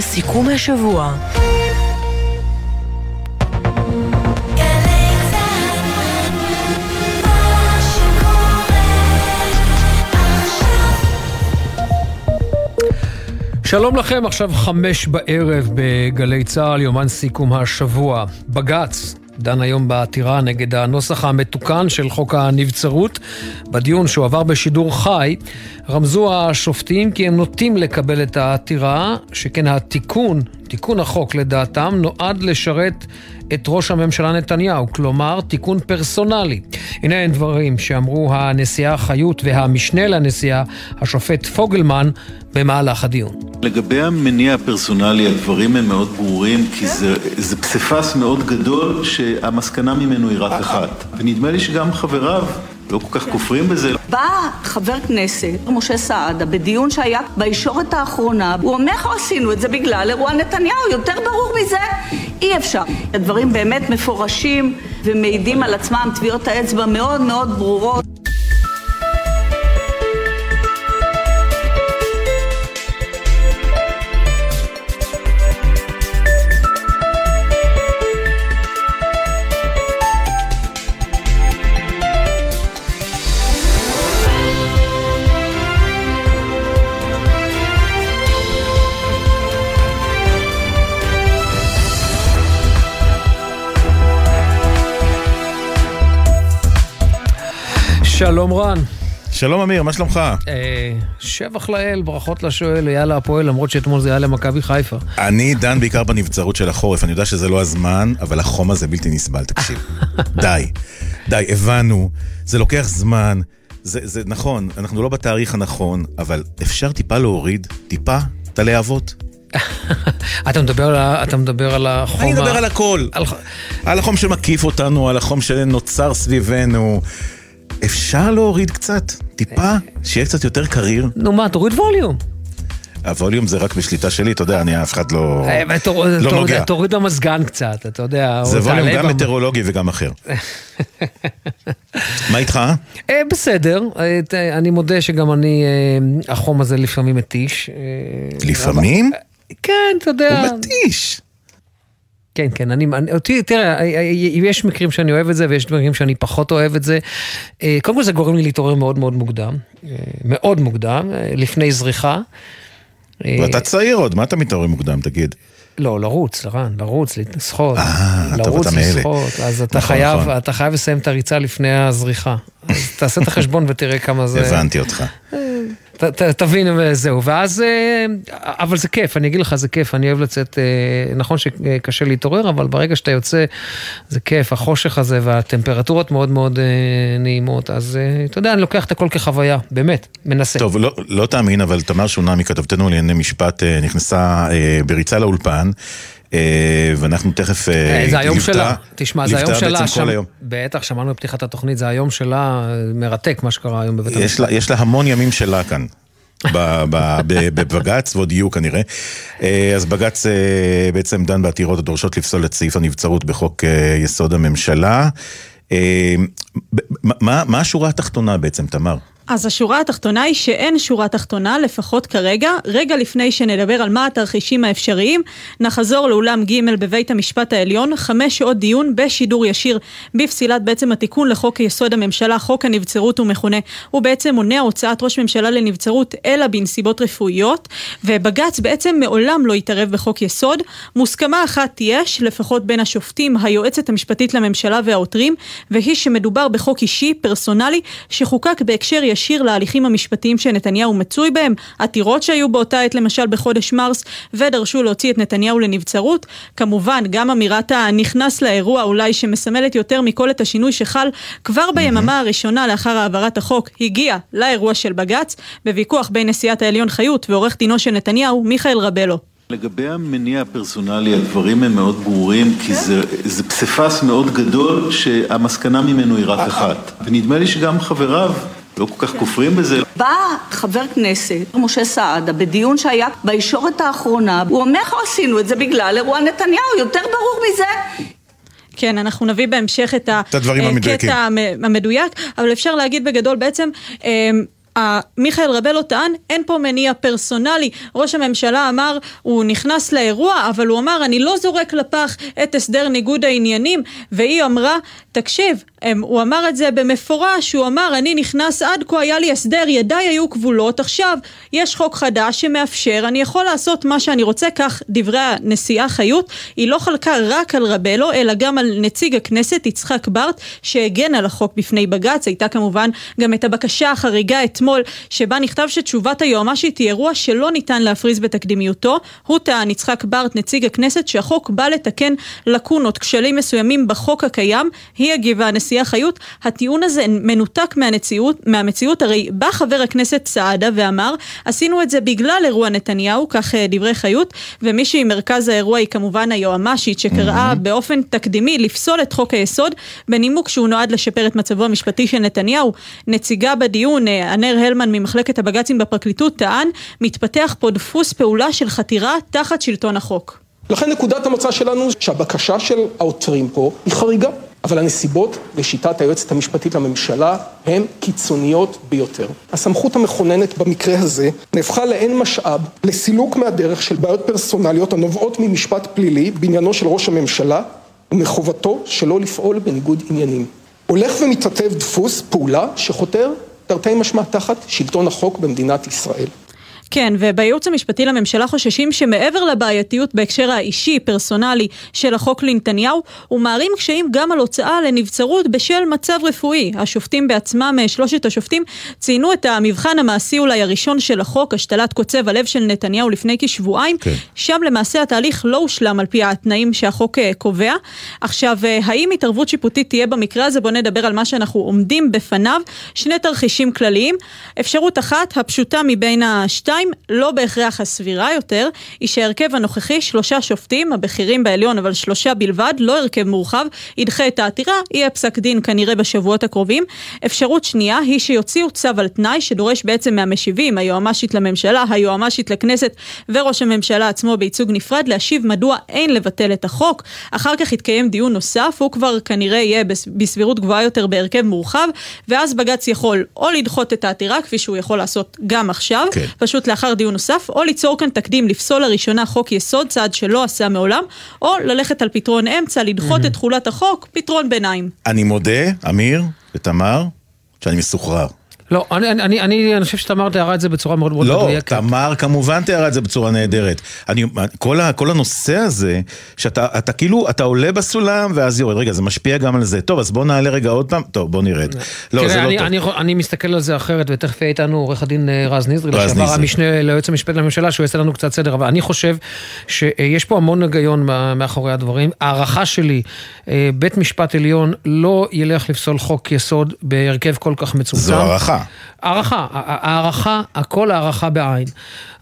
סיכום השבוע שלום לכם, עכשיו חמש בערב בגלי צה"ל, יומן סיכום השבוע. בג"ץ דן היום בעתירה נגד הנוסח המתוקן של חוק הנבצרות. בדיון שהועבר בשידור חי, רמזו השופטים כי הם נוטים לקבל את העתירה, שכן התיקון, תיקון החוק לדעתם, נועד לשרת את ראש הממשלה נתניהו, כלומר תיקון פרסונלי. הנה הם דברים שאמרו הנשיאה חיות והמשנה לנשיאה, השופט פוגלמן, במהלך הדיון. לגבי המניע הפרסונלי הדברים הם מאוד ברורים כי זה, זה פסיפס מאוד גדול שהמסקנה ממנו היא רק אחת ונדמה לי שגם חבריו לא כל כך כופרים בזה. בא חבר כנסת, משה סעדה, בדיון שהיה בישורת האחרונה, הוא אומר, איך עשינו את זה בגלל אירוע נתניהו? יותר ברור מזה? אי אפשר. הדברים באמת מפורשים ומעידים על עצמם, טביעות האצבע מאוד מאוד ברורות. שלום רן. שלום אמיר, מה שלומך? אה, שבח לאל, ברכות לשואל, יאללה הפועל, למרות שאתמול זה היה למכבי חיפה. אני דן בעיקר בנבצרות של החורף, אני יודע שזה לא הזמן, אבל החום הזה בלתי נסבל, תקשיב. די, די, הבנו, זה לוקח זמן, זה, זה נכון, אנחנו לא בתאריך הנכון, אבל אפשר טיפה להוריד, טיפה, את הלהבות. אתה מדבר, על, אתה מדבר על החום... אני מדבר על הכל. על... על החום שמקיף אותנו, על החום שנוצר סביבנו. אפשר להוריד קצת, טיפה, שיהיה קצת יותר קריר. נו מה, תוריד ווליום. הווליום זה רק בשליטה שלי, אתה יודע, אני אף אחד לא, אה, לא נוגע. תוריד במזגן קצת, אתה יודע. זה ווליום גם מטאורולוגי וגם אחר. מה איתך? אה, בסדר, אה, אני מודה שגם אני, החום הזה לפעמים מתיש. לפעמים? כן, אתה יודע. הוא מתיש. כן, כן, אני, אותי, תראה, יש מקרים שאני אוהב את זה ויש מקרים שאני פחות אוהב את זה. אה, קודם כל זה גורם לי להתעורר מאוד מאוד מוקדם, אה, מאוד מוקדם, אה, לפני זריחה. ואתה צעיר עוד, מה אתה מתעורר מוקדם, תגיד? לא, לרוץ, לרן, לרוץ, לשחות. אה, לרוץ, לשחות. אז אתה נכון, חייב, נכון. אתה חייב לסיים את הריצה לפני הזריחה. אז תעשה את החשבון ותראה כמה זה... הבנתי אותך. ת, ת, תבין וזהו, ואז, אה, אבל זה כיף, אני אגיד לך, זה כיף, אני אוהב לצאת, אה, נכון שקשה להתעורר, אבל ברגע שאתה יוצא, זה כיף, החושך הזה והטמפרטורות מאוד מאוד אה, נעימות, אז אתה יודע, אני לוקח את הכל כחוויה, באמת, מנסה. טוב, לא, לא תאמין, אבל תמר שונה מכתבתנו לענייני משפט נכנסה בריצה לאולפן. ואנחנו תכף זה היום שלה, תשמע, זה היום שלה, בטח, שמענו בפתיחת התוכנית, זה היום שלה, מרתק מה שקרה היום בבית המשפט. יש לה המון ימים שלה כאן. בבג"ץ, ועוד יהיו כנראה. אה, אז בג"ץ אה, בעצם דן בעתירות הדורשות לפסול את סעיף הנבצרות בחוק אה, יסוד הממשלה. מה השורה התחתונה בעצם, תמר? אז השורה התחתונה היא שאין שורה תחתונה, לפחות כרגע. רגע לפני שנדבר על מה התרחישים האפשריים, נחזור לאולם ג' בבית המשפט העליון, חמש שעות דיון בשידור ישיר בפסילת בעצם התיקון לחוק יסוד הממשלה, חוק הנבצרות הוא מכונה. הוא בעצם מונע הוצאת ראש ממשלה לנבצרות, אלא בנסיבות רפואיות, ובג"ץ בעצם מעולם לא התערב בחוק יסוד. מוסכמה אחת יש, לפחות בין השופטים, היועצת המשפטית לממשלה והעותרים, והיא שמדובר בחוק אישי, פרסונלי, שחוקק בהקשר ישיר להליכים המשפטיים שנתניהו מצוי בהם, עתירות שהיו באותה עת למשל בחודש מרס, ודרשו להוציא את נתניהו לנבצרות. כמובן, גם אמירת הנכנס לאירוע אולי שמסמלת יותר מכל את השינוי שחל כבר ביממה הראשונה לאחר העברת החוק, הגיע לאירוע של בג"ץ, בוויכוח בין נשיאת העליון חיות ועורך דינו של נתניהו, מיכאל רבלו. לגבי המניע הפרסונלי הדברים הם מאוד ברורים כי זה, זה פסיפס מאוד גדול שהמסקנה ממנו היא רק אחת ונדמה לי שגם חבריו לא כל כך כופרים בזה. בא חבר כנסת, משה סעדה, בדיון שהיה בישורת האחרונה, הוא אומר, איך עשינו את זה בגלל אירוע נתניהו, יותר ברור מזה. כן, אנחנו נביא בהמשך את הקטע המדויק, אבל אפשר להגיד בגדול בעצם, אמ, מיכאל רבלו טען, אין פה מניע פרסונלי. ראש הממשלה אמר, הוא נכנס לאירוע, אבל הוא אמר, אני לא זורק לפח את הסדר ניגוד העניינים, והיא אמרה, תקשיב, הם, הוא אמר את זה במפורש, הוא אמר, אני נכנס עד כה, היה לי הסדר, ידיי היו כבולות, עכשיו יש חוק חדש שמאפשר, אני יכול לעשות מה שאני רוצה, כך דברי הנשיאה חיות. היא לא חלקה רק על רבלו, אלא גם על נציג הכנסת יצחק ברט, שהגן על החוק בפני בג"ץ. הייתה כמובן גם את הבקשה החריגה אתמול, שבה נכתב שתשובת היועמ"שית היא אירוע שלא ניתן להפריז בתקדימיותו. הוא טען, יצחק ברט, נציג הכנסת, שהחוק בא לתקן לקונות, כשלים מסוימים בחוק הקיים. היא הגיבה, הנשיאה חיות, הטיעון הזה מנותק מהנציאות, מהמציאות, הרי בא חבר הכנסת סעדה ואמר, עשינו את זה בגלל אירוע נתניהו, כך אה, דברי חיות, ומי שהיא מרכז האירוע היא כמובן היועמ"שית, שקראה mm-hmm. באופן תקדימי לפסול את חוק היסוד, בנימוק שהוא נועד לשפר את מצבו המשפטי של נתניהו. נציגה בדיון, אה, ענר הלמן ממחלקת הבג"צים בפרקליטות, טען, מתפתח פה דפוס פעולה של חתירה תחת שלטון החוק. לכן נקודת המוצא שלנו שהבקשה של העותרים פה היא חריגה. אבל הנסיבות, לשיטת היועצת המשפטית לממשלה, הן קיצוניות ביותר. הסמכות המכוננת במקרה הזה נהפכה לאין משאב לסילוק מהדרך של בעיות פרסונליות הנובעות ממשפט פלילי בעניינו של ראש הממשלה ומחובתו שלא לפעול בניגוד עניינים. הולך ומתעטב דפוס פעולה שחותר תרתי משמע תחת שלטון החוק במדינת ישראל. כן, ובייעוץ המשפטי לממשלה חוששים שמעבר לבעייתיות בהקשר האישי, פרסונלי, של החוק לנתניהו, הוא מערים קשיים גם על הוצאה לנבצרות בשל מצב רפואי. השופטים בעצמם, שלושת השופטים, ציינו את המבחן המעשי אולי הראשון של החוק, השתלת קוצב הלב של נתניהו לפני כשבועיים. כן. שם למעשה התהליך לא הושלם על פי התנאים שהחוק אה, קובע. עכשיו, אה, האם התערבות שיפוטית תהיה במקרה הזה? בואו נדבר על מה שאנחנו עומדים בפניו. שני תרחישים כלליים. אפשרות אחת, הפשוטה מבין השתיים. שתיים, לא בהכרח הסבירה יותר, היא שההרכב הנוכחי, שלושה שופטים, הבכירים בעליון, אבל שלושה בלבד, לא הרכב מורחב, ידחה את העתירה, יהיה פסק דין כנראה בשבועות הקרובים. אפשרות שנייה היא שיוציאו צו על תנאי, שדורש בעצם מהמשיבים, היועמ"שית לממשלה, היועמ"שית לכנסת וראש הממשלה עצמו בייצוג נפרד, להשיב מדוע אין לבטל את החוק. אחר כך יתקיים דיון נוסף, הוא כבר כנראה יהיה בסבירות גבוהה יותר בהרכב מורחב, ואז בג"ץ יכול או לדחות את העתירה, כפי שהוא יכול לעשות גם עכשיו, כן. פשוט לאחר דיון נוסף, או ליצור כאן תקדים לפסול לראשונה חוק יסוד, צעד שלא עשה מעולם, או ללכת על פתרון אמצע, לדחות mm-hmm. את תחולת החוק, פתרון ביניים. אני מודה, אמיר ותמר, שאני מסוחרר. לא, אני, אני, אני, אני חושב שתמר תיארה את זה בצורה מאוד מאוד לא, מדויקת. לא, תמר כמובן תיארה את זה בצורה נהדרת. אני, כל, ה, כל הנושא הזה, שאתה אתה, כאילו, אתה עולה בסולם ואז יורד, רגע, זה משפיע גם על זה. טוב, אז בוא נעלה רגע עוד פעם, טוב, בוא נרד. לא, תראה, זה אני, לא טוב. אני, אני מסתכל על זה אחרת, ותכף יהיה איתנו עורך הדין אה, רז נזרי, לשעבר המשנה ליועץ המשפטי לממשלה, שהוא יעשה לנו קצת סדר, אבל אני חושב שיש פה המון היגיון מאחורי הדברים. הערכה שלי, אה, בית משפט עליון לא ילך לפסול חוק יסוד בהרכב כל כך מצומצם. זו הערכה. הערכה. הערכה, הערכה, הכל הערכה בעין.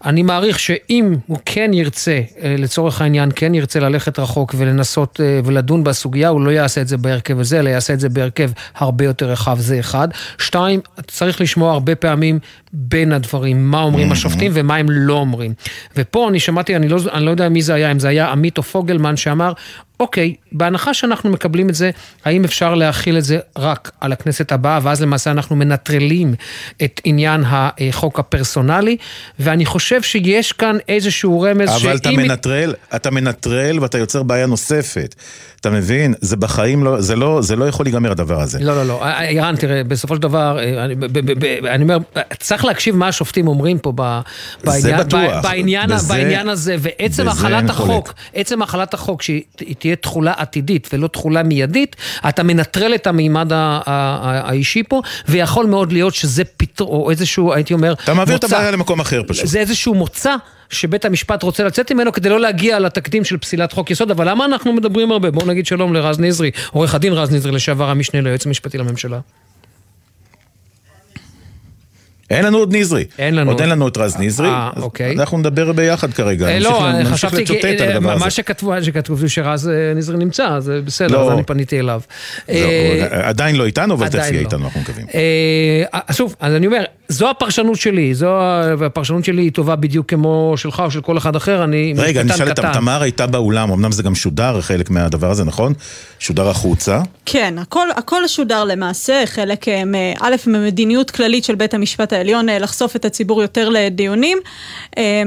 אני מעריך שאם הוא כן ירצה, אה, לצורך העניין, כן ירצה ללכת רחוק ולנסות אה, ולדון בסוגיה, הוא לא יעשה את זה בהרכב הזה, אלא יעשה את זה בהרכב הרבה יותר רחב, זה אחד. שתיים, צריך לשמוע הרבה פעמים בין הדברים, מה אומרים השופטים ומה הם לא אומרים. ופה אני שמעתי, אני לא, אני לא יודע מי זה היה, אם זה היה עמית או פוגלמן שאמר, אוקיי, בהנחה שאנחנו מקבלים את זה, האם אפשר להכיל את זה רק על הכנסת הבאה, ואז למעשה אנחנו מנטרלים את עניין החוק הפרסונלי, ואני חושב שיש כאן איזשהו רמז אבל שאם... אבל אתה מנטרל, אתה מנטרל ואתה יוצר בעיה נוספת. אתה מבין? זה בחיים לא, זה לא, זה לא יכול להיגמר הדבר הזה. לא, לא, לא. ערן, תראה, בסופו של דבר, אה, אני, ב, ב, ב, אני אומר, צריך להקשיב מה השופטים אומרים פה ב, בעניין, בטוח. בעניין, בזה, בעניין הזה, ועצם החלת החוק, עצם החלת החוק שהיא תהיה תכולה עתידית ולא תכולה מיידית, אתה מנטרל את המימד האישי פה, ויכול מאוד להיות שזה פתרון, או איזשהו, הייתי אומר, אתה מעביר מוצא, את הבעיה למקום אחר פשוט. זה איזשהו מוצא. שבית המשפט רוצה לצאת ממנו כדי לא להגיע לתקדים של פסילת חוק יסוד, אבל למה אנחנו מדברים הרבה? בואו נגיד שלום לרז נזרי, עורך הדין רז נזרי, לשעבר המשנה ליועץ המשפטי לממשלה. אין לנו עוד נזרי. אין לנו. עוד אין לנו את רז נזרי. אה, אוקיי. אנחנו נדבר ביחד כרגע. אה, לא, חשבתי, מה שכתבו, שכתבו זה שרז אה, נזרי נמצא, אז בסדר, לא. אז אני פניתי אליו. עדיין לא איתנו, אבל יהיה לא. איתנו, אנחנו מקווים. שוב, אז אני אומר, זו הפרשנות שלי, זו, והפרשנות שלי היא טובה בדיוק כמו שלך או של כל אחד אחר, אני רגע, אני אשאל את תמר הייתה באולם, אמנם זה גם שודר, חלק מהדבר הזה, נכון? שודר החוצה. כן, הכל, הכל שודר למעשה, חלק, אה, א', ממדיניות כללית של בית המשפט העליון אה, לחשוף את הציבור יותר לדיונים, אה,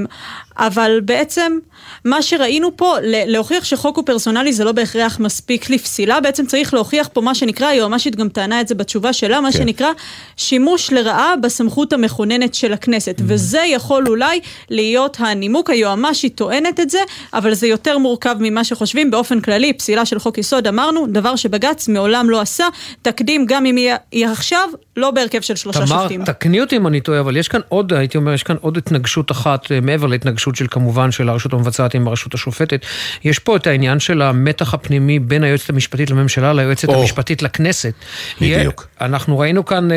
אבל בעצם מה שראינו פה, להוכיח שחוק הוא פרסונלי זה לא בהכרח מספיק לפסילה, בעצם צריך להוכיח פה מה שנקרא, היועמ"שית גם טענה את זה בתשובה שלה, מה כן. שנקרא שימוש לרעה בסמכות המכוננת של הכנסת, mm. וזה יכול אולי להיות הנימוק, היועמ"שית טוענת את זה, אבל זה יותר מורכב ממה שחושבים, באופן כללי, פסילה של חוק יסוד, אמרנו, דבר שבג"ץ מעולם לא עשה, תקדים גם אם יהיה עכשיו, לא בהרכב של שלושה תמר, שופטים. תמר, תקני אותי אם אני טועה, אבל יש כאן עוד, הייתי אומר, יש כאן עוד התנגשות אחת, אה, מעבר להתנגשות של כמובן של הרשות המבצעת עם הרשות השופטת. יש פה את העניין של המתח הפנימי בין היועצת המשפטית לממשלה ליועצת או, המשפטית לכנסת. בדיוק. אנחנו ראינו כאן, אה,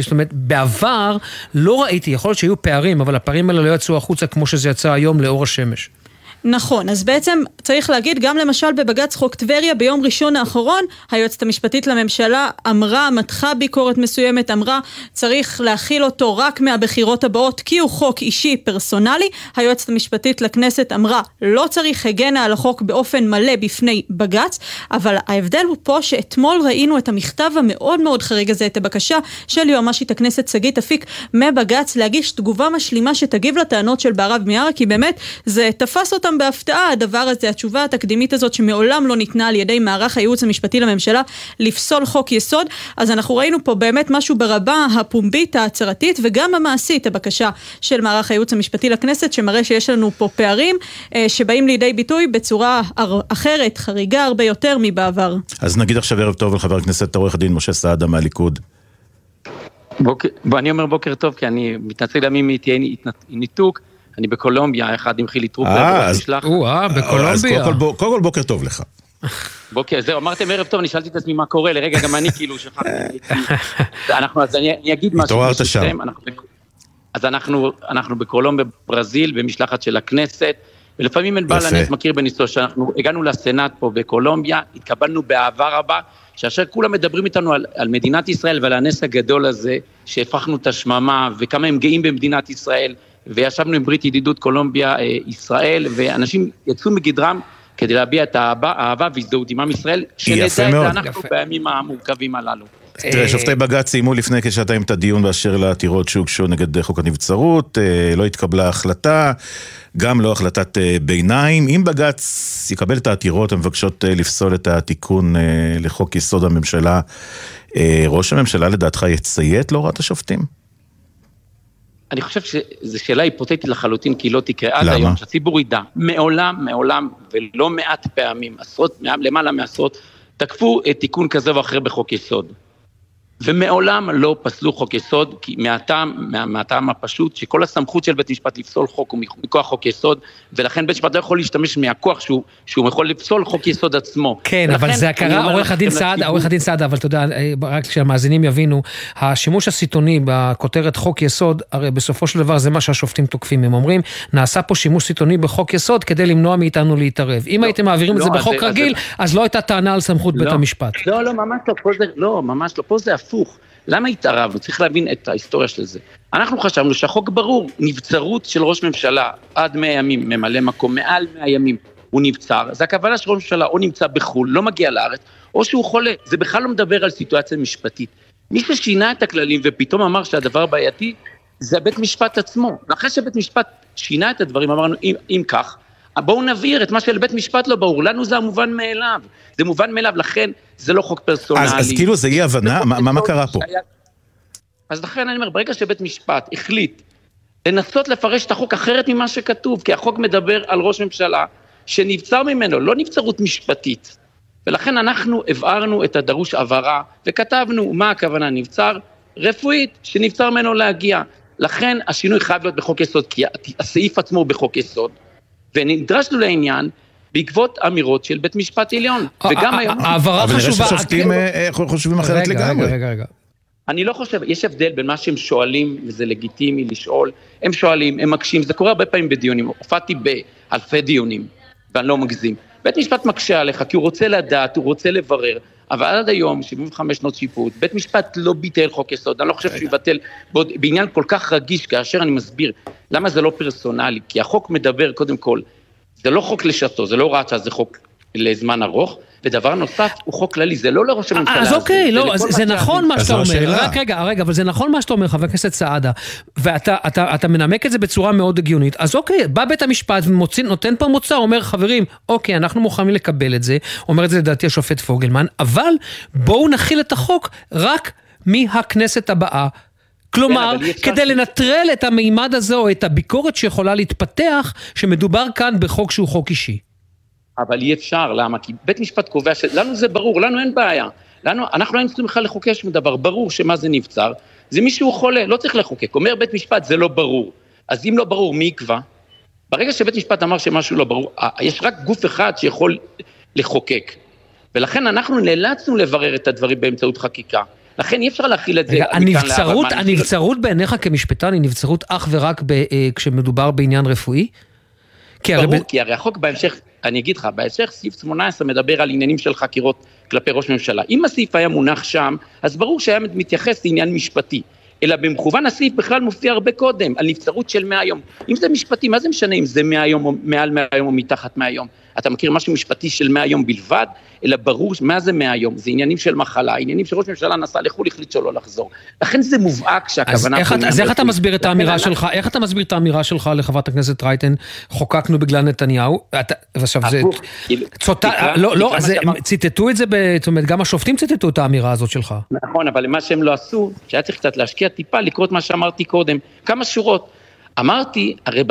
זאת אומרת, בעבר לא ראיתי, יכול להיות שהיו פערים, אבל הפערים האלה לא יצאו החוצה כמו שזה יצא היום לאור השמש. נכון, אז בעצם צריך להגיד, גם למשל בבג"ץ חוק טבריה ביום ראשון האחרון, היועצת המשפטית לממשלה אמרה, מתחה ביקורת מסוימת, אמרה צריך להכיל אותו רק מהבחירות הבאות כי הוא חוק אישי פרסונלי. היועצת המשפטית לכנסת אמרה, לא צריך, הגנה על החוק באופן מלא בפני בג"ץ, אבל ההבדל הוא פה שאתמול ראינו את המכתב המאוד מאוד חריג הזה, את הבקשה של יועמ"שית הכנסת שגית אפיק מבג"ץ להגיש תגובה משלימה שתגיב לטענות של בהרב מיארה, כי באמת זה תפס אותה אותם בהפתעה, הדבר הזה, התשובה התקדימית הזאת שמעולם לא ניתנה על ידי מערך הייעוץ המשפטי לממשלה לפסול חוק יסוד, אז אנחנו ראינו פה באמת משהו ברבה הפומבית, ההצהרתית וגם המעשית, הבקשה של מערך הייעוץ המשפטי לכנסת, שמראה שיש לנו פה פערים אה, שבאים לידי ביטוי בצורה אחרת, חריגה הרבה יותר מבעבר. אז נגיד עכשיו ערב טוב לחבר הכנסת עורך הדין משה סעדה מהליכוד. בוקר, אני אומר בוקר טוב, כי אני מתנצל גם אם תהיה ניתוק. אני בקולומביה, יחד עם חילי טרופר. אה, אז בקולומביה. אז קודם כל בוקר טוב לך. בוקר, זהו, אמרתם ערב טוב, אני שאלתי את עצמי מה קורה, לרגע גם אני כאילו שכחתי. אנחנו, אז אני אגיד משהו. התעוררת שם. אז אנחנו, אנחנו בקולומביה, ברזיל, במשלחת של הכנסת, ולפעמים אין בעל הנס מכיר בניסו שאנחנו הגענו לסנאט פה בקולומביה, התקבלנו באהבה רבה, שאשר כולם מדברים איתנו על, על מדינת ישראל ועל הנס הגדול הזה, שהפכנו את השממה, וכמה הם גאים במדינת ישראל, וישבנו עם ברית ידידות קולומביה-ישראל, אה, ואנשים יצאו מגדרם כדי להביע את האהבה והזדהות עם עם ישראל, שנדע את זה אנחנו בימים המורכבים הללו. תראה, שופטי בג"ץ סיימו לפני כשעתיים את הדיון באשר לעתירות שהוגשו נגד חוק הנבצרות, אה, לא התקבלה החלטה, גם לא החלטת אה, ביניים. אם בג"ץ יקבל את העתירות המבקשות לפסול את התיקון לחוק יסוד הממשלה, ראש הממשלה לדעתך יציית להוראת השופטים? אני חושב שזו שאלה היפותטית לחלוטין, כי היא לא תקרה עד היום, שהציבור ידע. מעולם, מעולם, ולא מעט פעמים, עשרות, למעלה מעשרות, תקפו תיקון כזה או אחר בחוק יסוד. ומעולם לא פסלו חוק יסוד, כי מהטעם, מה, מהטעם הפשוט, שכל הסמכות של בית משפט לפסול חוק הוא מכוח חוק יסוד, ולכן בית משפט לא יכול להשתמש מהכוח שהוא, שהוא יכול לפסול חוק יסוד עצמו. כן, אבל זה קרה, עורך הדין סעדה, עורך הדין סעדה, אבל אתה יודע, רק שהמאזינים יבינו, השימוש הסיטוני בכותרת חוק יסוד, הרי בסופו של דבר זה מה שהשופטים תוקפים, הם אומרים, נעשה פה שימוש סיטוני בחוק יסוד כדי למנוע מאיתנו להתערב. אם לא, הייתם מעבירים לא, את זה בחוק אז רגיל, אז, אז לא הייתה טענה על סמכות לא, בית המשפט. לא, לא, ממש לא, פה זה, לא, ממש לא, פה זה הפוך. למה התערבנו? צריך להבין את ההיסטוריה של זה. אנחנו חשבנו שהחוק ברור, נבצרות של ראש ממשלה עד 100 ימים, ממלא מקום מעל 100 ימים, הוא נבצר, זה הכוונה של ראש ממשלה או נמצא בחו"ל, לא מגיע לארץ, או שהוא חולה. זה בכלל לא מדבר על סיטואציה משפטית. מי ששינה את הכללים ופתאום אמר שהדבר בעייתי, זה בית משפט עצמו. ואחרי שבית משפט שינה את הדברים, אמרנו, אם, אם כך, בואו נבהיר את מה שלבית משפט לא ברור, לנו זה המובן מאליו, זה מובן מאליו, לכן זה לא חוק פרסונלי. אז, אז כאילו זה אי הבנה, מה, מה, מה קרה פה? אז לכן אני אומר, ברגע שבית משפט החליט לנסות לפרש את החוק אחרת ממה שכתוב, כי החוק מדבר על ראש ממשלה שנבצר ממנו, לא נבצרות משפטית. ולכן אנחנו הבהרנו את הדרוש הבהרה, וכתבנו מה הכוונה נבצר, רפואית, שנבצר ממנו להגיע. לכן השינוי חייב להיות בחוק יסוד, כי הסעיף עצמו הוא בחוק יסוד. ונדרשנו לעניין בעקבות אמירות של בית משפט עליון. וגם היום... העברה חשובה... אבל נראה ששופטים אה, חושבים אחרת לגמרי. רגע, רגע, רגע. אני לא חושב, יש הבדל בין מה שהם שואלים, וזה לגיטימי לשאול, הם שואלים, הם מקשים, זה קורה הרבה פעמים בדיונים, הופעתי באלפי דיונים, ואני לא מגזים. בית משפט מקשה עליך כי הוא רוצה לדעת, הוא רוצה לברר. אבל עד היום, 75 שנות שיפוט, בית משפט לא ביטל חוק יסוד, אני לא חושב שהוא יבטל. בעניין כל כך רגיש, כאשר אני מסביר למה זה לא פרסונלי, כי החוק מדבר קודם כל, זה לא חוק לשעתו, זה לא הוראת שעה, זה חוק לזמן ארוך, ודבר נוסף, הוא חוק כללי, זה לא לראש הממשלה. אז אוקיי, לא, זה, נכון מה שאתה אומר. רק רגע, רגע, אבל זה נכון מה שאתה אומר, חבר הכנסת סעדה, ואתה אתה, אתה מנמק את זה בצורה מאוד הגיונית. אז אוקיי, בא בית המשפט ונותן פה מוצא, אומר, חברים, אוקיי, אנחנו מוכנים לקבל את זה, אומר את זה לדעתי השופט פוגלמן, אבל בואו נכיל את החוק רק מהכנסת הבאה. כלומר, כן, כדי. לנטרל את המימד הזה או את הביקורת שיכולה להתפתח, שמדובר כאן בחוק שהוא חוק אישי. אבל אי אפשר, למה? כי בית משפט קובע ש... לנו זה ברור, לנו אין בעיה. לנו, אנחנו לא היינו צריכים בכלל לחוקק שום דבר, ברור שמה זה נבצר, זה מישהו חולה, לא צריך לחוקק. אומר בית משפט, זה לא ברור. אז אם לא ברור, מי יקבע? ברגע שבית משפט אמר שמשהו לא ברור, יש רק גוף אחד שיכול לחוקק. ולכן אנחנו נאלצנו לברר את הדברים באמצעות חקיקה. לכן אי אפשר להכיל את זה רגע, הנבצרות, הנבצרות בעיניך כמשפטן היא נבצרות אך ורק ב, אה, כשמדובר בעניין רפואי? כי ברור, הרי... כי הרי החוק בהמשך אני אגיד לך, בהמשך סעיף 18 מדבר על עניינים של חקירות כלפי ראש ממשלה. אם הסעיף היה מונח שם, אז ברור שהיה מתייחס לעניין משפטי. אלא במכוון הסעיף בכלל מופיע הרבה קודם, על נבצרות של 100 יום. אם זה משפטי, מה זה משנה אם זה 100 יום או מעל 100 יום או מתחת 100 יום? אתה מכיר משהו משפטי של 100 יום בלבד? אלא ברור, מה זה 100 יום? זה עניינים של מחלה, עניינים שראש ממשלה נסע לחו"ל, החליט שלא לחזור. לכן זה מובהק שהכוונה... אז איך, אז איך אתה מסביר את האמירה שלך, איך אתה מסביר את האמירה שלך לחברת הכנסת רייטן, חוקקנו בגלל נתניהו? עכשיו זה... כאילו, לא, לא, ציטטו את זה, זאת אומרת, גם השופטים ציטטו את האמירה הזאת שלך. נכון, אבל מה שהם לא עשו, שהיה צריך קצת להשקיע טיפה, לקרוא את מה שאמרתי קודם, כמה שורות. אמרתי, הרי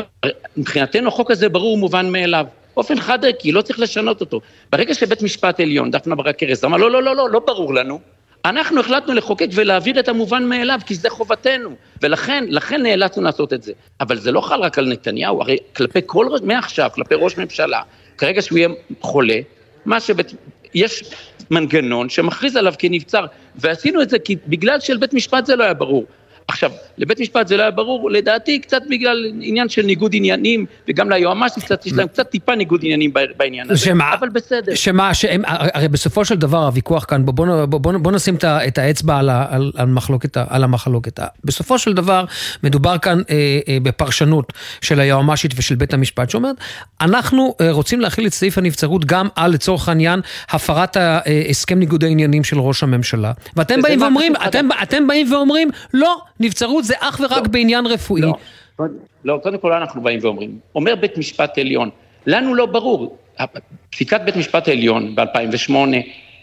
מבחינתנו החוק הזה ברור ומובן מאליו. באופן חד ערכי, לא צריך לשנות אותו. ברגע שבית משפט עליון, דפנה ברק ארז, אמר, לא, לא, לא, לא, לא ברור לנו. אנחנו החלטנו לחוקק ולהעביר את המובן מאליו, כי זה חובתנו. ולכן, לכן נאלצנו לעשות את זה. אבל זה לא חל רק על נתניהו, הרי כלפי כל, מעכשיו, כלפי ראש ממשלה, כרגע שהוא יהיה חולה, מה שבית, יש מנגנון שמכריז עליו כנבצר, ועשינו את זה כי בגלל שלבית משפט זה לא היה ברור. עכשיו, לבית משפט זה לא היה ברור, לדעתי קצת בגלל עניין של ניגוד עניינים, וגם ליועמ"ש קצת, יש להם קצת טיפה ניגוד עניינים בעניין הזה, שמה, אבל בסדר. שמה, שהם, הרי בסופו של דבר הוויכוח כאן, בוא, בוא, בוא, בוא, בוא נשים את האצבע על, על, על, מחלוקת, על המחלוקת. בסופו של דבר מדובר כאן אה, אה, בפרשנות של היועמ"שית ושל בית המשפט, שאומרת, אנחנו אה, רוצים להכיל את סעיף הנבצרות גם על, לצורך העניין, הפרת הסכם ניגוד העניינים של ראש הממשלה. ואתם באים ואומרים, אתם, אתם באים ואומרים, לא, נבצרות זה אך ורק לא, בעניין רפואי. לא, לא, קודם כל אנחנו באים ואומרים, אומר בית משפט עליון, לנו לא ברור, פסיקת בית משפט העליון ב-2008,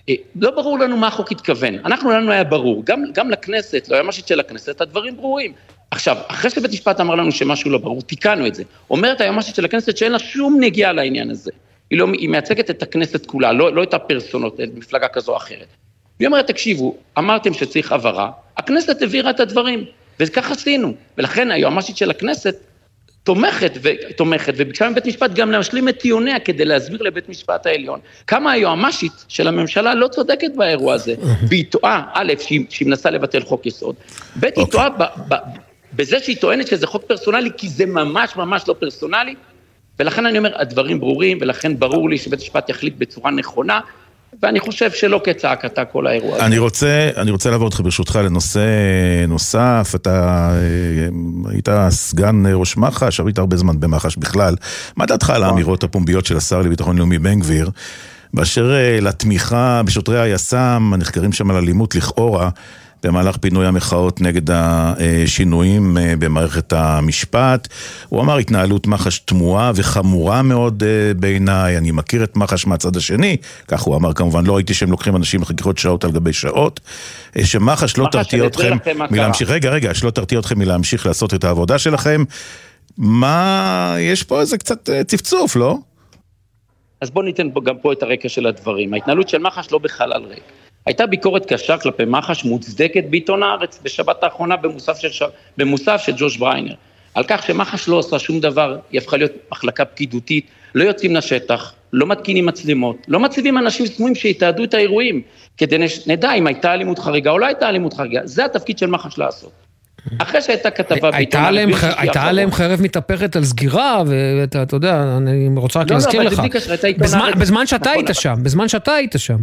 אה, לא ברור לנו מה החוק התכוון. אנחנו, לנו היה ברור, גם, גם לכנסת, ליועמ"שית של הכנסת, הדברים ברורים. עכשיו, אחרי שבית משפט אמר לנו שמשהו לא ברור, תיקנו את זה. אומרת היועמ"שית של הכנסת שאין לה שום נגיעה לעניין הזה. היא, לא, היא מייצגת את הכנסת כולה, לא, לא את הפרסונות, את מפלגה כזו או אחרת. היא אומרת, תקשיבו, אמרתם שצריך הבהרה, הכנסת העבירה את הדברים, וכך עשינו. ולכן היועמ"שית של הכנסת תומכת ותומכת, וביקשה מבית משפט גם להשלים את טיעוניה כדי להסביר לבית משפט העליון כמה היועמ"שית של הממשלה לא צודקת באירוע הזה, והיא טועה, א', שהיא, שהיא מנסה לבטל חוק יסוד, ב', היא אוקיי. טועה בזה שהיא טוענת שזה חוק פרסונלי, כי זה ממש ממש לא פרסונלי, ולכן אני אומר, הדברים ברורים, ולכן ברור לי שבית משפט יחליט בצורה נכונה, ואני חושב שלא כצעקתה כל האירוע הזה. אני רוצה, אני רוצה לעבור אותך ברשותך לנושא נוסף, אתה אה, היית סגן ראש מח"ש, היית הרבה זמן במח"ש בכלל. מה דעתך על האמירות הפומביות של השר לביטחון לאומי בן גביר, באשר אה, לתמיכה בשוטרי היס"מ, הנחקרים שם על אלימות לכאורה, במהלך פינוי המחאות נגד השינויים אה, במערכת המשפט. הוא אמר התנהלות מח"ש תמוהה וחמורה מאוד אה, בעיניי, אני מכיר את מח"ש מהצד השני, כך הוא אמר כמובן, לא ראיתי שהם לוקחים אנשים לחקירות שעות על גבי שעות, אה, שמח"ש לא תרתיע אתכם מלהמשיך, רגע, רגע, שלא תרתיע אתכם מלהמשיך לעשות את העבודה שלכם. מה, יש פה איזה קצת צפצוף, לא? אז בואו ניתן גם פה את הרקע של הדברים. ההתנהלות של מח"ש לא בחלל ריק. הייתה ביקורת קשה כלפי מח"ש מוצדקת בעיתון הארץ בשבת האחרונה במוסף של, ש... במוסף של ג'וש בריינר, על כך שמח"ש לא עושה שום דבר, היא הפכה להיות מחלקה פקידותית, לא יוצאים לשטח, לא מתקינים מצלמות, לא מציבים אנשים סמויים שיתעדו את האירועים, כדי שנדע אם הייתה אלימות חריגה או לא הייתה אלימות חריגה, זה התפקיד של מח"ש לעשות. אחרי שהייתה כתבה בעיתון... הייתה עליהם חרב מתהפכת על סגירה, ואתה יודע, אני רוצה רק לא, לא, להזכיר לך. בזמן שאתה היית נכון, שם, בזמן שאתה היית שם.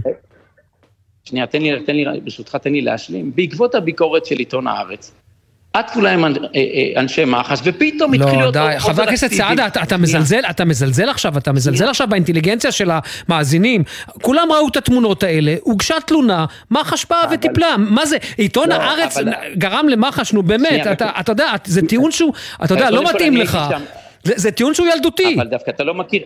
שנייה, תן לי, תן לי, ברשותך, תן לי להשלים. בעקבות הביקורת של עיתון הארץ, אצו להם אה, אה, אנשי מח"ש, ופתאום התחיל להיות... לא, די, חבר הכנסת סעדה, אתה, אתה מזלזל, אתה מזלזל עכשיו, אתה מזלזל עכשיו באינטליגנציה של המאזינים. כולם ראו את התמונות האלה, הוגשה תלונה, מח"ש באה וטיפלה. מה זה, עיתון לא, הארץ אבל... גרם למח"ש, נו באמת, שנייה, אתה, אתה יודע, זה טיעון שהוא, אתה יודע, לא מתאים לך. זה, זה טיעון שהוא ילדותי. אבל דווקא אתה לא מכיר,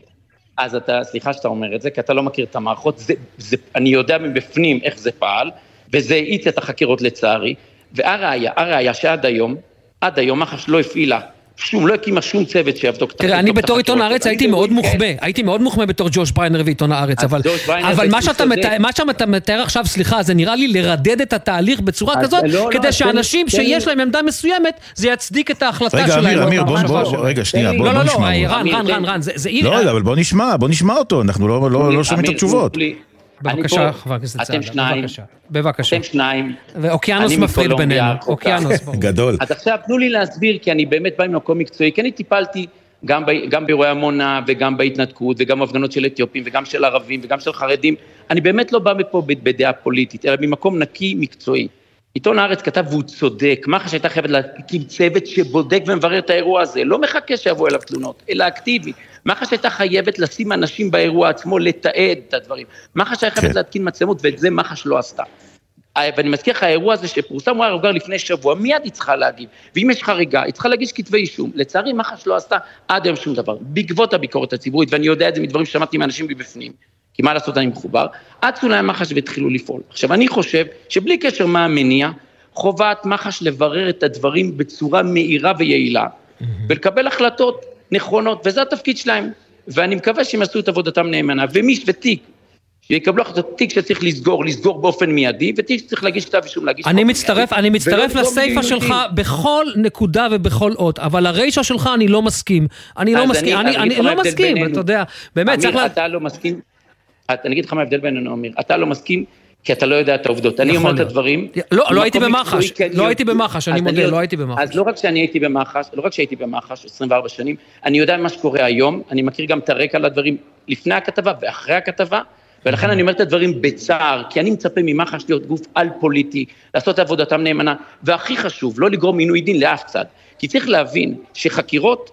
אז אתה, סליחה שאתה אומר את זה, כי אתה לא מכיר את המערכות, זה, זה, אני יודע מבפנים איך זה פעל, וזה האיץ את החקירות לצערי, והראיה, הראיה שעד היום, עד היום מח"ש לא הפעילה שום, לא הקימה שום צוות שיבדוק את. תראה, אני בתור עיתון הארץ הייתי מאוד מוחבא, הייתי מאוד מוחבא בתור ג'וש בריינר ועיתון הארץ, אבל מה שאתה מתאר עכשיו, סליחה, זה נראה לי לרדד את התהליך בצורה כזאת, לא, לא, כדי שאנשים שיש להם עמדה מסוימת, זה יצדיק את ההחלטה שלהם. רגע, אמיר, אמיר, בוא, רגע, שנייה, בוא נשמע. לא, לא, לא, רן, רן, רן, רן, זה... לא, אבל בוא נשמע, בוא נשמע אותו, אנחנו לא שומעים את התשובות. בבקשה, חבר הכנסת סעדה, בבקשה. בבקשה. אתם שניים. ואוקיינוס מפריד בינינו, אוקיינוס ברור. גדול. אז עכשיו תנו לי להסביר, כי אני באמת בא ממקום מקצועי, כי אני טיפלתי גם, ב, גם באירועי עמונה וגם בהתנתקות וגם בהפגנות של אתיופים וגם של ערבים וגם של חרדים. אני באמת לא בא מפה בדעה פוליטית, אלא ממקום נקי מקצועי. עיתון הארץ כתב והוא צודק, מח"ש הייתה חייבת להקים צוות שבודק ומברר את האירוע הזה, לא מחכה שיבואו אליו תלונות, אלא אקטיבי. מח"ש הייתה חייבת לשים אנשים באירוע עצמו, לתעד את הדברים. מח"ש הייתה חייבת כן. להתקין מצלמות, ואת זה מח"ש לא עשתה. אה, ואני מזכיר לך, האירוע הזה שפורסם, הוא היה כבר לפני שבוע, מיד היא צריכה להגיב. ואם יש חריגה, היא צריכה להגיש כתבי אישום. לצערי, מח"ש לא עשתה עד היום שום דבר. בעקבות הביקורת הציבורית, ואני יודע את זה מדברים ששמעתי מאנשים מבפנים, כי מה לעשות, אני מחובר, אצו להם מח"ש והתחילו לפעול. עכשיו, אני חושב שבלי קשר מה המניע, חובת מח"ש לברר את הדברים בצורה מהירה ויעילה, ולקבל החלטות נכונות, וזה התפקיד שלהם. ואני מקווה שהם יעשו את עבודתם נאמנה. ומי, ותיק, שיקבלו החלטות, תיק שצריך לסגור, לסגור באופן מיידי, ותיק שצריך להגיש כתב אישום, להגיש... אני מצטרף, אני מצטרף לסיפה שלך בכל נקודה ובכל אות, אבל הרישה שלך אני לא מסכים. אני לא מסכים, אני, לא מסכים, אתה יודע, באמת, צריך... אמיר, אתה לא מסכים, אני אגיד לך מה ההבדל בינינו, אמיר, אתה לא מסכים כי אתה לא יודע את העובדות. אני אומר את הדברים... לא, לא הייתי במח"ש, לא הייתי במח"ש, אני מודה, לא הייתי במח"ש. אז לא רק שאני הייתי במח"ש, לא רק שהייתי במח"ש 24 שנים, אני יודע מה שקורה היום, אני מכיר גם את הרקע לדברים לפני הכתבה ואחרי הכתבה, ולכן אני אומר את הדברים בצער, כי אני מצפה ממח"ש להיות גוף על-פוליטי, לעשות את עבודתם נאמנה, והכי חשוב, לא לגרום עינוי דין לאף צד. כי צריך להבין שחקירות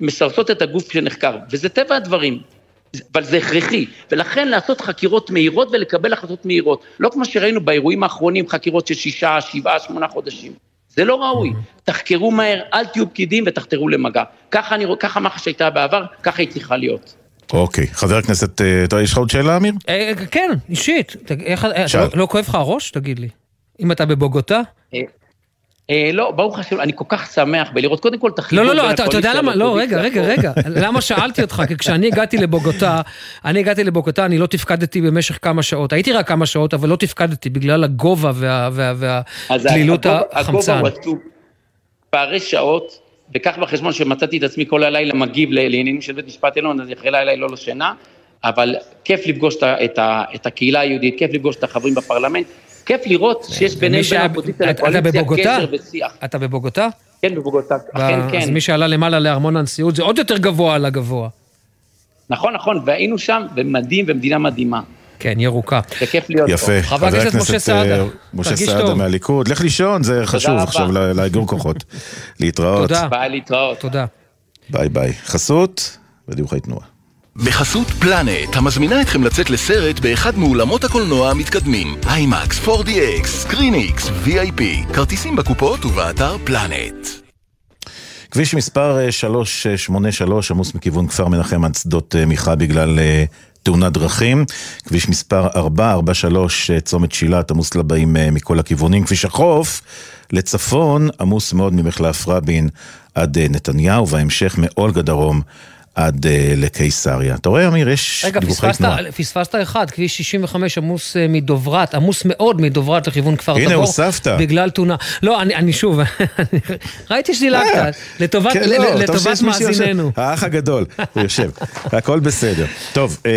מסרסות את הגוף שנחקר, וזה טבע הדברים. אבל זה הכרחי, ולכן לעשות חקירות מהירות ולקבל החלטות מהירות, לא כמו שראינו באירועים האחרונים, חקירות של שישה, שבעה, שמונה חודשים. זה לא ראוי. תחקרו מהר, אל תהיו פקידים ותחתרו למגע. ככה, אני, ככה מח"ש הייתה בעבר, ככה היא צריכה להיות. אוקיי, חבר הכנסת, אה, יש לך עוד שאלה, אמיר? אה, כן, אישית. איך, אה, לא כואב לך הראש? תגיד לי. אם אתה בבוגוטה? אה, לא, ברוך השם, אני כל כך שמח בלראות קודם כל החיבור לא, לא, לא, אתה יודע למה, לא, רגע, רגע, רגע, למה שאלתי אותך? כי כשאני הגעתי לבוגוטה, אני הגעתי לבוגוטה, אני לא תפקדתי במשך כמה שעות. הייתי רק כמה שעות, אבל לא תפקדתי בגלל הגובה והדלילות החמצן. פערי שעות, וקח בחשבון שמצאתי את עצמי כל הלילה מגיב לעניינים של בית משפט עליון, אז אחרי לילה לא לשינה, אבל כיף לפגוש את הקהילה היהודית, כיף לפגוש את החברים בפרלמנט. כיף לראות שיש ביניהם בין האופוזיציה לקואליציה קשר ושיח. אתה בבוגוטה? כן, בבוגוטה, אכן כן. אז מי שעלה למעלה לארמון הנשיאות זה עוד יותר גבוה על הגבוה. נכון, נכון, והיינו שם, ומדהים, ומדינה מדהימה. כן, ירוקה. זה כיף להיות פה. יפה. חבר הכנסת משה סעדה. אה, משה סעדה מהליכוד. לך לישון, זה חשוב עכשיו לאגור כוחות. להתראות. תודה. ביי, להתראות. תודה. ביי ביי. חסות ודיווחי תנועה. בחסות פלנט, המזמינה אתכם לצאת לסרט באחד מאולמות הקולנוע המתקדמים. IMAX, 4DX, ScreenX, VIP. כרטיסים בקופות ובאתר פלנט. כביש מספר 383 עמוס מכיוון כפר מנחם עד שדות אה, מיכה בגלל אה, תאונת דרכים. כביש מספר 443 אה, צומת שילת עמוס לבאים מכל הכיוונים. כביש החוף לצפון עמוס מאוד ממחלף רבין עד נתניהו, וההמשך מאולגה דרום. עד uh, לקיסריה. אתה רואה, אמיר, יש רגע, דיווחי תנועה. רגע, פספסת אחד, כביש 65 עמוס uh, מדוברת, עמוס מאוד מדוברת לכיוון כפר תבור. הנה, הוספת. בגלל תאונה. לא, אני, אני שוב, ראיתי שדילגת, אה, לטובת, כן, לא, לטובת מאזיננו. האח הגדול, הוא יושב, הכל בסדר. טוב, אה,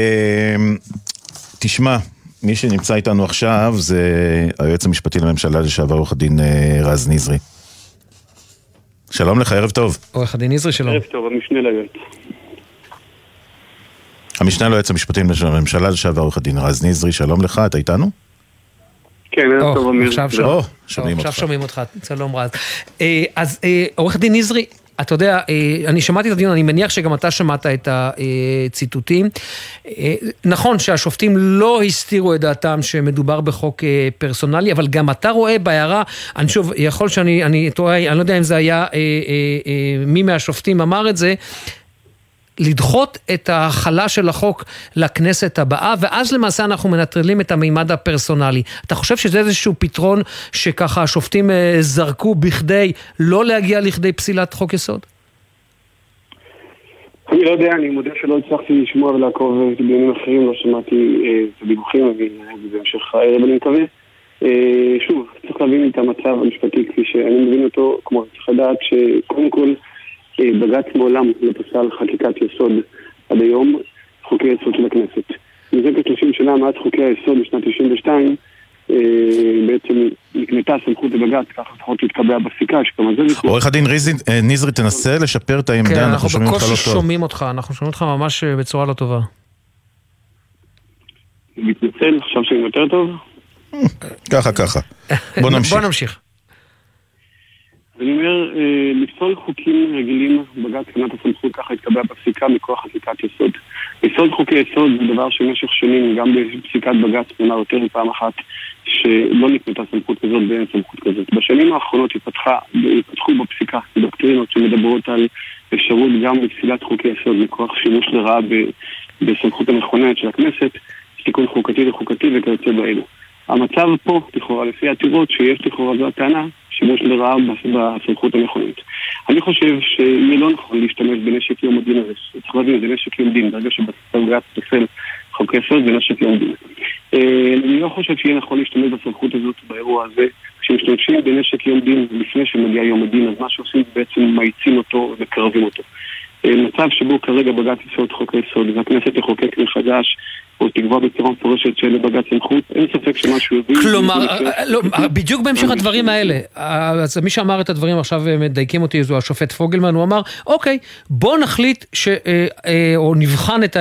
תשמע. מי שנמצא איתנו עכשיו זה היועץ המשפטי לממשלה לשעבר עורך הדין רז נזרי. שלום לך, ערב טוב. עורך הדין נזרי, שלום. ערב טוב, המשנה ליועץ. המשנה ליועץ המשפטי של הממשלה לשעבר עורך הדין רז נזרי, שלום לך, אתה איתנו? כן, ערב טוב אמיר. עכשיו שומעים אותך. שומעים אותך, שלום רז. אה, אז אה, עורך דין נזרי, אתה יודע, אה, אני שמעתי את הדיון, אני מניח שגם אתה שמעת את הציטוטים. נכון שהשופטים לא הסתירו את דעתם שמדובר בחוק פרסונלי, אבל גם אתה רואה בהערה, אני שוב, יכול שאני אני טועה, אני לא יודע אם זה היה מי מהשופטים אמר את זה, לדחות את ההחלה של החוק לכנסת הבאה, ואז למעשה אנחנו מנטרלים את המימד הפרסונלי. אתה חושב שזה איזשהו פתרון שככה השופטים אה, זרקו בכדי לא להגיע לכדי פסילת חוק יסוד? אני לא יודע, אני מודה שלא הצלחתי לשמוע ולעקוב דיונים אחרים, לא שמעתי אה, את הדיווחים, אני אראה את זה בהמשך הערב, אני מקווה. אה, שוב, צריך להבין את המצב המשפטי כפי שאני מבין אותו, כמו צריך לדעת שקודם כל אה, בג"ץ מעולם לא פסל חקיקת יסוד עד היום, חוקי יסוד של הכנסת. מזה כ-30 שנה מאז חוקי היסוד בשנת 92, אה, בעצם נקנתה סמכות לבג"ץ, ככה לפחות התקבע בפסיקה, שגם על זה ויכוח. עורך הדין אה, נזרי, תנסה לשפר את כן, העמדה, אנחנו אנחנו שומעים אותך בקושי לא טוב. שומעים אותך, אנחנו שומעים אותך ממש אה, בצורה לא טובה. מתנצל, עכשיו שאני יותר טוב. ככה, ככה. בוא נמשיך. בוא נמשיך. אני אומר, אה, לפסול חוקים רגילים, בג"ץ קנת הסמכות ככה התקבע בפסיקה מכוח חקיקת יסוד. יסוד חוקי יסוד זה דבר שבמשך שנים, גם בפסיקת בג"ץ נאמר יותר מפעם אחת, שלא נקנתה סמכות כזאת ואין סמכות כזאת. בשנים האחרונות התפתחה, התפתחו בפסיקה דוקטרינות שמדברות על אפשרות גם לפסילת חוקי יסוד מכוח שימוש לרעה בסמכות המכוננת של הכנסת, תיקון חוקתי לחוקתי וכיוצא באלו. המצב פה, לכאורה, לפי העתירות, שיש לכאורה זו הטענה, שימוש לרעה בס- בסמכות המכוננת. אני חושב שיהיה לא נכון להשתמש בנשק יום הדין הזה. צריך להבין, זה נשק יום דין, ברגע שבג"ץ פוסל חוקי יסוד זה נשק יום דין. אה, אני לא חושב שיהיה נכון להשתמש בסמכות הזאת באירוע הזה. כשמשתמשים בנשק יום דין לפני שמגיע יום הדין, אז מה שעושים זה בעצם מאיצים אותו ומקרבים אותו. אה, מצב שבו כרגע בג"ץ את חוק היסוד והכנסת תחוקק מחדש או תקבע בצורה מפורשת שאין לבג"ץ סמכות, אין ספק שמשהו יביא... כלומר, יביא אה, לא, אה, בדיוק בהמשך הדברים האלה, אה, אז מי שאמר את הדברים עכשיו אה, מדייקים אותי, זו השופט פוגלמן, הוא אמר, אוקיי, בוא נחליט, ש, אה, אה, או נבחן את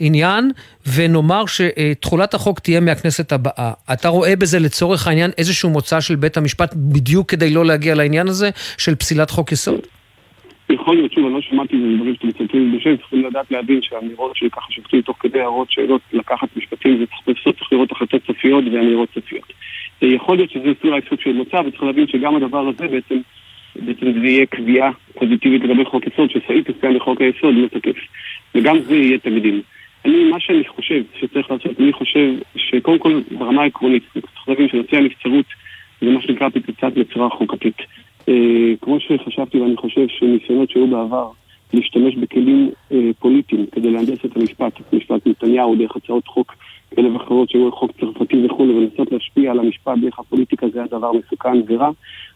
העניין, ונאמר שתחולת החוק תהיה מהכנסת הבאה. אתה רואה בזה לצורך העניין איזשהו מוצא של בית המשפט, בדיוק כדי לא להגיע לעניין הזה, של פסילת חוק יסוד? יכול להיות, שוב, אני לא שמעתי דברים שאתם מצטטים בשם, צריכים לדעת להבין שהאמירות של ככה שופטים תוך כדי הערות שאלות לקחת משפטים, זה צריך לראות החלטות סופיות ואמירות סופיות. אה, יכול להיות שזה אולי סוג של מוצא, וצריך להבין שגם הדבר הזה בעצם, בעצם זה יהיה קביעה פוזיטיבית לגבי חוק יסוד, שסעיף מסוים בחוק היסוד לא תקף. וגם זה יהיה תקדים. אני, מה שאני חושב שצריך לעשות, אני חושב שקודם כל ברמה העקרונית, צריך להבין שנושא הנבצרות זה מה שנקרא פצצת מצרה חוקתית. אה, כמו שחשבתי ואני חושב שניסיונות שהיו בעבר להשתמש בכלים אה, פוליטיים כדי להנדס את המשפט, משפט נתניהו דרך הצעות חוק כאלה ואחרות שהיו חוק צרפתי וכולי ולנסות להשפיע על המשפט דרך הפוליטיקה זה היה דבר מסוכן ורע.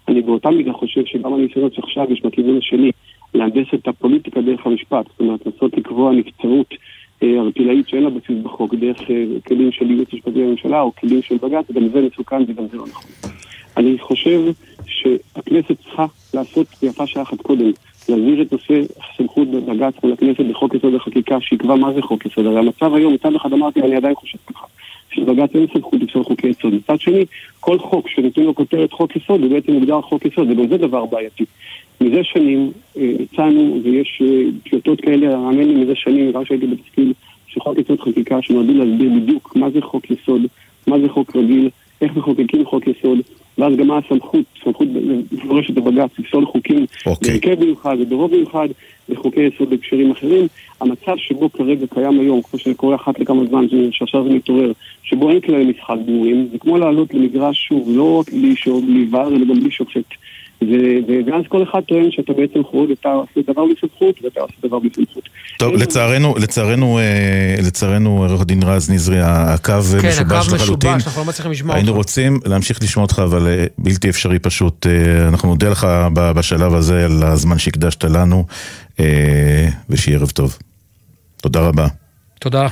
אני באותה מידה חושב שגם הניסיונות שעכשיו יש בכיוון השני להנדס את הפוליטיקה דרך המשפט, זאת אומרת לנסות לקבוע נבצרות אה, ערטילאית שאין לה בסיס בחוק דרך אה, כלים של ייעוץ משפטי לממשלה או כלים של בג"ץ, גם זה מסוכן וגם זה לא נכון. אני חושב שהכנסת צריכה לעשות ויפה שעה אחת קודם, להעביר את נושא הסמכות בבג"ץ מול הכנסת בחוק יסוד החקיקה, שיקבע מה זה חוק יסוד. הרי המצב היום, מצד אחד אמרתי, ואני עדיין חושב ככה, שלבג"ץ אין סמכות לפסול חוקי יסוד. מצד שני, כל חוק שנותנים לו כותרת חוק יסוד, הוא בעצם מוגדר חוק יסוד, וגם זה דבר בעייתי. מזה שנים אה, הצענו, ויש אה, טיוטות כאלה, האמן לי מזה שנים, רק שהייתי בתפקיד, שחוק יסוד חקיקה שנועדו להסביר בדיוק מה זה חוק יסוד, מה זה חוק רגיל, איך מחוקקים חוק יסוד, ואז גם מה הסמכות, סמכות מפורשת בבג"ץ, לפסול חוקים אוקיי. בהרכב מיוחד וברוב מיוחד, בחוקי יסוד בהקשרים אחרים. המצב שבו כרגע קיים היום, כמו שקורה אחת לכמה זמן, שעכשיו זה מתעורר, שבו אין כללי משחק ברורים, זה כמו לעלות למגרש, שוב, לא רק בלי שוב, בלי ור, אלא גם בלי שופט. ואז כל אחד טוען שאתה בעצם חורג, אתה עושה דבר בלי סמכות ואתה עושה דבר בלי סמכות. טוב, לצערנו, לצערנו, אה, לצערנו, עורך דין רז נזרי, הקו כן, משובש הקו לחלוטין. משובש, אנחנו לא מצליחים לשמוע היינו אותך. רוצים להמשיך לשמוע אותך, אבל אה, בלתי אפשרי פשוט. אה, אנחנו נודה לך ב- בשלב הזה על הזמן שהקדשת לנו, ושיהיה ערב טוב. תודה רבה. תודה.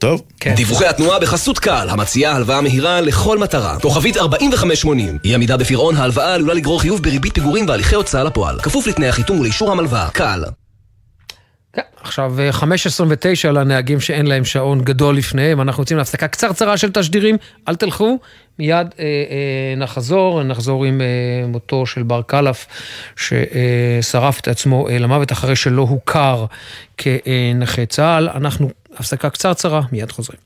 טוב, כן. דיווחי התנועה בחסות קל, המציעה הלוואה מהירה לכל מטרה. כוכבית 4580. אי עמידה בפירעון ההלוואה עלולה לגרור חיוב בריבית פיגורים והליכי הוצאה לפועל. כפוף לתנאי החיתום ולאישור המלוואה. קל. כן, עכשיו 5.29 לנהגים שאין להם שעון גדול לפניהם, אנחנו יוצאים להפסקה קצרצרה של תשדירים, אל תלכו, מיד אה, אה, נחזור, נחזור עם אה, מותו של בר קלף, ששרף את עצמו אה, למוות אחרי שלא הוכר כנכה צה"ל. אנחנו, הפסקה קצרצרה, מיד חוזרים.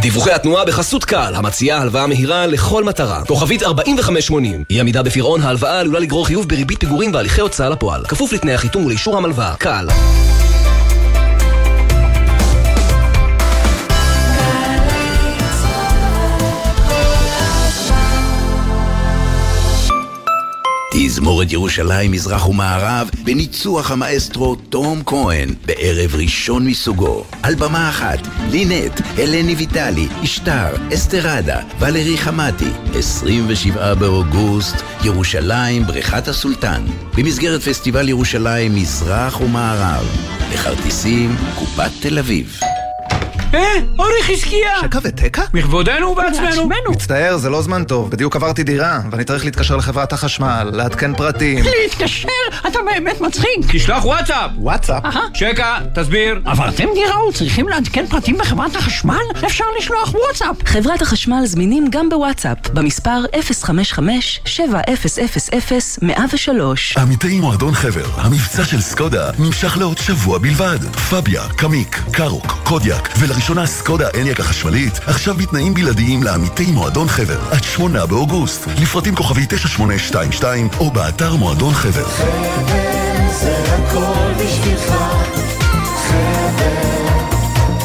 דיווחי התנועה בחסות קל, המציעה הלוואה מהירה לכל מטרה. כוכבית 4580. אי עמידה בפירעון ההלוואה עלולה לגרור חיוב בריבית פיגורים והליכי הוצאה לפועל. כפוף לתנאי החיתום ולאישור המלוואה. קל. תזמורת ירושלים מזרח ומערב בניצוח המאסטרו תום כהן בערב ראשון מסוגו. על במה אחת, לינט, הלני ויטלי, אשתר, אסתרדה, ולרי חמתי. 27 באוגוסט, ירושלים, בריכת הסולטן. במסגרת פסטיבל ירושלים מזרח ומערב. לכרטיסים, קופת תל אביב. אה, אורי חזקיה! שקע ותקע? מכבודנו ובעצמנו. מצטער, זה לא זמן טוב. בדיוק עברתי דירה, ואני צריך להתקשר לחברת החשמל, לעדכן פרטים. להתקשר? אתה באמת מצחיק. תשלח וואטסאפ! וואטסאפ? שקע, תסביר. עברתם דירה וצריכים לעדכן פרטים בחברת החשמל? אפשר לשלוח וואטסאפ. חברת החשמל זמינים גם בוואטסאפ, במספר 055-7000-103. עמיתי מועדון חבר, המבצע של סקודה נמשך לעוד שבוע בלבד. פביה, קמיק, קארוק, קודיאק, ולראשונה סקודה אניאק החשמלית, עכשיו בתנאים בלעדיים לעמיתי מועדון חבר, עד שמונה באוגוסט. לפרטים כוכבי 9822 או באתר מועדון חבר. חבר זה הכל בשבילך,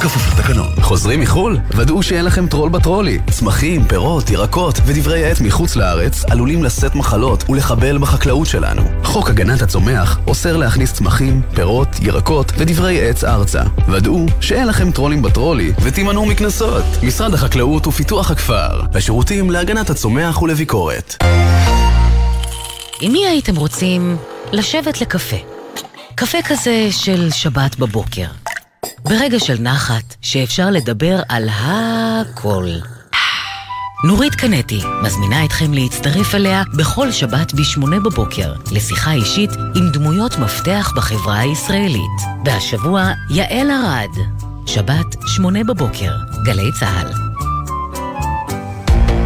כפוף לתקנון. חוזרים מחו"ל? ודאו שאין לכם טרול בטרולי. צמחים, פירות, ירקות ודברי עט מחוץ לארץ עלולים לשאת מחלות ולחבל בחקלאות שלנו. חוק הגנת הצומח אוסר להכניס צמחים, פירות, ירקות ודברי עץ ארצה. ודאו שאין לכם טרולים בטרולי ותימנעו מקנסות. משרד החקלאות ופיתוח הכפר. השירותים להגנת הצומח ולביקורת. עם מי הייתם רוצים לשבת לקפה? קפה כזה של שבת בבוקר. ברגע של נחת, שאפשר לדבר על הכל. נורית קנטי מזמינה אתכם להצטרף אליה בכל שבת ב-8 בבוקר לשיחה אישית עם דמויות מפתח בחברה הישראלית. והשבוע, יעל ארד. שבת, 8 בבוקר, גלי צה"ל.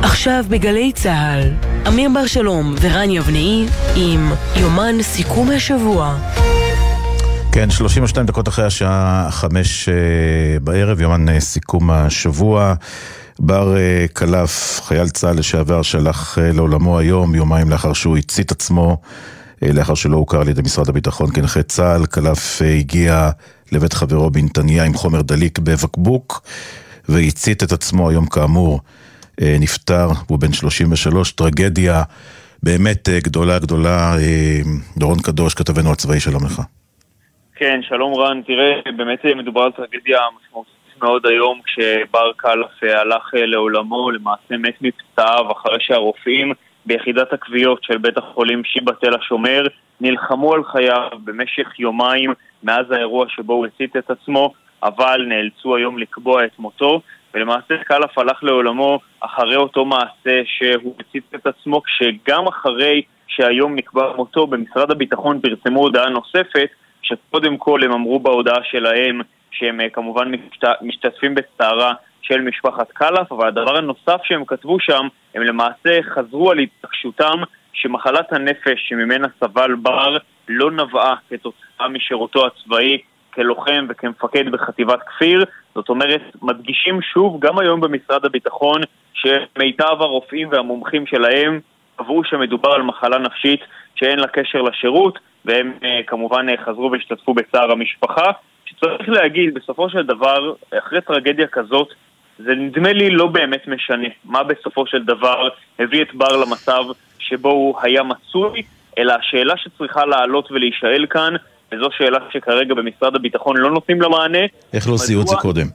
עכשיו בגלי צה"ל, אמיר בר שלום ורן יבנאי עם יומן סיכום השבוע. כן, 32 דקות אחרי השעה חמש בערב, יומן סיכום השבוע. בר קלף, חייל צה"ל לשעבר, שהלך לעולמו היום, יומיים לאחר שהוא הצית עצמו, לאחר שלא הוכר על ידי משרד הביטחון כנכה צה"ל. קלף הגיע לבית חברו בנתניה עם חומר דליק בבקבוק, והצית את עצמו היום כאמור. נפטר, הוא בן 33, טרגדיה באמת גדולה גדולה. דורון קדוש, כתבנו הצבאי, שלום לך. כן, שלום רן, תראה, באמת מדובר על טרגדיה משמעותית מאוד היום כשבר קלף הלך לעולמו, למעשה מת מפצעיו אחרי שהרופאים ביחידת הכוויות של בית החולים שיבא תל השומר נלחמו על חייו במשך יומיים מאז האירוע שבו הוא הצית את עצמו, אבל נאלצו היום לקבוע את מותו, ולמעשה קלף הלך לעולמו אחרי אותו מעשה שהוא הצית את עצמו, כשגם אחרי שהיום נקבע מותו במשרד הביטחון פרסמו הודעה נוספת שקודם כל הם אמרו בהודעה שלהם שהם כמובן משתתפים בצערה של משפחת קלף, אבל הדבר הנוסף שהם כתבו שם, הם למעשה חזרו על התעקשותם שמחלת הנפש שממנה סבל בר לא נבעה כתוצאה משירותו הצבאי כלוחם וכמפקד בחטיבת כפיר. זאת אומרת, מדגישים שוב, גם היום במשרד הביטחון, שמיטב הרופאים והמומחים שלהם קבעו שמדובר על מחלה נפשית שאין לה קשר לשירות, והם כמובן חזרו והשתתפו בצער המשפחה. שצריך להגיד, בסופו של דבר, אחרי טרגדיה כזאת, זה נדמה לי לא באמת משנה מה בסופו של דבר הביא את בר למצב שבו הוא היה מצוי, אלא השאלה שצריכה לעלות ולהישאל כאן, וזו שאלה שכרגע במשרד הביטחון לא נותנים לה מענה. איך לא זיהו את זה קודם?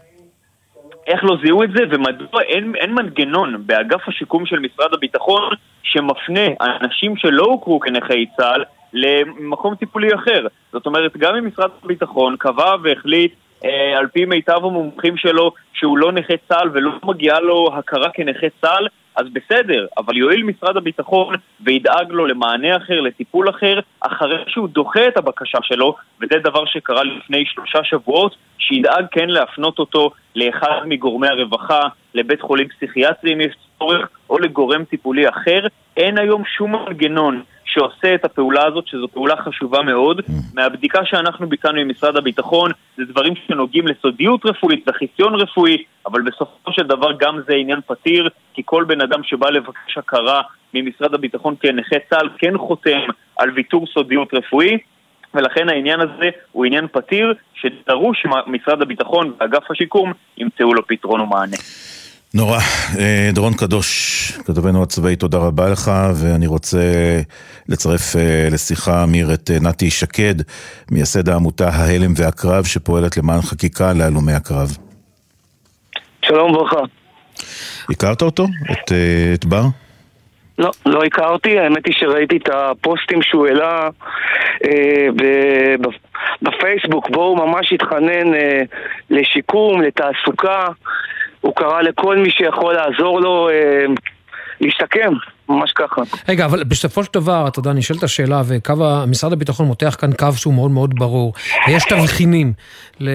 איך לא זיהו את זה, ומדוע אין, אין מנגנון באגף השיקום של משרד הביטחון שמפנה אנשים שלא הוכרו כנכי צה"ל למקום טיפולי אחר. זאת אומרת, גם אם משרד הביטחון קבע והחליט אה, על פי מיטב המומחים שלו שהוא לא נכה צה"ל ולא מגיעה לו הכרה כנכה צה"ל, אז בסדר, אבל יואיל משרד הביטחון וידאג לו למענה אחר, לטיפול אחר, אחרי שהוא דוחה את הבקשה שלו, וזה דבר שקרה לפני שלושה שבועות, שידאג כן להפנות אותו לאחד מגורמי הרווחה, לבית חולים פסיכיאטרי אם יש צורך, או לגורם טיפולי אחר. אין היום שום מנגנון שעושה את הפעולה הזאת, שזו פעולה חשובה מאוד. מהבדיקה שאנחנו ביצענו עם משרד הביטחון, זה דברים שנוגעים לסודיות רפואית, לחיסיון רפואי, אבל בסופו של דבר גם זה עניין פתיר, כי כל בן אדם שבא לבקש הכרה ממשרד הביטחון כנכה צה"ל כן חותם על ויתור סודיות רפואי. ולכן העניין הזה הוא עניין פתיר, שדרוש משרד הביטחון ואגף השיקום ימצאו לו פתרון ומענה. נורא. אה, דורון קדוש, כתבנו הצבאי, תודה רבה לך, ואני רוצה לצרף אה, לשיחה, אמיר, את אה, נתי שקד, מייסד העמותה ההלם והקרב, שפועלת למען חקיקה להלומי הקרב. שלום וברכה. הכרת אותו? את, את בר? לא, לא הכרתי, האמת היא שראיתי את הפוסטים שהוא העלה אה, בפייסבוק, בו הוא ממש התחנן אה, לשיקום, לתעסוקה. הוא קרא לכל מי שיכול לעזור לו אה, להשתקם, ממש ככה. רגע, אבל בסופו של דבר, אתה יודע, נשאלת השאלה, ומשרד הביטחון מותח כאן קו שהוא מאוד מאוד ברור. יש תבחינים אה,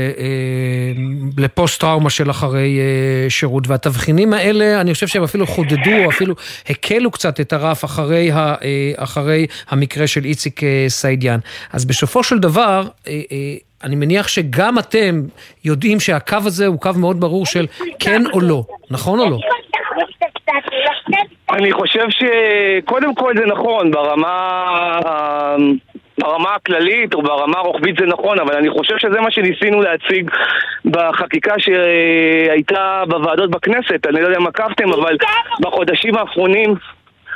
לפוסט-טראומה של אחרי אה, שירות, והתבחינים האלה, אני חושב שהם אפילו חודדו, אפילו הקלו קצת את הרף אחרי, ה, אה, אחרי המקרה של איציק סעידיאן. אז בסופו של דבר, אני מניח שגם אתם יודעים שהקו הזה הוא קו מאוד ברור של כן או לא, נכון או לא? אני חושב שקודם כל זה נכון, ברמה, ברמה הכללית או ברמה הרוחבית זה נכון, אבל אני חושב שזה מה שניסינו להציג בחקיקה שהייתה בוועדות בכנסת. אני לא יודע אם עקבתם, אבל בחודשים האחרונים...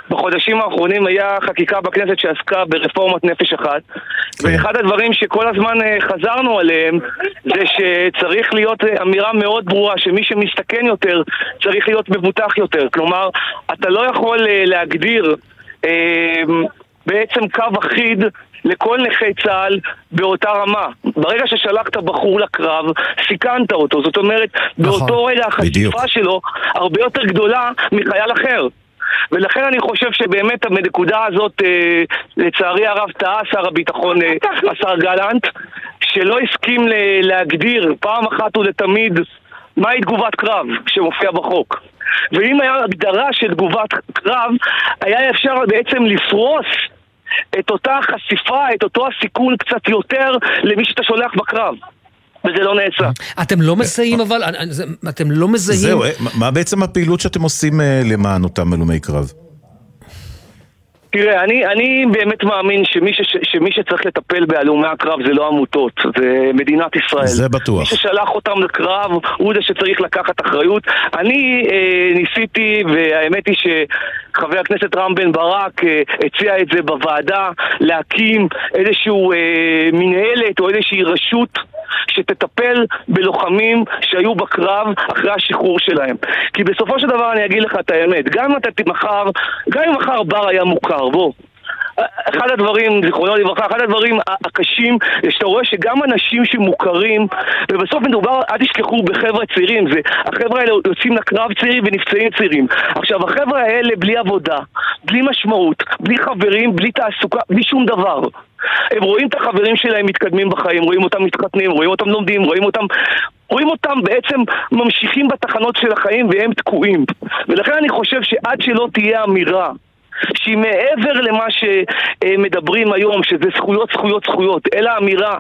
בחודשים האחרונים היה חקיקה בכנסת שעסקה ברפורמת נפש אחת ואחד הדברים שכל הזמן אה, חזרנו עליהם זה שצריך להיות אה, אמירה מאוד ברורה שמי שמסתכן יותר צריך להיות מבוטח יותר כלומר, אתה לא יכול אה, להגדיר אה, בעצם קו אחיד לכל נכי צה"ל באותה רמה. ברגע ששלחת בחור לקרב, סיכנת אותו. זאת אומרת, נכון, באותו רגע החשיפה שלו הרבה יותר גדולה מחייל אחר. ולכן אני חושב שבאמת בנקודה הזאת, אה, לצערי הרב, טעה שר הביטחון, אה, השר גלנט, שלא הסכים להגדיר פעם אחת ולתמיד מהי תגובת קרב שמופיע בחוק. ואם היה הגדרה של תגובת קרב, היה אפשר בעצם לפרוס את אותה חשיפה, את אותו הסיכון קצת יותר למי שאתה שולח בקרב. וזה לא נעשה. אתם לא מזהים אבל, אתם לא מזהים... זהו, אה, מה בעצם הפעילות שאתם עושים אה, למען אותם הלומי קרב? תראה, אני, אני באמת מאמין שמי, ש, שמי שצריך לטפל בהלומי הקרב זה לא עמותות, זה מדינת ישראל. זה בטוח. מי ששלח אותם לקרב הוא זה שצריך לקחת אחריות. אני אה, ניסיתי, והאמת היא שחבר הכנסת רם בן ברק אה, הציע את זה בוועדה, להקים איזשהו אה, מנהלת או איזושהי רשות שתטפל בלוחמים שהיו בקרב אחרי השחרור שלהם. כי בסופו של דבר אני אגיד לך את האמת, גם אם אתה מחר, גם אם מחר בר היה מוכר, בוא. אחד הדברים, זיכרונו לברכה, אחד הדברים הקשים זה שאתה רואה שגם אנשים שמוכרים ובסוף מדובר, אל תשכחו בחבר'ה צעירים זה, החבר'ה האלה יוצאים לקרב צעירים ונפצעים צעירים עכשיו החבר'ה האלה בלי עבודה, בלי משמעות, בלי חברים, בלי תעסוקה, בלי שום דבר הם רואים את החברים שלהם מתקדמים בחיים, רואים אותם מתחתנים, רואים אותם לומדים, רואים אותם... רואים אותם בעצם ממשיכים בתחנות של החיים והם תקועים. ולכן אני חושב שעד שלא תהיה אמירה שהיא מעבר למה שמדברים היום, שזה זכויות, זכויות, זכויות, אלא אמירה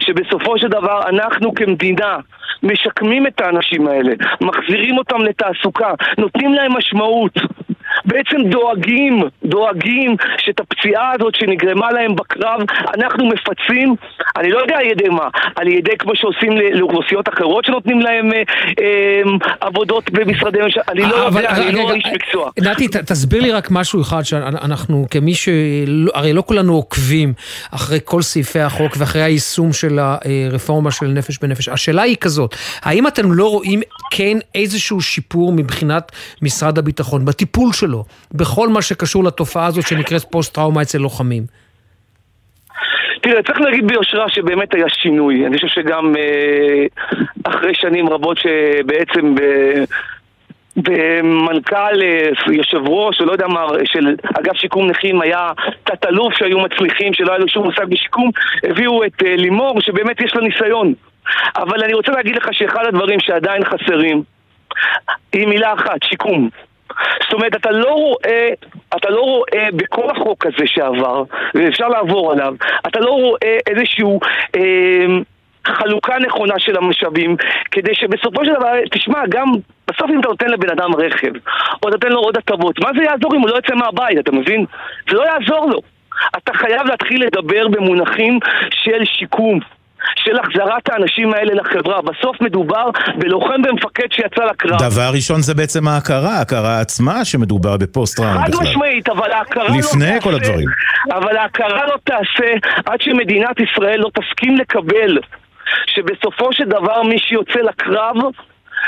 שבסופו של דבר אנחנו כמדינה משקמים את האנשים האלה, מחזירים אותם לתעסוקה, נותנים להם משמעות. בעצם דואגים, דואגים שאת הפציעה הזאת שנגרמה להם בקרב אנחנו מפצים, אני לא יודע על ידי מה, על ידי כמו שעושים לאוכלוסיות אחרות שנותנים להם אה, אה, עבודות במשרדי ממשלה, אני לא יודע, אני לא איש מקצוע. נתי, תסביר לי רק משהו אחד, שאנחנו כמי ש... הרי לא כולנו עוקבים אחרי כל סעיפי החוק ואחרי היישום של הרפורמה של נפש בנפש. השאלה היא כזאת, האם אתם לא רואים כן איזשהו שיפור מבחינת משרד הביטחון בטיפול שלו, בכל מה שקשור לתופעה הזאת שנקראת פוסט-טראומה אצל לוחמים? תראה, צריך להגיד ביושרה שבאמת היה שינוי. אני חושב שגם אה, אחרי שנים רבות שבעצם... אה, ומנכ"ל, אה, יושב ראש, או לא יודע מה, של אגף שיקום נכים היה תת-אלוף שהיו מצליחים, שלא היה לו שום מושג בשיקום, הביאו את אה, לימור, שבאמת יש לו ניסיון. אבל אני רוצה להגיד לך שאחד הדברים שעדיין חסרים, היא מילה אחת, שיקום. זאת אומרת, אתה לא רואה, אתה לא רואה בכל החוק הזה שעבר, ואפשר לעבור עליו, אתה לא רואה איזשהו... אה, חלוקה נכונה של המשאבים, כדי שבסופו של דבר, תשמע, גם בסוף אם אתה נותן לבן אדם רכב, או נותן לו עוד הטבות, מה זה יעזור אם הוא לא יוצא מהבית, אתה מבין? זה לא יעזור לו. אתה חייב להתחיל לדבר במונחים של שיקום. של החזרת האנשים האלה לחברה. בסוף מדובר בלוחם ומפקד שיצא לקרב. דבר ראשון זה בעצם ההכרה, ההכרה עצמה שמדובר בפוסט-טראומה חד בכלל. משמעית, אבל ההכרה לא תעשה... לפני כל הדברים. אבל ההכרה לא תעשה עד שמדינת ישראל לא תסכים לקבל שבסופו של דבר מי שיוצא לקרב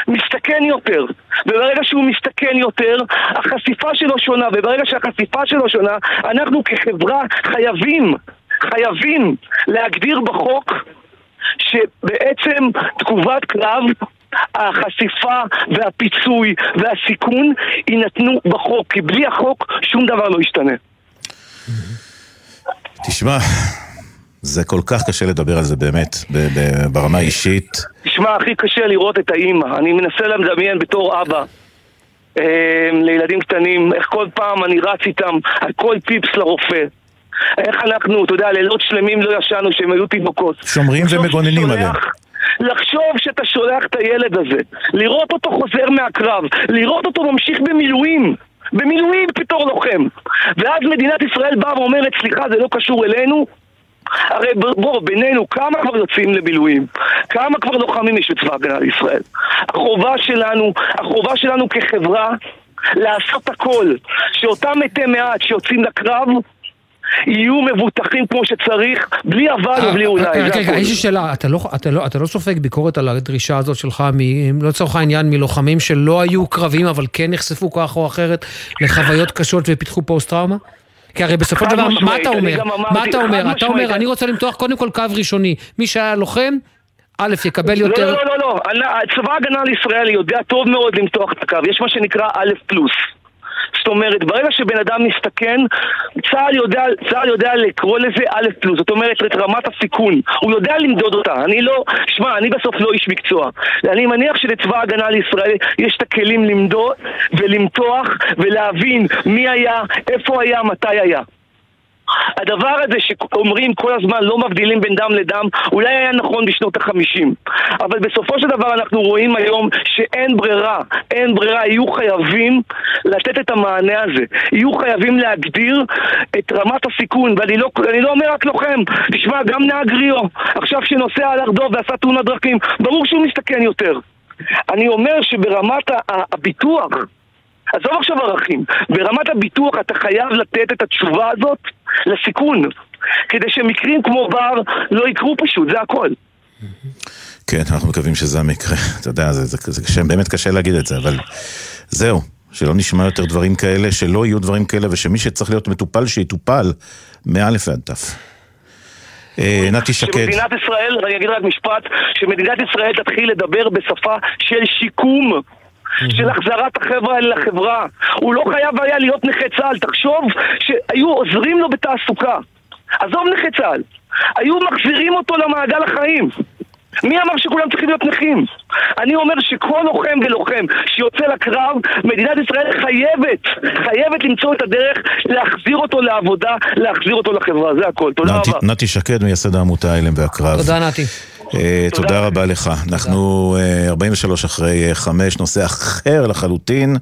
מסתכן יותר. וברגע שהוא מסתכן יותר, החשיפה שלו שונה, וברגע שהחשיפה שלו שונה, אנחנו כחברה חייבים, חייבים להגדיר בחוק שבעצם תגובת קרב החשיפה והפיצוי והסיכון יינתנו בחוק, כי בלי החוק שום דבר לא ישתנה. תשמע, זה כל כך קשה לדבר על זה באמת, ברמה האישית. תשמע, הכי קשה לראות את האימא. אני מנסה לדמיין בתור אבא אה, לילדים קטנים, איך כל פעם אני רץ איתם על כל פיפס לרופא. איך אנחנו, אתה יודע, לילות שלמים לא ישנו שהם היו תינוקות. שומרים ומגוננים עליהם. לחשוב שאתה שולח את הילד הזה, לראות אותו חוזר מהקרב, לראות אותו ממשיך במילואים. במילואים בתור לוחם. ואז מדינת ישראל באה ואומרת, סליחה, זה לא קשור אלינו, הרי בוא, בינינו, כמה כבר יוצאים למילואים? כמה כבר לוחמים יש בצבא הגנה לישראל? החובה שלנו, החובה שלנו כחברה, לעשות הכל, שאותם מתי מעט שיוצאים לקרב, יהיו מבוטחים כמו שצריך, בלי אבל ובלי אולי, רגע, זה רגע, הכל. יש לי שאלה, אתה לא, אתה, לא, אתה לא סופג ביקורת על הדרישה הזאת שלך, מ, לא לצורך העניין, מלוחמים שלא היו קרבים, אבל כן נחשפו כך או אחרת לחוויות קשות ופיתחו פוסט-טראומה? כי הרי בסופו של דבר, מה אתה אומר? מה אתה אומר? אתה. אומר, אני רוצה למתוח קודם כל קו ראשוני. מי שהיה לוחם, א', יקבל יותר... לא, לא, לא, לא, אני- צבא ההגנה לישראל יודע טוב מאוד למתוח את הקו, יש מה שנקרא א' פלוס. זאת אומרת, ברגע שבן אדם מסתכן, צה"ל יודע, צה"ל יודע לקרוא לזה א' פלוס, זאת אומרת, את רמת הסיכון. הוא יודע למדוד אותה. אני לא, שמע, אני בסוף לא איש מקצוע. אני מניח שלצבא ההגנה לישראל יש את הכלים למדוד ולמתוח ולהבין מי היה, איפה היה, מתי היה. הדבר הזה שאומרים כל הזמן לא מבדילים בין דם לדם, אולי היה נכון בשנות החמישים. אבל בסופו של דבר אנחנו רואים היום שאין ברירה, אין ברירה, יהיו חייבים לתת את המענה הזה. יהיו חייבים להגדיר את רמת הסיכון, ואני לא, לא אומר רק לוחם, תשמע, גם נהג ריו, עכשיו שנוסע על ארדוב ועשה תאונת דרכים, ברור שהוא מסתכן יותר. אני אומר שברמת הביטוח, עזוב עכשיו ערכים, ברמת הביטוח אתה חייב לתת את התשובה הזאת לסיכון, כדי שמקרים כמו בר לא יקרו פשוט, זה הכל. כן, אנחנו מקווים שזה המקרה. אתה יודע, זה, זה, זה קשה, באמת קשה להגיד את זה, אבל זהו, שלא נשמע יותר דברים כאלה, שלא יהיו דברים כאלה, ושמי שצריך להיות מטופל, שיטופל מאלף ועד. אה, נתי שקד, שמדינת ישראל, אני אגיד רק משפט, שמדינת ישראל תתחיל לדבר בשפה של שיקום. של החזרת החבר'ה האלה לחברה. הוא לא חייב היה להיות נכה צה"ל. תחשוב שהיו עוזרים לו בתעסוקה. עזוב נכה צה"ל. היו מחזירים אותו למעגל החיים. מי אמר שכולם צריכים להיות נכים? אני אומר שכל לוחם ולוחם שיוצא לקרב, מדינת ישראל חייבת, חייבת למצוא את הדרך להחזיר אותו לעבודה, להחזיר אותו לחברה, זה הכל. תודה נתי, רבה. נתי שקד, מייסד העמותה הלם והקרב. תודה, נתי. אה, תודה רבה לך. אנחנו אה, 43 אחרי אה, 5, נושא אחר לחלוטין.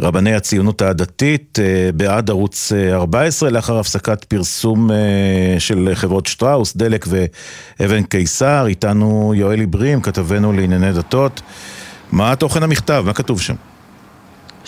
רבני הציונות הדתית אה, בעד ערוץ אה, 14 לאחר הפסקת פרסום אה, של חברות שטראוס, דלק ואבן קיסר. איתנו יואל עיברים, כתבנו לענייני דתות. מה תוכן המכתב? מה כתוב שם?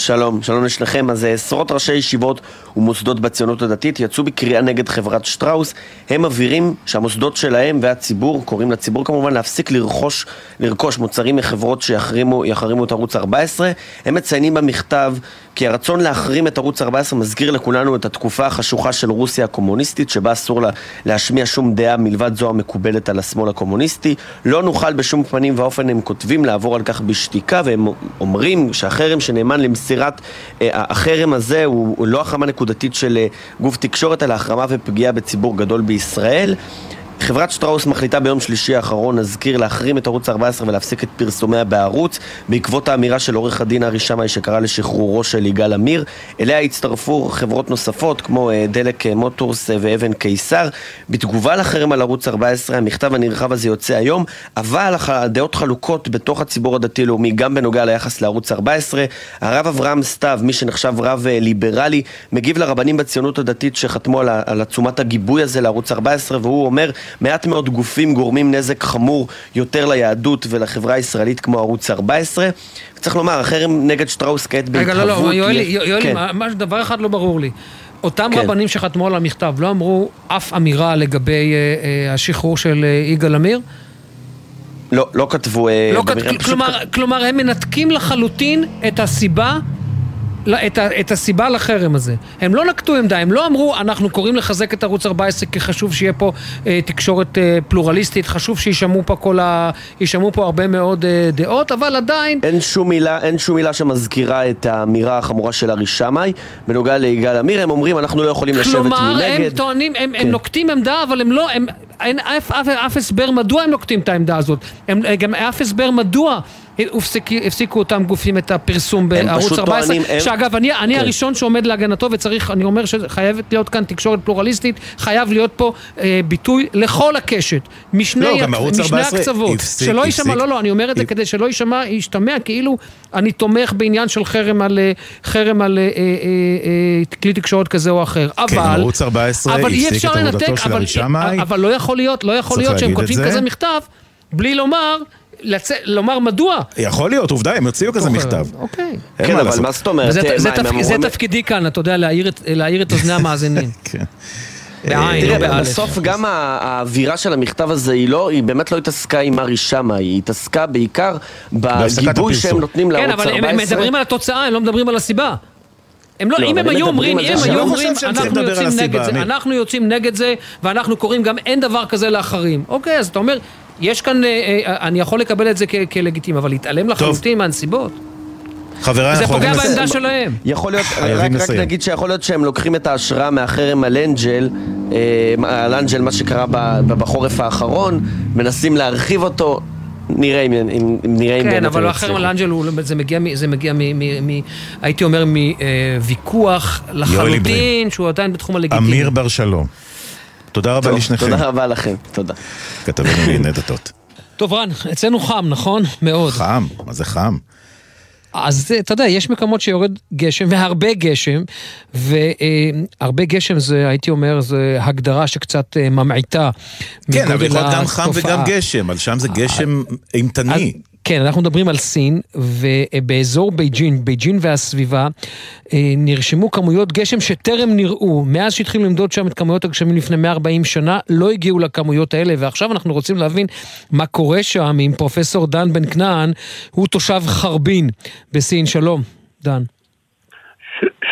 שלום, שלום לשניכם. אז אה, עשרות ראשי ישיבות ומוסדות בציונות הדתית יצאו בקריאה נגד חברת שטראוס. הם מבהירים שהמוסדות שלהם והציבור, קוראים לציבור כמובן, להפסיק לרכוש, לרכוש מוצרים מחברות שיחרימו יחרימו את ערוץ 14. הם מציינים במכתב כי הרצון להחרים את ערוץ 14 מזכיר לכולנו את התקופה החשוכה של רוסיה הקומוניסטית, שבה אסור לה להשמיע שום דעה מלבד זו המקובלת על השמאל הקומוניסטי. לא נוכל בשום פנים ואופן, הם כותבים, לעבור על כך בשתיקה, והם אומרים שהחרם שנאמן למסירת אה, החרם הזה הוא, לא החרמה נקודתית של אה, גוף תקשורת, אלא החרמה ופגיעה בציבור גדול בישראל. חברת שטראוס מחליטה ביום שלישי האחרון, נזכיר, להחרים את ערוץ 14 ולהפסיק את פרסומיה בערוץ בעקבות האמירה של עורך הדין ארי שמאי שקרא לשחרורו של יגאל עמיר. אליה הצטרפו חברות נוספות כמו אה, דלק אה, מוטורס אה, ואבן קיסר. בתגובה לחרם על ערוץ 14, המכתב הנרחב הזה יוצא היום, אבל הדעות חלוקות בתוך הציבור הדתי-לאומי, גם בנוגע ליחס לערוץ 14. הרב אברהם סתיו, מי שנחשב רב ליברלי, מגיב לרבנים בציונות הדתית שחתמו על עצומת הגיבוי הזה לערוץ 14, והוא אומר מעט מאוד גופים גורמים נזק חמור יותר ליהדות ולחברה הישראלית כמו ערוץ 14. צריך לומר, החרם נגד שטראוס כעת בהתהוות. רגע, לא, לא, יואלי, יואלי, כן. דבר אחד לא ברור לי. אותם כן. רבנים שחתמו על המכתב לא אמרו אף אמירה לגבי אה, אה, השחרור של אה, יגאל עמיר? לא, לא כתבו... לא כת... כלומר, כ... כלומר, הם מנתקים לחלוטין את הסיבה את, ה, את הסיבה לחרם הזה. הם לא נקטו עמדה, הם לא אמרו, אנחנו קוראים לחזק את ערוץ 14 כי חשוב שיהיה פה אה, תקשורת אה, פלורליסטית, חשוב שישמעו פה כל ה... יישמעו פה הרבה מאוד אה, דעות, אבל עדיין... אין שום מילה, אין שום מילה שמזכירה את האמירה החמורה של ארי שמאי בנוגע ליגאל עמיר, הם אומרים, אנחנו לא יכולים לשבת מנגד. כלומר, הם טוענים, הם, כן. הם נוקטים עמדה, אבל הם לא... הם, אין אף, אף, אף הסבר מדוע הם נוקטים את העמדה הזאת. הם, גם אף הסבר מדוע הפסיק, הפסיקו אותם גופים את הפרסום בערוץ 14, טוענים, שאגב, אני, אני כן. הראשון שעומד להגנתו וצריך, אני אומר שחייבת להיות כאן תקשורת פלורליסטית, חייב להיות פה אה, ביטוי לכל הקשת, משני, לא, ית, משני הקצוות, הפסיק, שלא יישמע, לא, לא, אני אומר את זה כדי שלא יישמע, ישתמע כאילו אני תומך בעניין של חרם על, אה, חרם על אה, אה, אה, כלי תקשורת כזה או אחר, כן, אבל, ערוץ 14 הפסיק את עבודתו של אבל, אבל לא יכול להיות, לא יכול להיות שהם כותבים כזה מכתב בלי לומר לצ... לומר מדוע. יכול להיות, עובדה, הם הוציאו כזה מכתב. אוקיי. כן, אבל מה זאת אומרת? זה תפקידי כאן, אתה יודע, להאיר את אוזני המאזינים. כן. בעין, לא. בסוף גם האווירה של המכתב הזה היא לא, היא באמת לא התעסקה עם ארי שמה, היא התעסקה בעיקר בגיבוי שהם נותנים לערוץ 14. כן, אבל הם מדברים על התוצאה, הם לא מדברים על הסיבה. הם לא, לא אם הם היו אומרים, אם הם היו אומרים, אנחנו יוצאים נגד זה, אנחנו יוצאים נגד זה, ואנחנו קוראים גם אין דבר כזה לאחרים. אוקיי, אז אתה אומר, יש כאן, אה, אה, אני יכול לקבל את זה כלגיטימי, אבל להתעלם לחלוטין מהנסיבות. חבריי, אנחנו זה פוגע בעמדה שלהם. יכול להיות, רק, רק נגיד שיכול להיות שהם לוקחים את ההשראה מהחרם על אנג'ל, אה, על אנג'ל, מה שקרה בחורף האחרון, מנסים להרחיב אותו. נראה אם, אם, נראה אם כן, באמת... כן, אבל החרם על אנג'ל, זה מגיע, זה מגיע מ, מ, מ, הייתי אומר, מוויכוח לחלוטין, שהוא עדיין בתחום הלגיטימי. אמיר בר שלום. תודה רבה לשניכם. תודה רבה לכם, תודה. כתבנו לענייני דתות. טוב, רן, אצלנו חם, נכון? מאוד. חם, מה זה חם? אז אתה יודע, יש מקומות שיורד גשם, והרבה גשם, והרבה גשם זה, הייתי אומר, זה הגדרה שקצת אה, ממעיטה כן, אבל יכול להיות גם חם וגם גשם, אבל שם זה גשם אימתני. כן, אנחנו מדברים על סין, ובאזור בייג'ין, בייג'ין והסביבה, אה, נרשמו כמויות גשם שטרם נראו. מאז שהתחילו למדוד שם את כמויות הגשמים לפני 140 שנה, לא הגיעו לכמויות האלה, ועכשיו אנחנו רוצים להבין מה קורה שם עם פרופסור דן בן כנען, הוא תושב חרבין בסין. שלום, דן.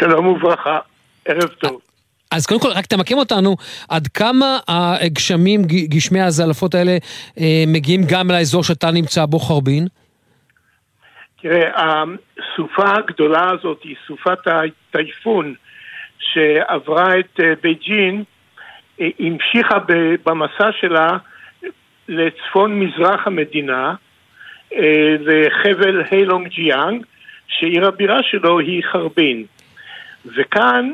שלום וברכה, ערב טוב. אז קודם כל, רק תמקם אותנו, עד כמה הגשמים, גשמי הזלפות האלה, אה, מגיעים גם לאזור שאתה נמצא בו, חרבין? תראה, הסופה הגדולה הזאת היא סופת הטייפון שעברה את אה, בייג'ין, אה, המשיכה במסע שלה לצפון מזרח המדינה, לחבל היילונג ג'יאנג, שעיר הבירה שלו היא חרבין. וכאן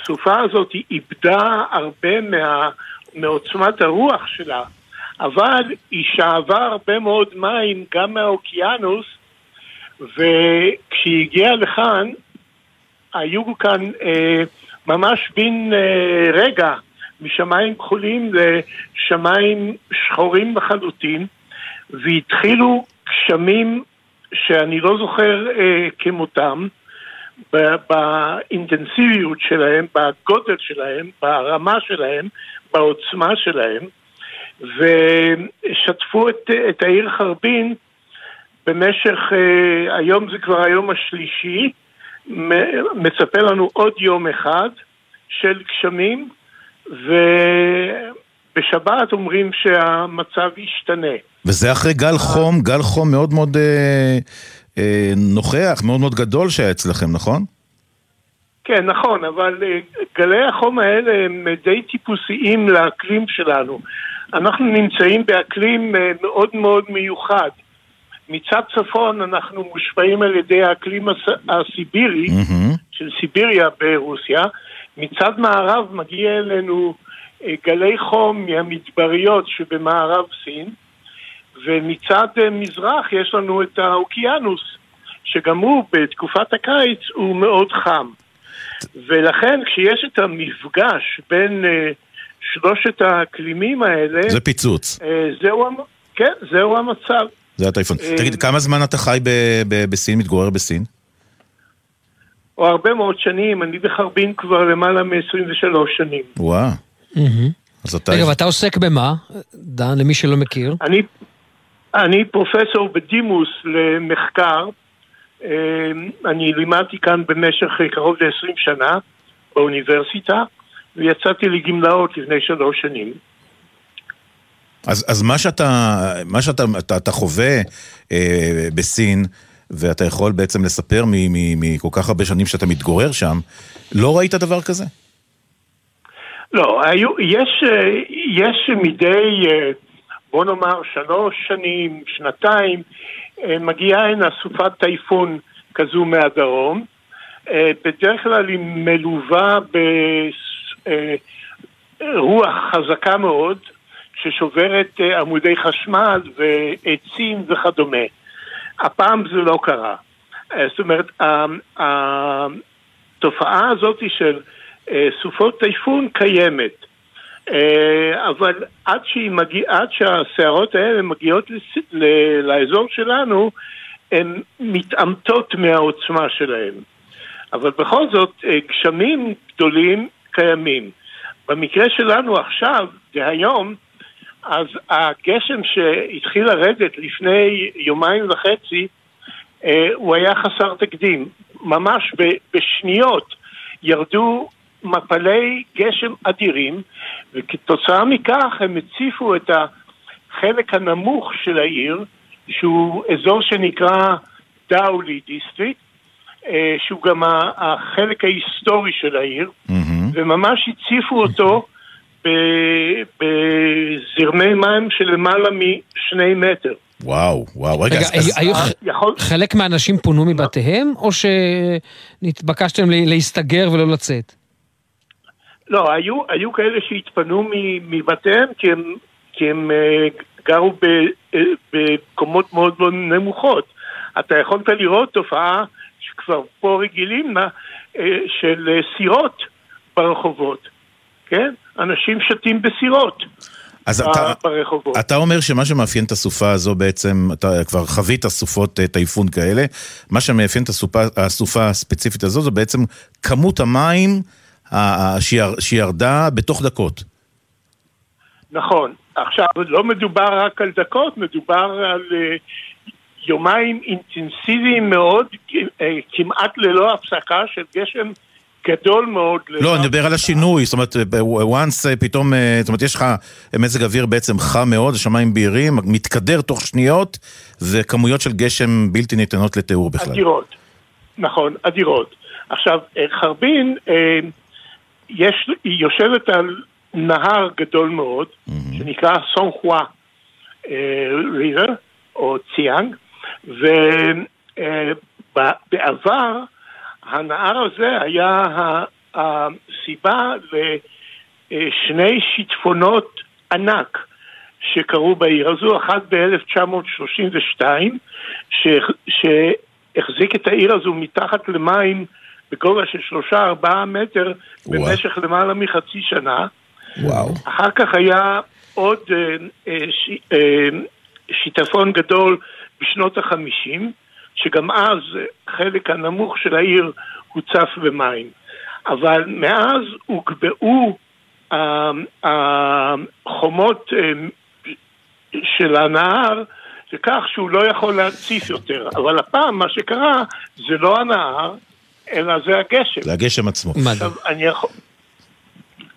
הסופה הזאת היא איבדה הרבה מה, מעוצמת הרוח שלה, אבל היא שאבה הרבה מאוד מים גם מהאוקיינוס, וכשהיא הגיעה לכאן, היו כאן אה, ממש בין אה, רגע משמיים כחולים לשמיים שחורים לחלוטין, והתחילו גשמים שאני לא זוכר אה, כמותם באינטנסיביות שלהם, בגודל שלהם, ברמה שלהם, בעוצמה שלהם, ושטפו את, את העיר חרבין במשך, אה, היום זה כבר היום השלישי, מצפה לנו עוד יום אחד של גשמים, ובשבת אומרים שהמצב ישתנה. וזה אחרי גל חום, גל חום מאוד מאוד אה, אה, נוכח, מאוד מאוד גדול שהיה אצלכם, נכון? כן, נכון, אבל אה, גלי החום האלה הם די טיפוסיים לאקלים שלנו. אנחנו נמצאים באקלים אה, מאוד מאוד מיוחד. מצד צפון אנחנו מושפעים על ידי האקלים הס- הסיבירי, של סיביריה ברוסיה. מצד מערב מגיע אלינו אה, גלי חום מהמדבריות שבמערב סין, ומצד אה, מזרח יש לנו את האוקיינוס, שגם הוא בתקופת הקיץ הוא מאוד חם. ולכן כשיש את המפגש בין אה, שלושת האקלימים האלה, זה פיצוץ. אה, זהו, המ- כן, זהו המצב. זה הטייפון. אה, תגיד, כמה זמן אתה חי ב- ב- בסין, מתגורר בסין? או הרבה מאוד שנים, אני בחרבין כבר למעלה מ-23 שנים. וואו. אז אתה... רגע, ואתה עוסק במה? דן, למי שלא מכיר. אני, אני פרופסור בדימוס למחקר, אה, אני לימדתי כאן במשך קרוב ל-20 שנה באוניברסיטה, ויצאתי לגמלאות לפני שלוש שנים. אז, אז מה שאתה, מה שאתה אתה, אתה חווה אה, בסין, ואתה יכול בעצם לספר מכל כך הרבה שנים שאתה מתגורר שם, לא ראית דבר כזה? לא, היו, יש, אה, יש מדי, אה, בוא נאמר, שלוש שנים, שנתיים, אה, מגיעה הנה סופת טייפון כזו מהדרום. אה, בדרך כלל היא מלווה ברוח חזקה מאוד, ששוברת אה, עמודי חשמל ועצים וכדומה. הפעם זה לא קרה. אה, זאת אומרת, התופעה הזאת של אה, סופות טייפון קיימת. אה, אבל עד, מגיע, עד שהסערות האלה מגיעות לס, ל, לאזור שלנו, הן מתעמתות מהעוצמה שלהן. אבל בכל זאת, אה, גשמים גדולים קיימים. במקרה שלנו עכשיו, דהיום, אז הגשם שהתחיל לרדת לפני יומיים וחצי, אה, הוא היה חסר תקדים. ממש בשניות ירדו מפלי גשם אדירים, וכתוצאה מכך הם הציפו את החלק הנמוך של העיר, שהוא אזור שנקרא דאולי District, אה, שהוא גם החלק ההיסטורי של העיר, וממש הציפו אותו בזרמי מים של למעלה משני מטר. וואו, וואו, רגע, רגע, אז, היו ח- חלק מהאנשים פונו מבתיהם, או שנתבקשתם לה- להסתגר ולא לצאת? לא, היו, היו כאלה שהתפנו מבתיהם כי הם, כי הם אה, גרו ב, אה, בקומות מאוד מאוד נמוכות. אתה יכולת לראות תופעה שכבר פה רגילים לה, אה, של סירות ברחובות, כן? אנשים שתים בסירות אז אתה, ברחובות. אתה אומר שמה שמאפיין את הסופה הזו בעצם, אתה כבר חווית סופות טייפון כאלה, מה שמאפיין את הסופה, הסופה הספציפית הזו זה בעצם כמות המים שירדה בתוך דקות. נכון. עכשיו, לא מדובר רק על דקות, מדובר על אה, יומיים אינטנסיביים מאוד, אה, כמעט ללא הפסקה של גשם גדול מאוד. לא, אני מדבר על השינוי, זאת אומרת, אה, once פתאום, זאת אומרת, יש לך מזג אוויר בעצם חם מאוד, השמיים בהירים, מתקדר תוך שניות, וכמויות של גשם בלתי ניתנות לתיאור בכלל. אדירות. נכון, אדירות. עכשיו, חרבין, יש, היא יושבת על נהר גדול מאוד, שנקרא סון חווה ריבר, או ציאנג, ובעבר הנהר הזה היה הסיבה לשני שיטפונות ענק שקרו בעיר הזו, אחד ב-1932, שהחזיק את העיר הזו מתחת למים בגובה של שלושה ארבעה מטר במשך למעלה מחצי שנה. וואו. אחר כך היה עוד אה, אה, ש, אה, שיטפון גדול בשנות החמישים, שגם אז חלק הנמוך של העיר הוצף במים. אבל מאז הוגבעו אה, החומות אה, של הנהר לכך שהוא לא יכול להציף יותר. אבל הפעם מה שקרה זה לא הנהר, אלא זה הגשם. זה הגשם עצמו. עכשיו, אני יכול,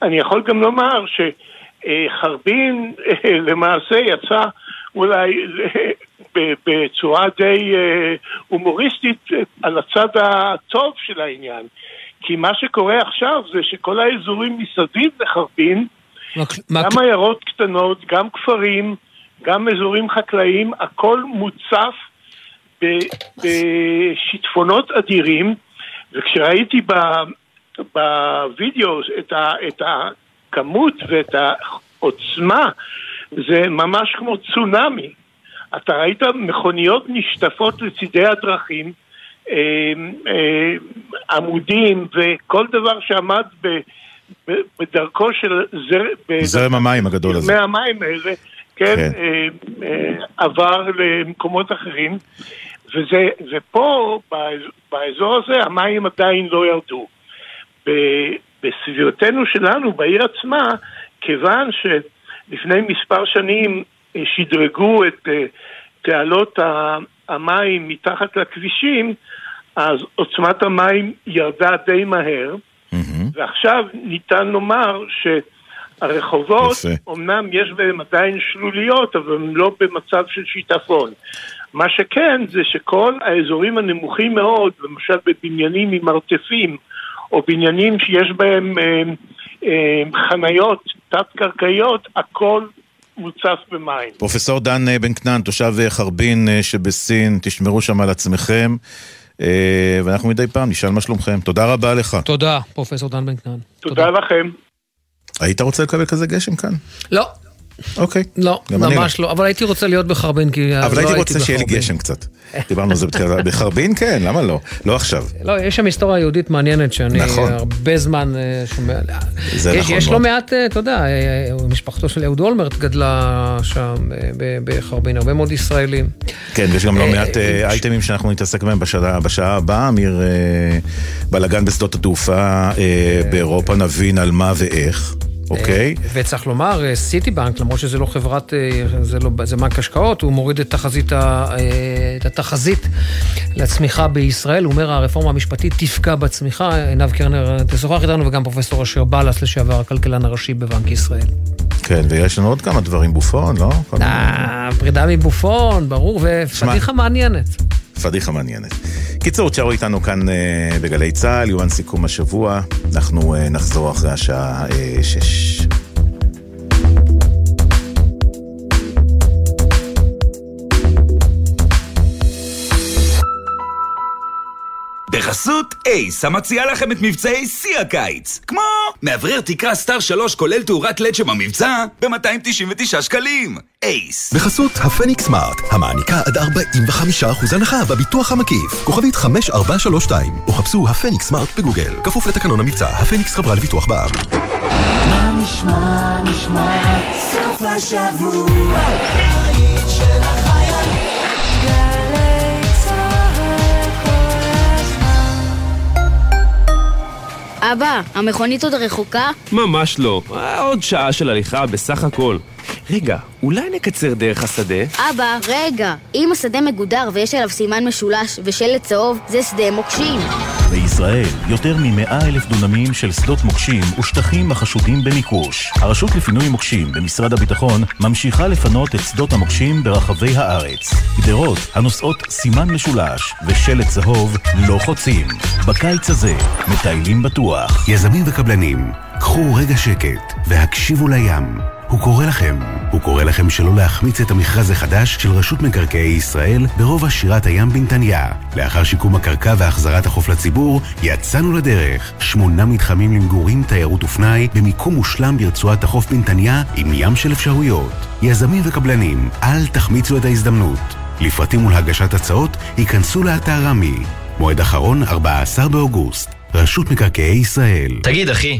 אני יכול גם לומר שחרבין אה, למעשה יצא אולי אה, ב- בצורה די אה, הומוריסטית על הצד הטוב של העניין. כי מה שקורה עכשיו זה שכל האזורים מסביב לחרבין, גם עיירות קטנות, גם כפרים, גם אזורים חקלאיים, הכל מוצף בשיטפונות אדירים, וכשראיתי ב- בווידאו את, ה- את הכמות ואת העוצמה, זה ממש כמו צונאמי. אתה ראית מכוניות נשטפות לצידי הדרכים, אה, אה, עמודים וכל דבר שעמד ב, ב, בדרכו של זר, זרם המים הגדול הזה. מי המים האלה, כן, כן. אה, אה, עבר למקומות אחרים, וזה, ופה, באזור, הזה, המים עדיין לא ירדו. בסביבתנו שלנו, בעיר עצמה, כיוון שלפני מספר שנים אה, שדרגו את אה, תעלות המים מתחת לכבישים, אז עוצמת המים ירדה די מהר, ועכשיו ניתן לומר שהרחובות, יפה. אמנם יש בהם עדיין שלוליות, אבל הם לא במצב של שיטפון. מה שכן, זה שכל האזורים הנמוכים מאוד, למשל בבניינים עם מרתפים, או בניינים שיש בהם אה, אה, חניות תת-קרקעיות, הכל מוצף במים. פרופסור דן אה, בן כנען, תושב אה, חרבין אה, שבסין, תשמרו שם על עצמכם, אה, ואנחנו מדי פעם נשאל מה שלומכם. תודה רבה לך. תודה, פרופסור דן בן כנען. תודה לכם. היית רוצה לקבל כזה גשם כאן? לא. אוקיי. לא, ממש לא, אבל הייתי רוצה להיות בחרבין, כי אבל לא הייתי רוצה שיהיה לי בחרבין. גשם קצת. דיברנו על זה בתחילה. בחרבין כן, למה לא? לא עכשיו. לא, יש שם היסטוריה יהודית מעניינת שאני נכון. הרבה זמן אה, שומע. זה יש, נכון יש לא מאוד. מעט, אה, אתה יודע, אה, משפחתו של אהוד אולמרט גדלה שם אה, בחרבין, הרבה מאוד ישראלים. כן, ויש גם לא מעט אה, אייטמים שאנחנו נתעסק בהם בשעה הבאה, אמיר אה, בלאגן בשדות התעופה אה, באירופה, נבין על מה ואיך, אוקיי? וצריך לומר, אה, סיטי בנק, למרות שזה לא חברת, אה, זה, לא, זה בנק השקעות, הוא מוריד את, תחזית ה, אה, את התחזית לצמיחה בישראל. הוא אומר, הרפורמה המשפטית תפגע בצמיחה. עינב קרנר תשוחח איתנו, וגם פרופסור אשר בלס, לשעבר הכלכלן הראשי בבנק ישראל. כן, ויש לנו עוד כמה דברים, בופון, לא? אה, פרידה מבופון, ברור, ופדיחה מעניינת. פדיחה מעניינת. קיצור, תשארו איתנו כאן אה, בגלי צה"ל, יומן סיכום השבוע. אנחנו אה, נחזור אחרי השעה אה, שש. בחסות אייס, המציעה לכם את מבצעי שיא הקיץ. כמו מאוורר תקרה סטאר 3 כולל תאורת לד שבמבצע ב-299 שקלים. אייס. בחסות הפניקס סמארט, המעניקה עד 45% הנחה בביטוח המקיף. כוכבית 5432, או חפשו הפניקס סמארט בגוגל. כפוף לתקנון המבצע, הפניקס חברה לביטוח בע"מ. מה נשמע, נשמע, סוף השבוע, אבא, המכונית עוד רחוקה? ממש לא. אה, עוד שעה של הליכה בסך הכל. רגע, אולי נקצר דרך השדה? אבא, רגע. אם השדה מגודר ויש עליו סימן משולש ושלט צהוב, זה שדה מוקשים. בישראל, יותר מ-100 אלף דונמים של שדות מוקשים ושטחים החשודים במיקוש. הרשות לפינוי מוקשים במשרד הביטחון ממשיכה לפנות את שדות המוקשים ברחבי הארץ. גדרות הנושאות סימן משולש ושלט צהוב לא חוצים. בקיץ הזה, מטיילים בטוח. יזמים וקבלנים, קחו רגע שקט והקשיבו לים. הוא קורא לכם. הוא קורא לכם שלא להחמיץ את המכרז החדש של רשות מקרקעי ישראל ברובע שירת הים בנתניה. לאחר שיקום הקרקע והחזרת החוף לציבור, יצאנו לדרך. שמונה מתחמים למגורים, תיירות ופנאי, במיקום מושלם ברצועת החוף בנתניה, עם ים של אפשרויות. יזמים וקבלנים, אל תחמיצו את ההזדמנות. לפרטים ולהגשת הצעות, היכנסו לאתר רמי. מועד אחרון, 14 באוגוסט. רשות מקרקעי ישראל. תגיד, אחי,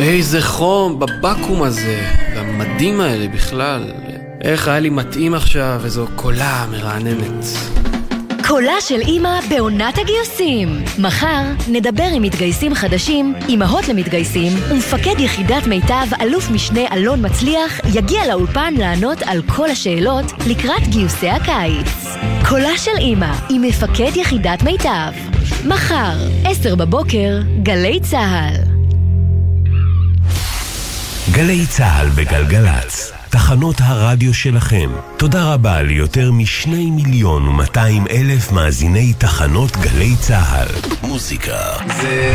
איזה חום בבקו"ם הזה, והמדים האלה בכלל. איך היה לי מתאים עכשיו, איזו קולה מרעננת. קולה של אימא בעונת הגיוסים. מחר נדבר עם מתגייסים חדשים, אימהות למתגייסים, ומפקד יחידת מיטב, אלוף משנה אלון מצליח, יגיע לאולפן לענות על כל השאלות לקראת גיוסי הקיץ. קולה של אימא עם מפקד יחידת מיטב. מחר, עשר בבוקר, גלי צה"ל. גלי צה"ל בגלגלצ, תחנות הרדיו שלכם. תודה רבה ליותר משני מיליון ומאתיים אלף מאזיני תחנות גלי צה"ל. מוזיקה זה...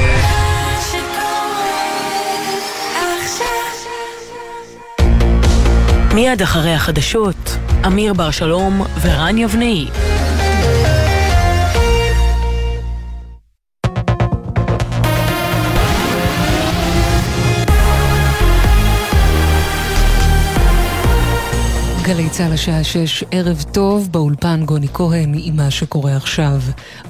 מיד אחרי החדשות, אמיר בר שלום ורן יבנאי. גלי צה"ל השעה 6, ערב טוב, באולפן גוני כהן עם מה שקורה עכשיו.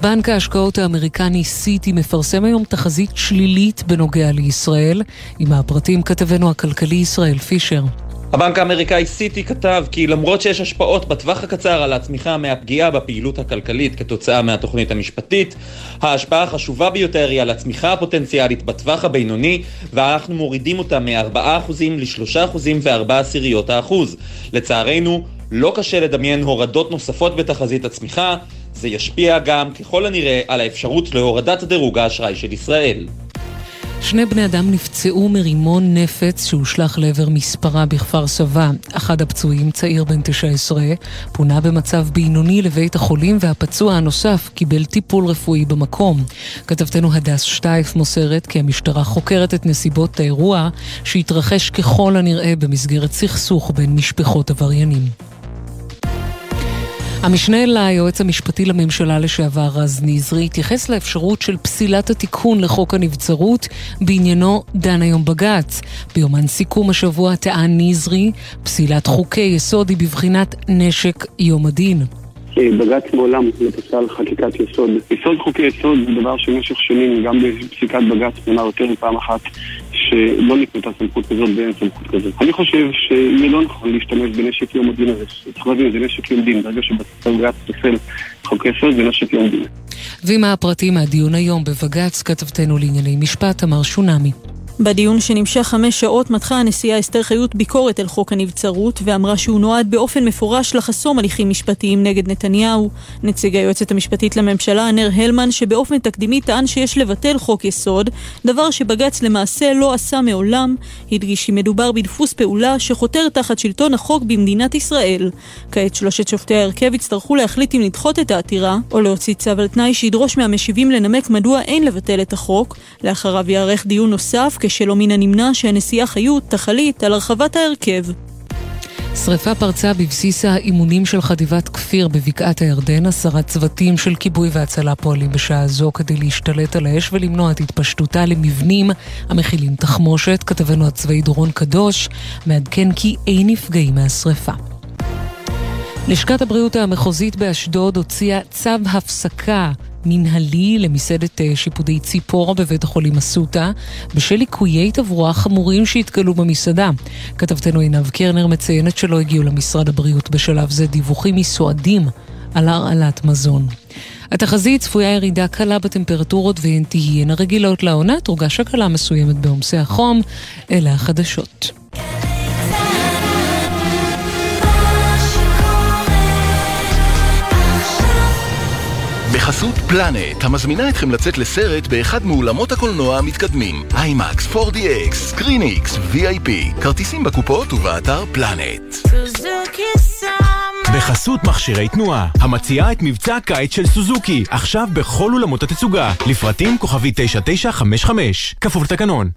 בנק ההשקעות האמריקני סיטי מפרסם היום תחזית שלילית בנוגע לישראל. עם הפרטים כתבנו הכלכלי ישראל פישר. הבנק האמריקאי סיטי כתב כי למרות שיש השפעות בטווח הקצר על הצמיחה מהפגיעה בפעילות הכלכלית כתוצאה מהתוכנית המשפטית, ההשפעה החשובה ביותר היא על הצמיחה הפוטנציאלית בטווח הבינוני ואנחנו מורידים אותה מ-4% ל-3% ו-4 עשיריות האחוז. לצערנו, לא קשה לדמיין הורדות נוספות בתחזית הצמיחה, זה ישפיע גם ככל הנראה על האפשרות להורדת דירוג האשראי של ישראל. שני בני אדם נפצעו מרימון נפץ שהושלך לעבר מספרה בכפר סבא. אחד הפצועים, צעיר בן 19, פונה במצב בינוני לבית החולים והפצוע הנוסף קיבל טיפול רפואי במקום. כתבתנו הדס שטייף מוסרת כי המשטרה חוקרת את נסיבות האירוע שהתרחש ככל הנראה במסגרת סכסוך בין משפחות עבריינים. המשנה ליועץ המשפטי לממשלה לשעבר רז נזרי התייחס לאפשרות של פסילת התיקון לחוק הנבצרות בעניינו דן היום בג"ץ. ביומן סיכום השבוע טען נזרי, פסילת חוקי יסוד היא בבחינת נשק יום הדין. בג"ץ מעולם לא פסל חקיקת יסוד. יסוד חוקי יסוד זה דבר שבמשך שנים, גם בפסיקת בג"ץ נאמר יותר מפעם אחת, שלא ניתנת סמכות כזאת ואין סמכות כזאת. אני חושב שיהיה לא נכון להשתמש בנשק יום הדין הזה. צריך להבין, זה נשק יום דין. ברגע שבג"ץ פסל חוקי יסוד זה נשק יום דין. ועם הפרטים מהדיון היום בבג"ץ, כתבתנו לענייני משפט, אמר שונמי. בדיון שנמשך חמש שעות מתחה הנשיאה אסתר חיות ביקורת על חוק הנבצרות ואמרה שהוא נועד באופן מפורש לחסום הליכים משפטיים נגד נתניהו. נציג היועצת המשפטית לממשלה, נר הלמן, שבאופן תקדימי טען שיש לבטל חוק יסוד, דבר שבג"ץ למעשה לא עשה מעולם, הדגיש שמדובר בדפוס פעולה שחותר תחת שלטון החוק במדינת ישראל. כעת שלושת שופטי ההרכב יצטרכו להחליט אם לדחות את העתירה, או להוציא צו על תנאי שידרוש מהמשיבים לנמק מדוע אין לבטל את החוק. לאחריו ייערך דיון נוסף כשלא מן הנמנע שהנשיאה חיות תחליט על הרחבת ההרכב. שריפה פרצה בבסיס האימונים של חטיבת כפיר בבקעת הירדן. עשרה צוותים של כיבוי והצלה פועלים בשעה זו כדי להשתלט על האש ולמנוע את התפשטותה למבנים המכילים תחמושת. כתבנו הצבאי דורון קדוש מעדכן כי אין נפגעים מהשריפה. לשכת הבריאות המחוזית באשדוד הוציאה צו הפסקה מנהלי למסעדת שיפודי ציפורה בבית החולים אסותא בשל ליקויי תברואה חמורים שהתגלו במסעדה. כתבתנו עינב קרנר מציינת שלא הגיעו למשרד הבריאות בשלב זה דיווחים מסועדים על הרעלת מזון. התחזית צפויה ירידה קלה בטמפרטורות והן תהיינה רגילות לעונה, תורגש הקלה מסוימת בעומסי החום. אלה החדשות. בחסות פלנט, המזמינה אתכם לצאת לסרט באחד מאולמות הקולנוע המתקדמים. IMAX, 4DX, ScreenX, VIP. כרטיסים בקופות ובאתר פלנט. בחסות מכשירי תנועה, המציעה את מבצע הקיץ של סוזוקי, עכשיו בכל אולמות התצוגה. לפרטים כוכבי 9955, כפוף לתקנון.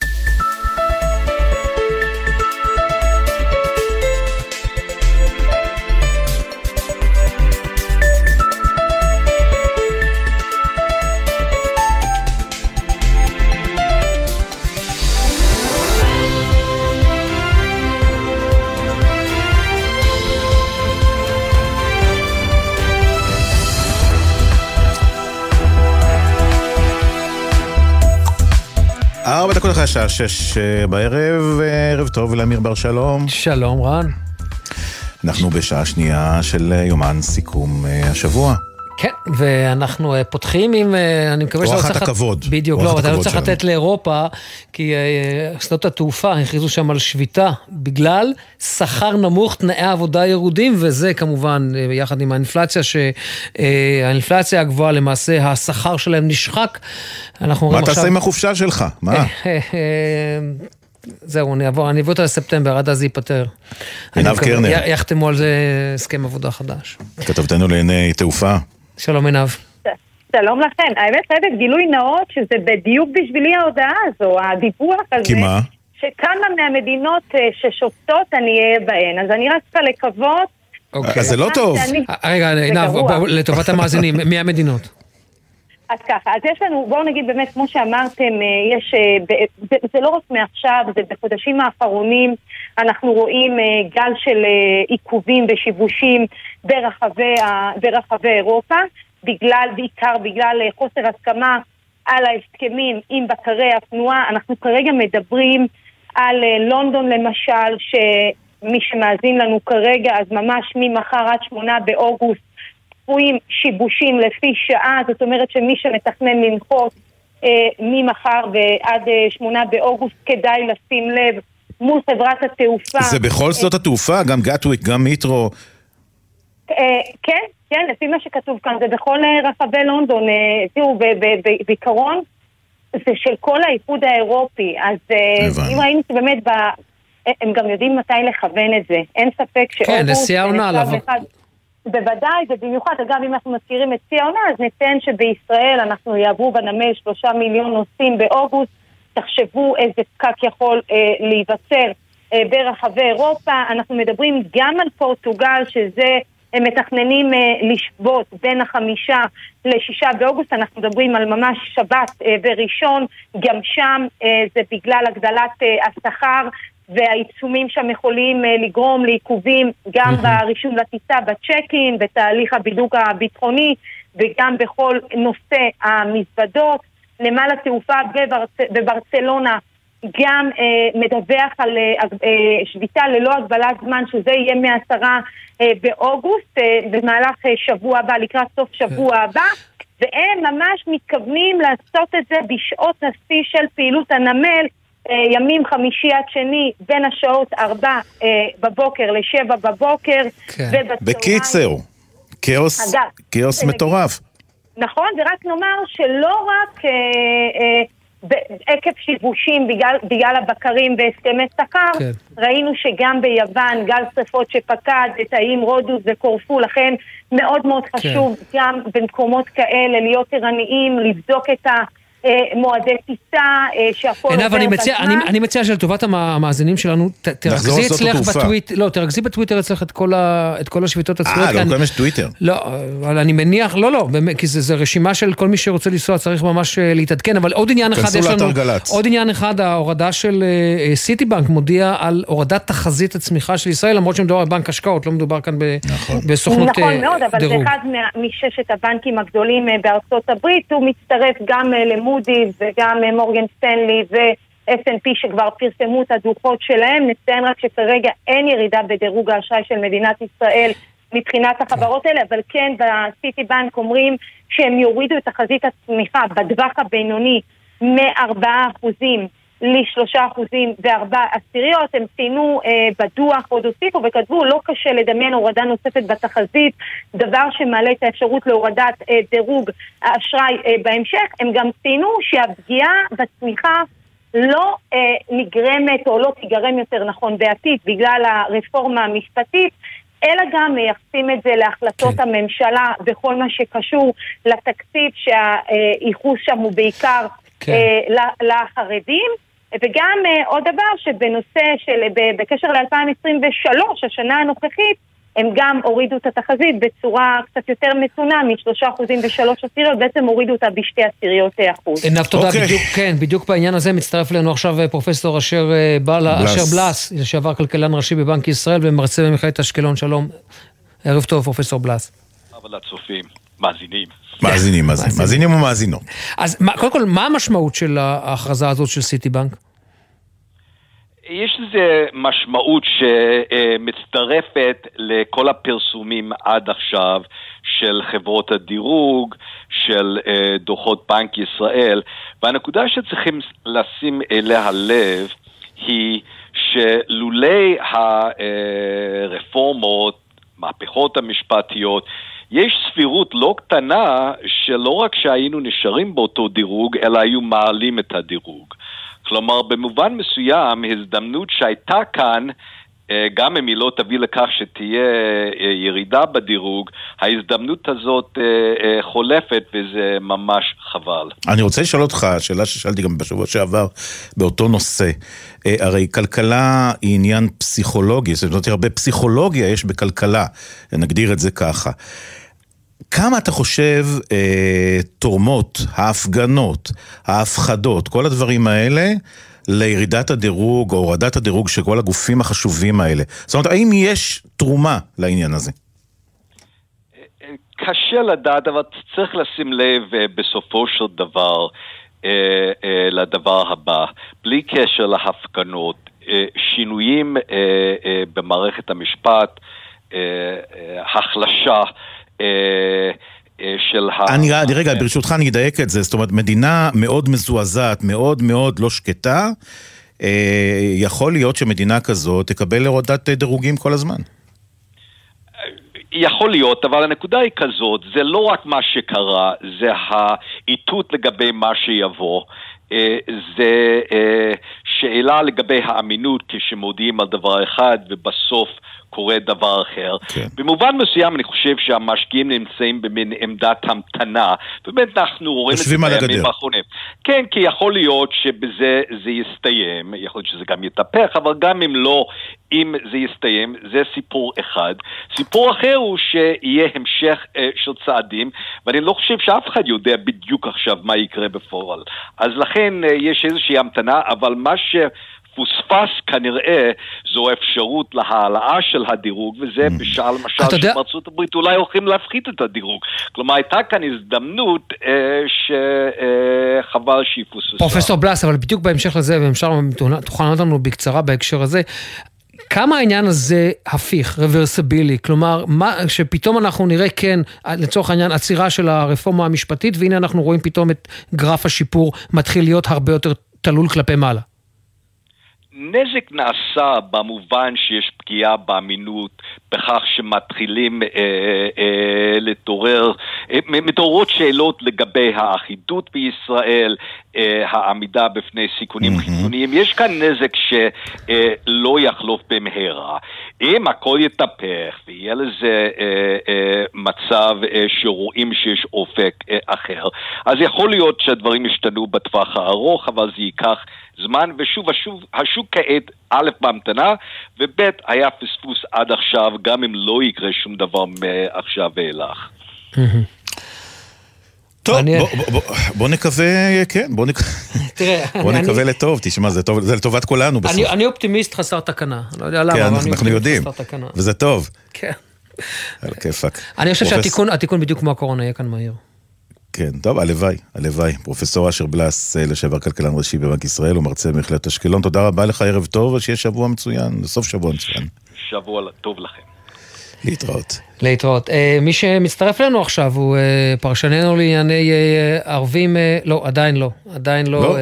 השעה שש אה, בערב, אה, ערב טוב לאמיר בר שלום. שלום רן. אנחנו בשעה שנייה של אה, יומן סיכום השבוע. ואנחנו אה, פותחים עם, אה, אני מקווה שאתה לא אורחת צריך... הכבוד. בדיוק, לא, אתה לא צריך. לתת לאירופה, כי אה, שדות התעופה הכריזו שם על שביתה בגלל שכר נמוך, תנאי עבודה ירודים, וזה כמובן יחד עם האינפלציה, שהאינפלציה הגבוהה, למעשה השכר שלהם נשחק. אנחנו מה רואים תעשה עכשיו... עם החופשה שלך? מה? זהו, אני אעבור, אני אביא אותה לספטמבר, עד אז זה ייפתר. עינב קרנר. יחתמו על זה הסכם עבודה חדש. כתבתנו לעיני תעופה. שלום עינב. שלום לכם. האמת, חייבת גילוי נאות שזה בדיוק בשבילי ההודעה הזו, הדיווח הזה. כי מה? שכמה מהמדינות אה, ששופטות אני אהיה בהן. אז אני רק צריכה לקוות... אוקיי. אז זה לא טוב. שאני- רגע, זה עינב, לטובת המאזינים, מי המדינות? אז ככה, אז יש לנו, בואו נגיד באמת, כמו שאמרתם, אה, יש, אה, זה, זה לא רק מעכשיו, זה בחודשים האחרונים, אנחנו רואים אה, גל של אה, עיכובים ושיבושים ברחבי, ברחבי אירופה, בגלל, בעיקר בגלל אה, חוסר הסכמה על ההסכמים עם בקרי התנועה. אנחנו כרגע מדברים על לונדון למשל, שמי שמאזין לנו כרגע, אז ממש ממחר עד שמונה באוגוסט, צפויים שיבושים לפי שעה, זאת אומרת שמי שמתכנן לנחות אה, ממחר ועד שמונה באוגוסט כדאי לשים לב מול חברת התעופה. זה בכל שדות התעופה, גם גטוויק, גם מיטרו. אה, כן, כן, לפי מה שכתוב כאן, זה בכל אה, רחבי לונדון. אה, תראו, בעיקרון זה של כל האיחוד האירופי, אז אה. אם ראינו שבאמת ב... הם גם יודעים מתי לכוון את זה. אין ספק שאוגוסט... כן, אה, שלב לבוא. אחד- בוודאי, ובמיוחד, אגב, אם אנחנו מזכירים את שיא העונה, אז נציין שבישראל אנחנו יעברו בנמל שלושה מיליון נוסעים באוגוסט. תחשבו איזה פקק יכול אה, להיווצר אה, ברחבי אירופה. אנחנו מדברים גם על פורטוגל, שזה, הם מתכננים אה, לשבות בין החמישה לשישה באוגוסט. אנחנו מדברים על ממש שבת אה, וראשון. גם שם אה, זה בגלל הגדלת אה, השכר. והעיצומים שם יכולים אה, לגרום לעיכובים גם ברישום לטיסה, בצ'ק-אין, בתהליך הבידוק הביטחוני וגם בכל נושא המזוודות. נמל התעופה בברצ... בברצלונה גם אה, מדווח על אה, אה, שביתה ללא הגבלת זמן, שזה יהיה מעשרה אה, באוגוסט, אה, במהלך אה, שבוע הבא, לקראת סוף שבוע הבא. והם ממש מתכוונים לעשות את זה בשעות השיא של פעילות הנמל, אה, ימים חמישי עד שני, בין השעות ארבע אה, בבוקר לשבע בבוקר, ובצהריים. בקיצר, כאוס, אגב, כאוס מטורף. נכון, ורק נאמר שלא רק אה, אה, עקב שיבושים בגלל, בגלל הבקרים והסכמי שכר, כן. ראינו שגם ביוון גל שרפות שפקד את האיים רודוס וקורפו, לכן מאוד מאוד חשוב גם במקומות כאלה להיות ערניים, לבדוק את המועדי טיסה, אה, שהכל עינב, עובר אני מציע, בזמן. אני, אני מציע שלטובת המ- המאזינים שלנו, ת, תרכזי אצלך. בטוויטר, לא, תרכזי בטוויטר אצלך את כל, ה, את כל השביתות הצפויות אה, לא, לכולם יש טוויטר. לא, אבל אני מניח, לא, לא, באמת, כי זה, זה רשימה של כל מי שרוצה לנסוע צריך ממש אה, להתעדכן, אבל עוד עניין אחד יש לנו, גל"צ. עוד עניין אחד, ההורדה של אה, אה, סיטי בנק מודיע על הורדת תחזית הצמיחה של ישראל, למרות שמדובר בבנק השקעות, לא מדובר כאן ב, בסוכנות נכון אה, מאוד, אבל זה. אחד מה- מששת הבנקים הגדולים אה, בארצות הברית, הוא מצטרף גם אה, למודי'ס וגם אה, מורגן סטנלי ו-S&P שכבר פרסמו את הדוחות שלהם. נציין רק שכרגע אין ירידה בדירוג האשראי של מדינת ישראל מבחינת החברות האלה, אבל כן בסיטי בנק אומרים שהם יורידו את תחזית הצמיחה בטווח הבינוני מ-4% לשלושה אחוזים וארבע עשיריות, הם ציינו אה, בדוח, עוד הוסיפו וכתבו, לא קשה לדמיין הורדה נוספת בתחזית, דבר שמעלה את האפשרות להורדת אה, דירוג האשראי אה, בהמשך. הם גם ציינו שהפגיעה בצמיחה לא אה, נגרמת או לא תיגרם יותר נכון בעתיד בגלל הרפורמה המשפטית, אלא גם מייחסים את זה להחלטות כן. הממשלה בכל מה שקשור לתקציב שהייחוס שם הוא בעיקר כן. לחרדים. וגם עוד דבר שבנושא של, בקשר ל-2023, השנה הנוכחית, הם גם הורידו את התחזית בצורה קצת יותר מתונה, משלושה אחוזים ושלוש עשיריות, בעצם הורידו אותה בשתי עשיריות אחוז. עינב, תודה. Okay. בדיוק, כן, בדיוק בעניין הזה מצטרף אלינו עכשיו אה, פרופסור אשר אה, בלס, אשר בלס, לשעבר כלכלן ראשי בבנק ישראל ומרצה במכללת אשקלון. שלום. ערב טוב, פרופסור בלס. אבל הצופים, מאזינים. מאזינים, מאזינים, מאזינים ומאזינות. אז קודם כל, מה המשמעות של ההכרזה הזאת של סיטי בנק? יש לזה משמעות שמצטרפת לכל הפרסומים עד עכשיו של חברות הדירוג, של אה, דוחות בנק ישראל, והנקודה שצריכים לשים אליה לב היא שלולי הרפורמות, מהפכות המשפטיות, יש סבירות לא קטנה שלא רק שהיינו נשארים באותו דירוג, אלא היו מעלים את הדירוג. כלומר, במובן מסוים, הזדמנות שהייתה כאן, גם אם היא לא תביא לכך שתהיה אה, ירידה בדירוג, ההזדמנות הזאת אה, חולפת וזה ממש חבל. אני רוצה לשאול אותך, שאלה ששאלתי גם בשבוע שעבר באותו נושא. הרי כלכלה היא עניין פסיכולוגי, זאת אומרת, הרבה פסיכולוגיה יש בכלכלה, נגדיר את זה ככה. כמה אתה חושב אה, תורמות ההפגנות, ההפחדות, כל הדברים האלה, לירידת הדירוג או הורדת הדירוג של כל הגופים החשובים האלה? זאת אומרת, האם יש תרומה לעניין הזה? קשה לדעת, אבל צריך לשים לב אה, בסופו של דבר אה, אה, לדבר הבא. בלי קשר להפגנות, שינויים במערכת המשפט, החלשה של ה... אני, אני רגע, ברשותך אני אדייק את זה, זאת אומרת, מדינה מאוד מזועזעת, מאוד מאוד לא שקטה, אה, יכול להיות שמדינה כזאת תקבל הורדת דירוגים כל הזמן. יכול להיות, אבל הנקודה היא כזאת, זה לא רק מה שקרה, זה האיתות לגבי מה שיבוא. זה שאלה לגבי האמינות כשמודיעים על דבר אחד ובסוף קורה דבר אחר. כן. במובן מסוים אני חושב שהמשקיעים נמצאים במין עמדת המתנה, ובאמת אנחנו רואים את זה בימים האחרונים. כן, כי יכול להיות שבזה זה יסתיים, יכול להיות שזה גם יתהפך, אבל גם אם לא, אם זה יסתיים, זה סיפור אחד. סיפור אחר הוא שיהיה המשך אה, של צעדים, ואני לא חושב שאף אחד יודע בדיוק עכשיו מה יקרה בפועל. אז לכן אה, יש איזושהי המתנה, אבל מה ש... פוספס כנראה זו אפשרות להעלאה של הדירוג, וזה mm. בשעה למשל שבארצות הברית אולי הולכים להפחית את הדירוג. כלומר, הייתה כאן הזדמנות אה, שחבל אה, שהיא פוספסה. פרופסור בלס, אבל בדיוק בהמשך לזה, ואם אפשר, תוכל לענות לנו בקצרה בהקשר הזה, כמה העניין הזה הפיך, רוורסבילי? כלומר, מה, שפתאום אנחנו נראה כן, לצורך העניין, עצירה של הרפורמה המשפטית, והנה אנחנו רואים פתאום את גרף השיפור מתחיל להיות הרבה יותר תלול כלפי מעלה. נזק נעשה במובן שיש פגיעה באמינות, בכך שמתחילים אה, אה, לתעורר, אה, מתעוררות שאלות לגבי האחידות בישראל, אה, העמידה בפני סיכונים mm-hmm. חיצוניים. יש כאן נזק שלא אה, יחלוף במהרה. אם הכל יתהפך ויהיה לזה אה, אה, מצב אה, שרואים שיש אופק אה, אחר, אז יכול להיות שהדברים ישתנו בטווח הארוך, אבל זה ייקח... זמן, ושוב, השוב, השוק כעת, א', בהמתנה, וב', היה פספוס עד עכשיו, גם אם לא יקרה שום דבר מעכשיו ואילך. טוב, אני... בוא, בוא, בוא נקווה, כן, בוא, נק... תראה, בוא אני, נקווה אני... לטוב, תשמע, זה, טוב, זה לטובת כולנו בסוף. אני, אני אופטימיסט חסר תקנה, לא יודע למה, כן, אבל אנחנו, אנחנו יודעים, וזה טוב. כן. על כיפאק. אני חושב שהתיקון בדיוק כמו הקורונה יהיה כאן מהיר. כן, טוב, הלוואי, הלוואי. פרופסור אשר בלס, אה, לשעבר כלכלן ראשי בבנק ישראל, הוא מרצה במכללת אשקלון. תודה רבה לך, ערב טוב, ושיהיה שבוע מצוין, סוף שבוע מצוין. שבוע טוב לכם. להתראות. להתראות. Uh, מי שמצטרף אלינו עכשיו הוא uh, פרשננו לענייני uh, ערבים, uh, לא, עדיין לא, עדיין לא. לא.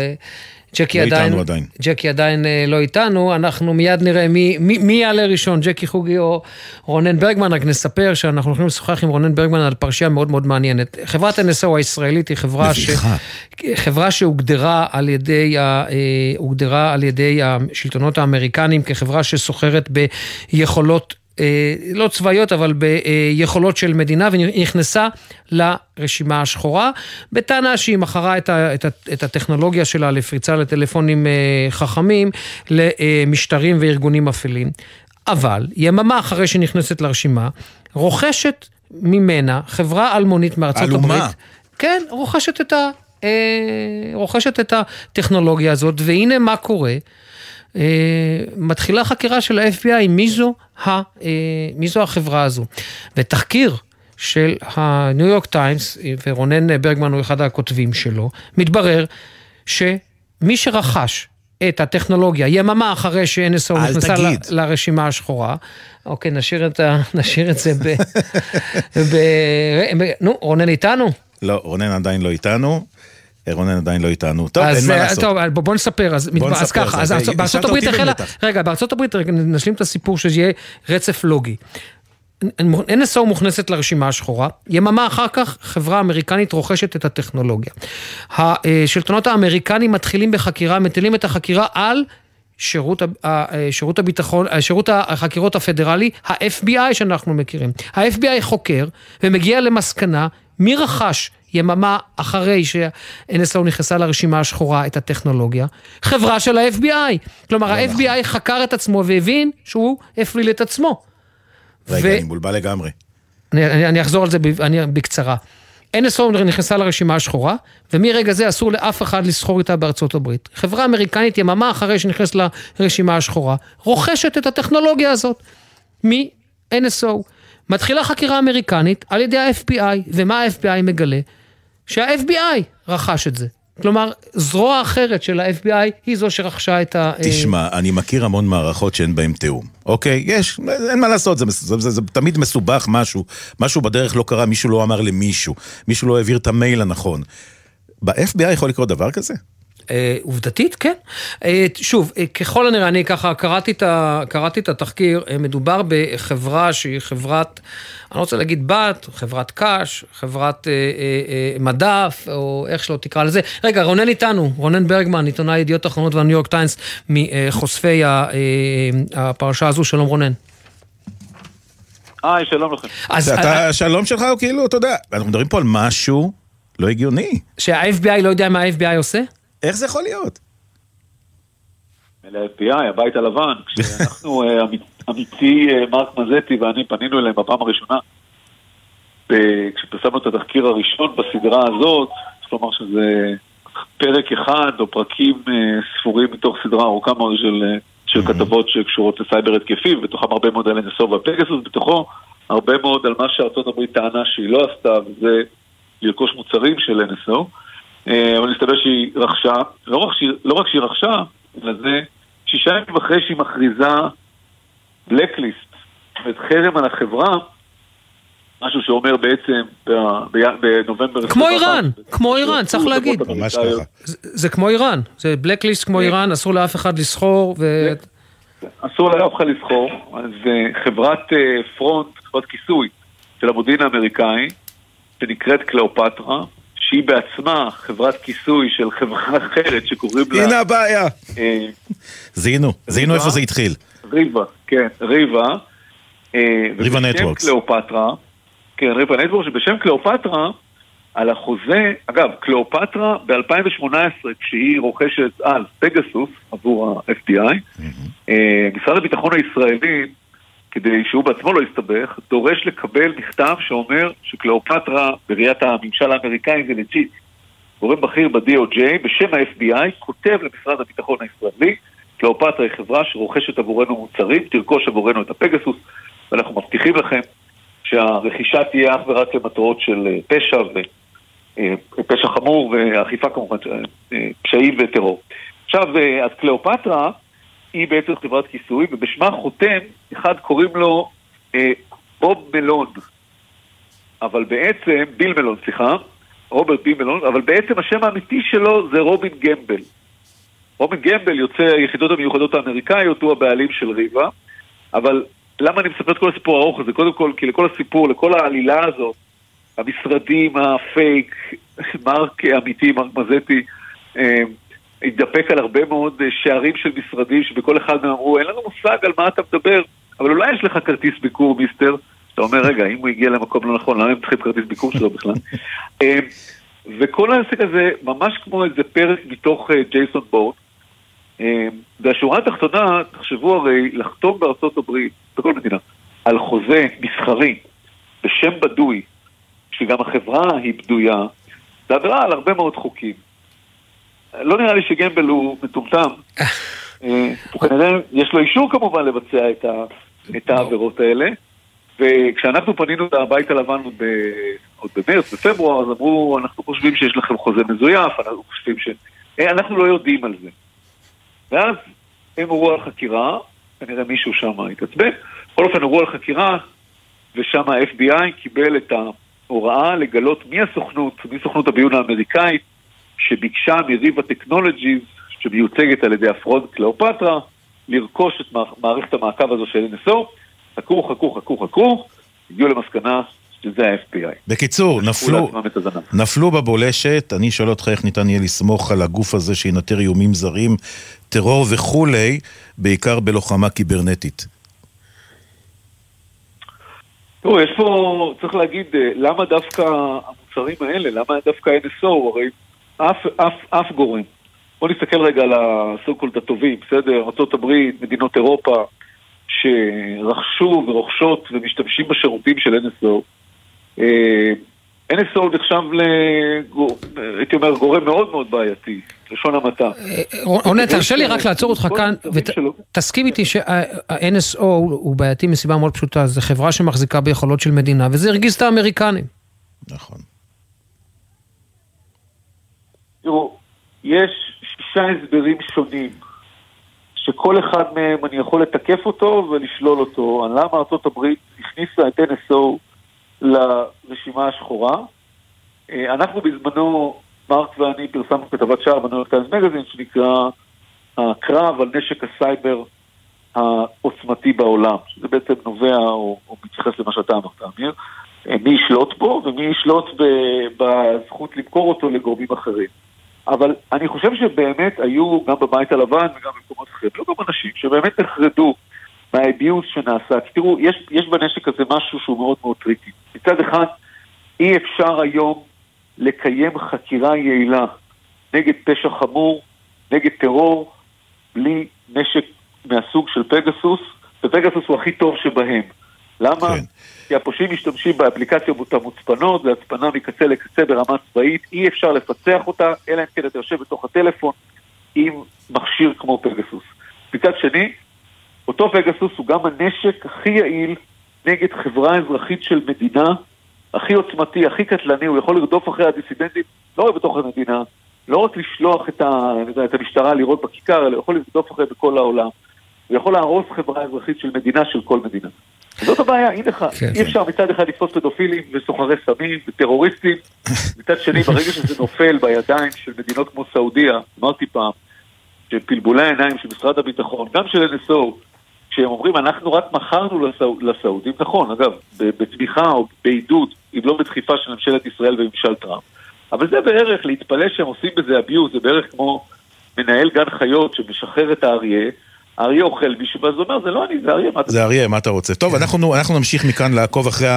ג'קי לא עדיין, עדיין. ג'קי עדיין אה, לא איתנו, אנחנו מיד נראה מי, מי, מי יעלה ראשון, ג'קי חוגי או רונן ברגמן, רק נספר שאנחנו הולכים לשוחח עם רונן ברגמן על פרשייה מאוד מאוד מעניינת. חברת NSO הישראלית היא חברה, ש... חברה שהוגדרה על ידי, ה... אה, הוגדרה על ידי השלטונות האמריקנים כחברה שסוחרת ביכולות לא צבאיות, אבל ביכולות של מדינה, והיא נכנסה לרשימה השחורה, בטענה שהיא מכרה את, ה, את, ה, את הטכנולוגיה שלה לפריצה לטלפונים אה, חכמים למשטרים וארגונים אפלים. אבל יממה אחרי שהיא נכנסת לרשימה, רוכשת ממנה חברה אלמונית מארצות אלומה. הברית. כן, רוכשת את, ה, אה, רוכשת את הטכנולוגיה הזאת, והנה מה קורה. אה, מתחילה חקירה של ה-FBI, מי זו, ה, אה, מי זו החברה הזו. ותחקיר של הניו יורק טיימס, ורונן ברגמן הוא אחד הכותבים שלו, מתברר שמי שרכש את הטכנולוגיה יממה אחרי ש-NSO נכנסה. ל- לרשימה השחורה, אוקיי, נשאיר את, ה, נשאיר את זה ב... ב, ב נו, רונן איתנו? לא, רונן עדיין לא איתנו. אה, רונן עדיין לא איתנו. טוב, אין אז, מה אה, לעשות. טוב, בוא, בוא נספר, אז, בוא אז נספר, ככה, זה- אז זה- ארצות- בארצות הברית החלה. רגע, בארצות הברית, נשלים את הסיפור שיהיה רצף לוגי. NSO מוכנסת לרשימה השחורה, יממה אחר כך חברה אמריקנית רוכשת את הטכנולוגיה. השלטונות האמריקנים מתחילים בחקירה, מטילים את החקירה על שירות, שירות הביטחון, שירות החקירות הפדרלי, ה-FBI שאנחנו מכירים. ה-FBI חוקר ומגיע למסקנה מי רכש יממה אחרי ש-NSO נכנסה לרשימה השחורה את הטכנולוגיה? חברה של ה-FBI. כלומר, ה-FBI חקר את עצמו והבין שהוא הפליל את עצמו. רגע, ו- אני מבולבל לגמרי. אני, אני, אני אחזור על זה ב- אני, בקצרה. NSO נכנסה לרשימה השחורה, ומרגע זה אסור לאף אחד לסחור איתה בארצות הברית. חברה אמריקנית, יממה אחרי שנכנסת לרשימה השחורה, רוכשת את הטכנולוגיה הזאת מ-NSO. מתחילה חקירה אמריקנית על ידי ה-FBI, ומה ה-FBI מגלה? שה-FBI רכש את זה. כלומר, זרוע אחרת של ה-FBI היא זו שרכשה את ה... תשמע, אני מכיר המון מערכות שאין בהן תיאום. אוקיי, יש, אין מה לעשות, זה, מס- זה, זה, זה תמיד מסובך משהו. משהו בדרך לא קרה, מישהו לא אמר למישהו. מישהו לא העביר את המייל הנכון. ב-FBI יכול לקרות דבר כזה? אה, עובדתית, כן. אה, שוב, אה, ככל הנראה, אני ככה קראתי את, ה, קראתי את התחקיר, אה, מדובר בחברה שהיא חברת, אני לא רוצה להגיד בת, חברת קש, חברת אה, אה, אה, מדף, או איך שלא תקרא לזה. רגע, רונן איתנו, רונן ברגמן, עיתונאי ידיעות אחרונות והניו יורק טיימס, מחושפי ה, אה, הפרשה הזו, שלום רונן. היי, שלום לכם. אז- אתה, השלום שלך הוא כאילו, אתה יודע, אנחנו מדברים פה על משהו לא הגיוני. שה-FBI לא יודע מה ה-FBI עושה? איך זה יכול להיות? אלה ה-FBI, הבית הלבן, כשאנחנו, אה, עמית- עמיתי אה, מרק מזטי ואני פנינו אליהם בפעם הראשונה, כשפרסמנו את התחקיר הראשון בסדרה הזאת, צריך לומר שזה פרק אחד או פרקים אה, ספורים מתוך סדרה ארוכה מאוד של, אה, של כתבות שקשורות לסייבר התקפי, ובתוכם הרבה מאוד על NSO והפגסוס, בתוכו הרבה מאוד על מה שארצות הברית טענה שהיא לא עשתה, וזה לרכוש מוצרים של NSO. אה, אבל מסתבר שהיא רכשה, לא רק שהיא, לא רק שהיא רכשה, אלא זה שישה ימים אחרי שהיא מכריזה blacklist, זאת אומרת חרם על החברה, משהו שאומר בעצם ב- ב- בנובמבר... כמו 21, איראן, כמו איראן, צריך להגיד. ממש ככה. זה- זה כמו איראן, זה blacklist כמו איראן, אסור לאף אחד לסחור, ו... אסור לאף אחד לסחור, אז אה, חברת אה, פרונט, חברת כיסוי של המודיעין האמריקאי, שנקראת קליאופטרה, שהיא בעצמה חברת כיסוי של חברה אחרת שקוראים לה... הנה הבעיה. אה, זיהינו, זיהינו איפה זה התחיל. Riva, כן, Riva. אה, Riva ובשם Networks. קליאופטרה, כן, Riva Networks, שבשם קליאופטרה, על החוזה, אגב, קליאופטרה ב-2018, כשהיא רוכשת אז פגסוס עבור ה- FBI, אה, משרד הביטחון הישראלי, כדי שהוא בעצמו לא יסתבך, דורש לקבל מכתב שאומר שקליאופטרה, בראיית הממשל האמריקאי זה legit. גורם בכיר ב-DOJ, בשם ה-FBI, כותב למשרד הביטחון הישראלי, קליאופטרה היא חברה שרוכשת עבורנו מוצרים, תרכוש עבורנו את הפגסוס, ואנחנו מבטיחים לכם שהרכישה תהיה אך ורק למטרות של אה, פשע ופשע חמור ואכיפה כמובן, אה, פשעים וטרור. עכשיו, אה, אז קליאופטרה היא בעצם חברת כיסוי, ובשמה חותם, אחד קוראים לו אה, בוב מלון, אבל בעצם, ביל מלון, סליחה, רוברט ביל מלון, אבל בעצם השם האמיתי שלו זה רובין גמבל. רובין גמבל יוצא היחידות המיוחדות האמריקאיות, הוא הבעלים של ריבה, אבל למה אני מספר את כל הסיפור הארוך הזה? קודם כל, כי לכל הסיפור, לכל העלילה הזאת, המשרדים הפייק, מרק אמיתי, מרק מזטי, אה, התדפק על הרבה מאוד אה, שערים של משרדים שבכל אחד מהם אמרו, אין לנו מושג על מה אתה מדבר. אבל אולי יש לך כרטיס ביקור, מיסטר, אתה אומר, רגע, אם הוא הגיע למקום לא נכון, למה הם צריכים כרטיס ביקור שלו בכלל? אה, וכל העסק הזה, ממש כמו איזה פרק מתוך ג'ייסון בורט, והשורה התחתונה, תחשבו הרי, לחתום בארצות הברית, בכל מדינה, על חוזה מסחרי בשם בדוי, שגם החברה היא בדויה, זה עבירה על הרבה מאוד חוקים. לא נראה לי שגמבל הוא מטומטם. אה, הוא כנראה, יש לו אישור כמובן לבצע את, ה, את העבירות האלה. וכשאנחנו פנינו לבית הלבן עוד, ב, עוד במרץ, בפברואר, אז אמרו, אנחנו חושבים שיש לכם חוזה מזויף, אנחנו חושבים ש... אה, אנחנו לא יודעים על זה. ואז הם הורו על חקירה, כנראה מישהו שם התעצבן, בכל אופן הורו על חקירה, ושם ה-FBI קיבל את ההוראה לגלות מי הסוכנות, מי סוכנות הביון האמריקאית, שביקשה מריבה טכנולוגיז, שמיוצגת על ידי הפרוד קליאופטרה, לרכוש את מערכת המעקב הזו של NSO. חכו, חכו, חכו, חכו, הגיעו למסקנה שזה ה-FBI. בקיצור, נפלו, נפלו בבולשת, אני שואל אותך איך ניתן יהיה לסמוך על הגוף הזה שינטר איומים זרים, טרור וכולי, בעיקר בלוחמה קיברנטית. תראו, יש פה, צריך להגיד, אה, למה דווקא המוצרים האלה, למה דווקא NSO, הרי אף, אף, אף גורם. בואו נסתכל רגע על הסו-קולד הטובים, בסדר? ארה"ב, מדינות אירופה, שרכשו ורוכשות ומשתמשים בשירותים של NSO. אה, NSO נחשב, הייתי אומר, גורם מאוד מאוד בעייתי, לשון המעטה. אה, רונן, תרשה לי רק לעצור אותך כאן, ותסכים איתי שה-NSO הוא בעייתי מסיבה מאוד פשוטה, זו חברה שמחזיקה ביכולות של מדינה, וזה הרגיז את האמריקנים. נכון. תראו, יש שישה הסברים שונים, שכל אחד מהם אני יכול לתקף אותו ולשלול אותו, על למה ארה"ב הכניסה את NSO לרשימה השחורה. אה, אנחנו בזמנו, מרק ואני פרסמנו כתבת שער בניו יורק טיימס מגזין שנקרא הקרב על נשק הסייבר העוצמתי בעולם, שזה בעצם נובע או, או מתייחס למה שאתה אמרת, אמיר, אה, מי ישלוט בו ומי ישלוט בזכות למכור אותו לגורמים אחרים. אבל אני חושב שבאמת היו גם בבית הלבן וגם במקומות אחרים, לא גם אנשים שבאמת נחרדו מה abuse שנעשה. כי תראו, יש, יש בנשק הזה משהו שהוא מאוד מאוד tricky. מצד אחד, אי אפשר היום לקיים חקירה יעילה נגד פשע חמור, נגד טרור, בלי נשק מהסוג של פגסוס, ופגסוס הוא הכי טוב שבהם. למה? כן. כי הפושעים משתמשים באפליקציות המוצפנות, זה הצפנה מקצה לקצה ברמה צבאית, אי אפשר לפצח אותה, אלא אם כן אתה יושב בתוך הטלפון עם מכשיר כמו פגסוס. מצד שני, אותו פגסוס הוא גם הנשק הכי יעיל נגד חברה אזרחית של מדינה, הכי עוצמתי, הכי קטלני, הוא יכול לרדוף אחרי הדיסידנטים, לא רק בתוך המדינה, לא רק לשלוח את, ה, את המשטרה לראות בכיכר, אלא יכול לרדוף אחרי בכל העולם. הוא יכול להרוס חברה אזרחית של מדינה, של כל מדינה. זאת הבעיה, הנה לך, כן, אי כן. אפשר מצד אחד לתפוס פדופילים וסוחרי סמים וטרוריסטים, מצד שני, ברגע שזה נופל בידיים של מדינות כמו סעודיה, אמרתי פעם, שפלבולי העיניים של משרד הביטחון, גם של NSO, כשהם אומרים, אנחנו רק מכרנו לסעודים, נכון, אגב, בתמיכה או בעידוד, אם לא בדחיפה של ממשלת ישראל וממשל טראמפ. אבל זה בערך, להתפלא שהם עושים בזה abuse, זה בערך כמו מנהל גן חיות שמשחרר את האריה, האריה אוכל מישהו, ואז הוא אומר, זה לא אני, זה אריה, מה אתה זה אריה, מה אתה רוצה? טוב, כן. אנחנו, אנחנו נמשיך מכאן לעקוב אחרי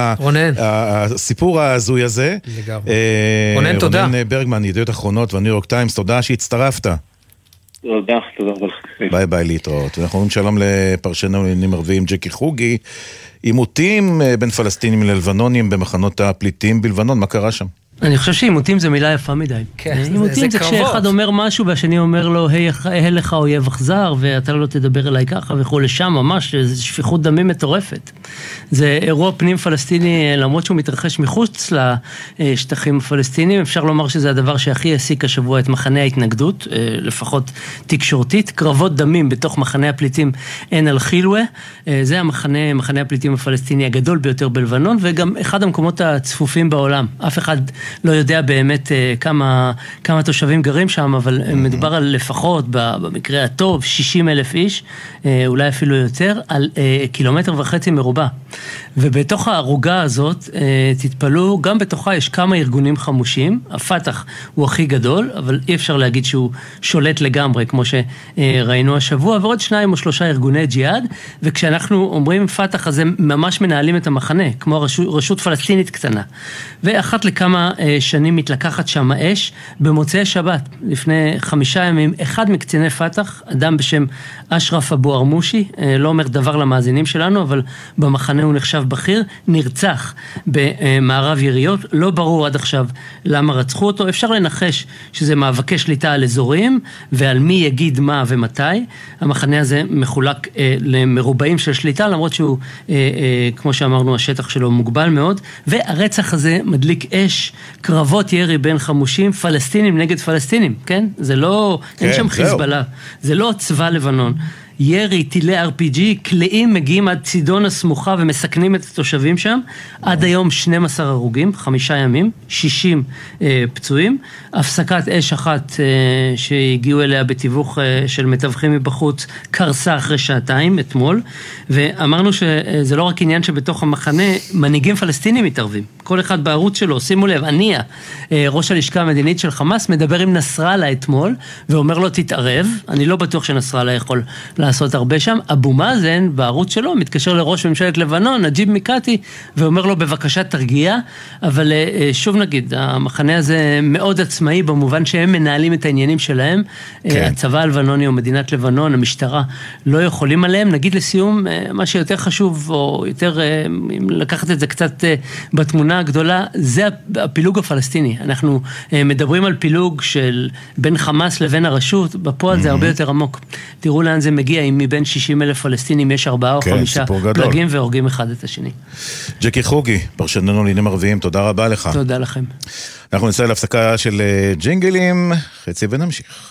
הסיפור ההזוי הזה. לגמרי. אה, רונן, תודה. רונן ברגמן, ידיעות אחרונות והניו יורק טיימס, תודה שהצטרפת. תודה, תודה רבה. ביי ביי להתראות. ואנחנו אומרים שלום לפרשנו לעניינים ערביים ג'קי חוגי. עימותים אה, בין פלסטינים ללבנונים במחנות הפליטים בלבנון, מה קרה שם? אני חושב שעימותים זה מילה יפה מדי. כן, זה, עימותים זה, זה כשאחד אומר משהו והשני אומר לו, היי לך אויב אכזר, ואתה לא תדבר אליי ככה וכולי, שם ממש, זה שפיכות דמים מטורפת. זה אירוע פנים פלסטיני, למרות שהוא מתרחש מחוץ לשטחים הפלסטיניים, אפשר לומר שזה הדבר שהכי העסיק השבוע את מחנה ההתנגדות, אה, לפחות תקשורתית, קרבות דמים בתוך מחנה הפליטים עין אל-חילווה, אה, זה המחנה, מחנה הפליטים הפלסטיני הגדול ביותר בלבנון, וגם אחד המקומות הצפופים בעולם. אף אחד... לא יודע באמת אה, כמה, כמה תושבים גרים שם, אבל mm-hmm. מדובר על לפחות, במקרה הטוב, 60 אלף איש, אה, אולי אפילו יותר, על קילומטר וחצי מרובע. ובתוך הערוגה הזאת, תתפלאו, גם בתוכה יש כמה ארגונים חמושים. הפת"ח הוא הכי גדול, אבל אי אפשר להגיד שהוא שולט לגמרי, כמו שראינו השבוע, ועוד שניים או שלושה ארגוני ג'יהאד, וכשאנחנו אומרים פת"ח, אז הם ממש מנהלים את המחנה, כמו רשות, רשות פלסטינית קטנה. ואחת לכמה אה, שנים מתלקחת שם האש. במוצאי שבת, לפני חמישה ימים, אחד מקציני פת"ח, אדם בשם אשרף אבו ערמושי, אה, לא אומר דבר למאזינים שלנו, אבל במחנה הוא נחשב בכיר, נרצח במערב יריות. לא ברור עד עכשיו למה רצחו אותו. אפשר לנחש שזה מאבקי שליטה על אזורים, ועל מי יגיד מה ומתי. המחנה הזה מחולק אה, למרובעים של שליטה, למרות שהוא, אה, אה, כמו שאמרנו, השטח שלו מוגבל מאוד. והרצח הזה מדליק אש, קרבות ירי בין חמושים, פלסטינים נגד פלסטינים, כן? זה לא, כן, אין שם חיזבאללה. זה לא צבא לבנון. ירי, טילי RPG, קלעים מגיעים עד צידון הסמוכה ומסכנים את התושבים שם. עד היום 12 הרוגים, חמישה ימים, 60 אה, פצועים. הפסקת אש אחת אה, שהגיעו אליה בתיווך אה, של מתווכים מבחוץ, קרסה אחרי שעתיים, אתמול. ואמרנו שזה לא רק עניין שבתוך המחנה, מנהיגים פלסטינים מתערבים. כל אחד בערוץ שלו, שימו לב, הנייה, אה, ראש הלשכה המדינית של חמאס, מדבר עם נסראללה אתמול, ואומר לו תתערב. אני לא בטוח שנסראללה יכול לעשות הרבה שם. אבו מאזן, בערוץ שלו, מתקשר לראש ממשלת לבנון, נג'יב מיקאטי, ואומר לו בבקשה תרגיע. אבל אה, אה, שוב נגיד, המחנה הזה מאוד עצמאי במובן שהם מנהלים את העניינים שלהם. כן. הצבא הלבנוני או מדינת לבנון, המשטרה, לא יכולים עליהם. נגיד לסיום, מה שיותר חשוב, או יותר, אם לקחת את זה קצת בתמונה הגדולה, זה הפילוג הפלסטיני. אנחנו מדברים על פילוג של בין חמאס לבין הרשות, בפועל mm-hmm. זה הרבה יותר עמוק. תראו לאן זה מגיע, אם מבין 60 אלף פלסטינים יש ארבעה או כן, חמישה פלגים והורגים אחד את השני. ג'קי חוגי, פרשננו לעניינים ערביים, תודה רבה לך. תודה לכם. אנחנו נצא להפסקה של אה, ג'ינגלים, חצי ונמשיך.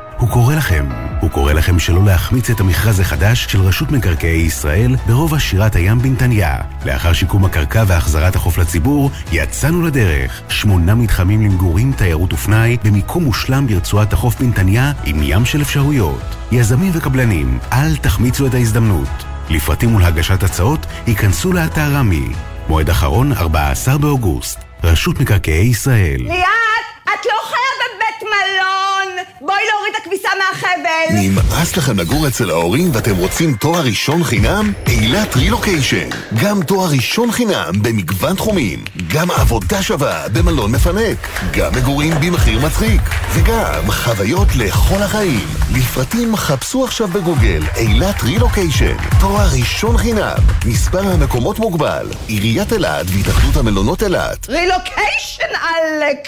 הוא קורא לכם. הוא קורא לכם שלא להחמיץ את המכרז החדש של רשות מקרקעי ישראל ברובע שירת הים בנתניה. לאחר שיקום הקרקע והחזרת החוף לציבור, יצאנו לדרך. שמונה מתחמים למגורים, תיירות ופנאי, במיקום מושלם ברצועת החוף בנתניה, עם ים של אפשרויות. יזמים וקבלנים, אל תחמיצו את ההזדמנות. לפרטים ולהגשת הצעות, ייכנסו לאתר רמי. מועד אחרון, 14 באוגוסט. רשות מקרקעי ישראל. ליאת, הכביסה מהחבל! נמאס לכם לגור אצל ההורים ואתם רוצים תואר ראשון חינם? אילת רילוקיישן. גם תואר ראשון חינם במגוון תחומים. גם עבודה שווה במלון מפנק. גם מגורים במחיר מצחיק. וגם חוויות לכל החיים. לפרטים חפשו עכשיו בגוגל אילת רילוקיישן. תואר ראשון חינם. מספר המקומות מוגבל. עיריית אילת והתאחדות המלונות אילת. רילוקיישן עלק!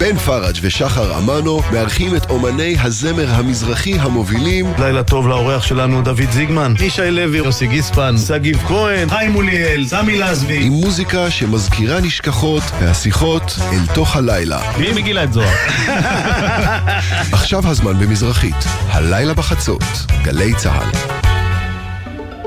בן פראג' ושחר אמנו מארחים את אומני הזמר המזרחי המובילים. לילה טוב לאורח שלנו דוד זיגמן, ישי לוי, יוסי גיספן, שגיב כהן, חיים מוליאל, סמי לזבי. עם מוזיקה שמזכירה נשכחות והשיחות אל תוך הלילה. מי מגילת זוהר? עכשיו הזמן במזרחית, הלילה בחצות, גלי צה"ל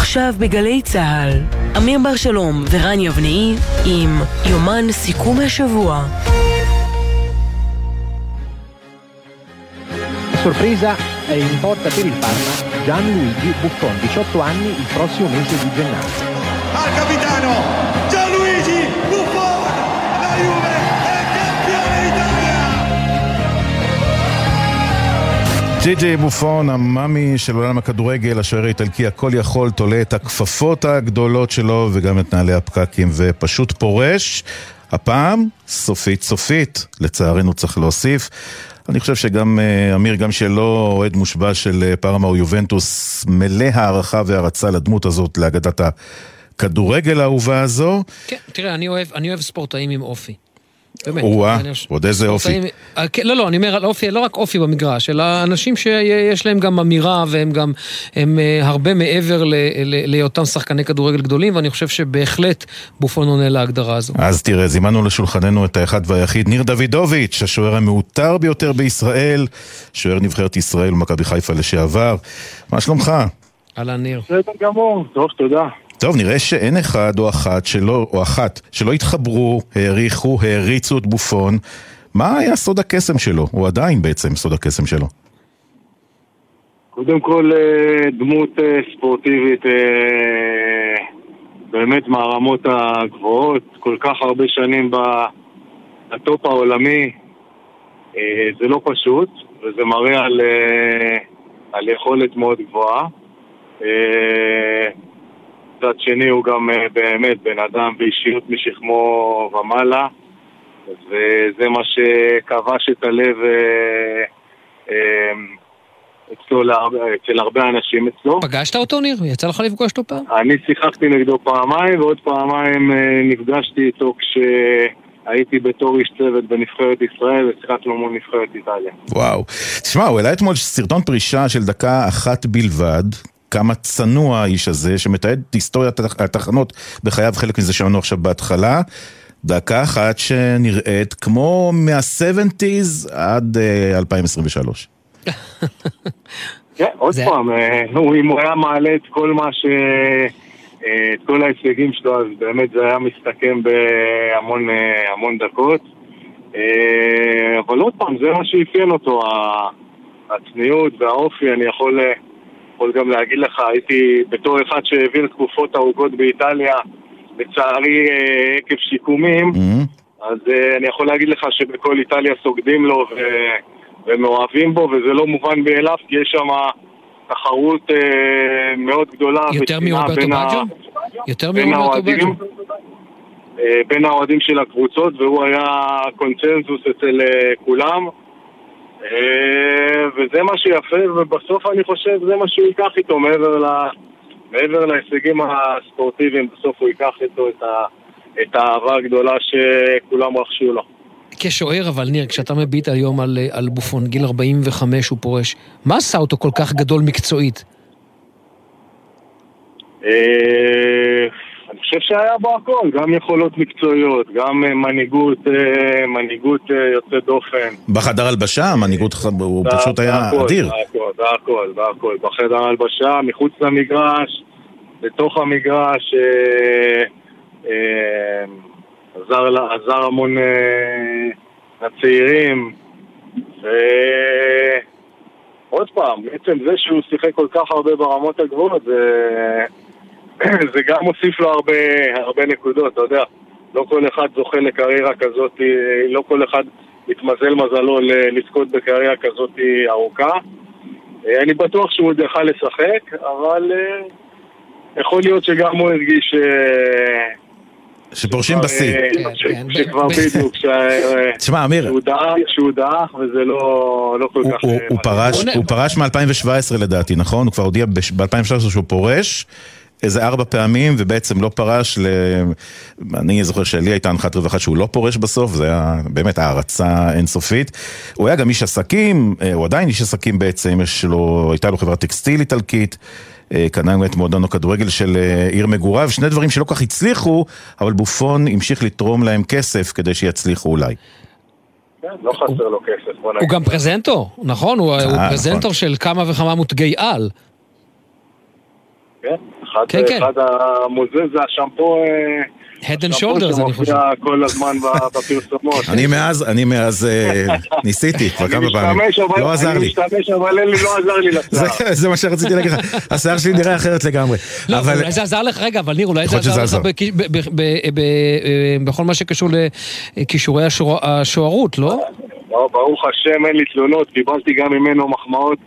עכשיו בגלי צה"ל, אמיר בר שלום ורן יבנאי עם יומן סיכום השבוע. Sorpresa è in porta per il Parma Gianluigi Buffon, 18 anni, il prossimo mese di gennaio. Al capitano ג'י ג'י בופון, המאמי של עולם הכדורגל, השוער האיטלקי הכל יכול, תולה את הכפפות הגדולות שלו וגם את נעלי הפקקים ופשוט פורש. הפעם, סופית סופית, לצערנו צריך להוסיף. אני חושב שגם אה, אמיר, גם שלא אוהד מושבע של אה, פארמה או יובנטוס, מלא הערכה והערצה לדמות הזאת, לאגדת הכדורגל האהובה הזו. כן, תראה, אני אוהב, אני אוהב ספורטאים עם אופי. באמת. או-אה, עוד איזה אופי. אה, כן, לא, לא, אני אומר על אופי, לא רק אופי במגרש, אלא אנשים שיש להם גם אמירה והם גם, הם אה, הרבה מעבר ל- ל- להיותם שחקני כדורגל גדולים, ואני חושב שבהחלט בופון עונה להגדרה הזו. אז תראה, זימנו לשולחננו את האחד והיחיד, ניר דוידוביץ', השוער המעוטר ביותר בישראל, שוער נבחרת ישראל ומכבי חיפה לשעבר. מה שלומך? אהלן ניר. בסדר גמור, טוב, תודה. טוב, נראה שאין אחד או אחת שלא, או אחת, שלא התחברו, העריכו, העריצו את בופון. מה היה סוד הקסם שלו? או עדיין בעצם סוד הקסם שלו? קודם כל אה, דמות אה, ספורטיבית אה, באמת מהרמות הגבוהות, כל כך הרבה שנים בטופ העולמי, זה לא פשוט, וזה מראה על, על יכולת מאוד גבוהה. מצד שני הוא גם אה, באמת בן אדם באישיות משכמו ומעלה, וזה מה שכבש את הלב אה, אה, אצלו, אצל הרבה אנשים אצלו. פגשת אותו ניר? יצא לך לפגוש אותו פעם? אני שיחקתי נגדו פעמיים, ועוד פעמיים נפגשתי איתו כשהייתי בתור איש צוות בנבחרת ישראל ושיחקנו מול נבחרת איטליה. וואו. תשמע, הוא העלה אתמול סרטון פרישה של דקה אחת בלבד. כמה צנוע האיש הזה, שמתעד את היסטוריית התח- התחנות בחייו, חלק מזה שמענו עכשיו בהתחלה. דקה אחת שנראית כמו מה-70's עד אה, 2023. כן, עוד פעם, אה, אם הוא היה מעלה את כל מה ש... אה, את כל ההישגים שלו, אז באמת זה היה מסתכם בהמון אה, המון דקות. אה, אבל עוד פעם, זה מה שאפיין אותו, הצניעות והאופי. אני יכול, אה, יכול גם להגיד לך, הייתי בתור אחד שהעביר תקופות ארוכות באיטליה, לצערי אה, עקב שיקומים, אז אה, אני יכול להגיד לך שבכל איטליה סוגדים לו ו... ומאוהבים בו, וזה לא מובן מאליו, כי יש שם תחרות אה, מאוד גדולה. יותר מרוברטו בג'ו? יותר בין מרוברטו? אה, בין האוהדים של הקבוצות, והוא היה קונצנזוס אצל כולם. אה, וזה מה שיפה, ובסוף אני חושב זה מה שהוא ייקח איתו מעבר, ל, מעבר להישגים הספורטיביים, בסוף הוא ייקח איתו את, ה, את האהבה הגדולה שכולם רכשו לו. כשוער, אבל ניר, כשאתה מביט היום על, על בופון, גיל 45 הוא פורש, מה עשה אותו כל כך גדול מקצועית? אני חושב שהיה בו הכל, גם יכולות מקצועיות, גם אה, מנהיגות, אה, מנהיגות אה, יוצאת דופן. בחדר הלבשה, המנהיגות, הוא פשוט היה אדיר. בהכל, בהכל, בהכל. בחדר הלבשה, מחוץ למגרש, בתוך המגרש, עזר, עזר המון אה, לצעירים, ועוד פעם, בעצם זה שהוא שיחק כל כך הרבה ברמות הגבוהות, זה, זה גם מוסיף לו הרבה, הרבה נקודות, אתה יודע. לא כל אחד זוכה לקריירה כזאת, לא כל אחד מתמזל מזלו לזכות בקריירה כזאת ארוכה. אה, אני בטוח שהוא עוד יכל לשחק, אבל אה, יכול להיות שגם הוא הרגיש... אה, שפורשים בשיא. אה, ש- שכבר בדיוק, ש- אה, תשמע, אמיר, שהוא דעך, וזה לא לא כל כך... הוא- אה, הוא פרש, הוא פרש מ-2017 לדעתי, נכון? הוא כבר הודיע ב-2013 שהוא פורש. איזה ארבע פעמים, ובעצם לא פרש ל... אני זוכר שלי הייתה הנחת רווחה שהוא לא פורש בסוף, זה היה באמת הערצה אינסופית. הוא היה גם איש עסקים, אה, הוא עדיין איש עסקים בעצם, יש לו, הייתה לו חברת טקסטיל איטלקית. אה, קנה גם את מועדון הכדורגל של אה, עיר מגוריו, שני דברים שלא כך הצליחו, אבל בופון המשיך לתרום להם כסף כדי שיצליחו אולי. כן, לא חסר לו כסף, בוא נגיד. הוא גם פרזנטור, נכון? הוא אה, פרזנטור נכון. של כמה וכמה מותגי על. כן, אחד, כן, כן. אחד המוזז זה השמפו... אה, Head and shoulders, אני חושב. שמופיע כל הזמן בפרסומות. אני מאז, אני מאז אה, ניסיתי כבר כמה פעמים, אני משתמש, אבל- לא עזר אני לי. משתמש, אבל אין לי, לא עזר לי לשיער. זה- מה שרציתי להגיד לך, השיער שלי נראה אחרת לגמרי. לא, אולי זה עזר לך, רגע, אבל ניר, אולי זה עזר לך אה, בכל מה שקשור לכישורי השוער- השוערות, לא? לא, ברוך השם, אין לי תלונות, קיבלתי גם ממנו מחמאות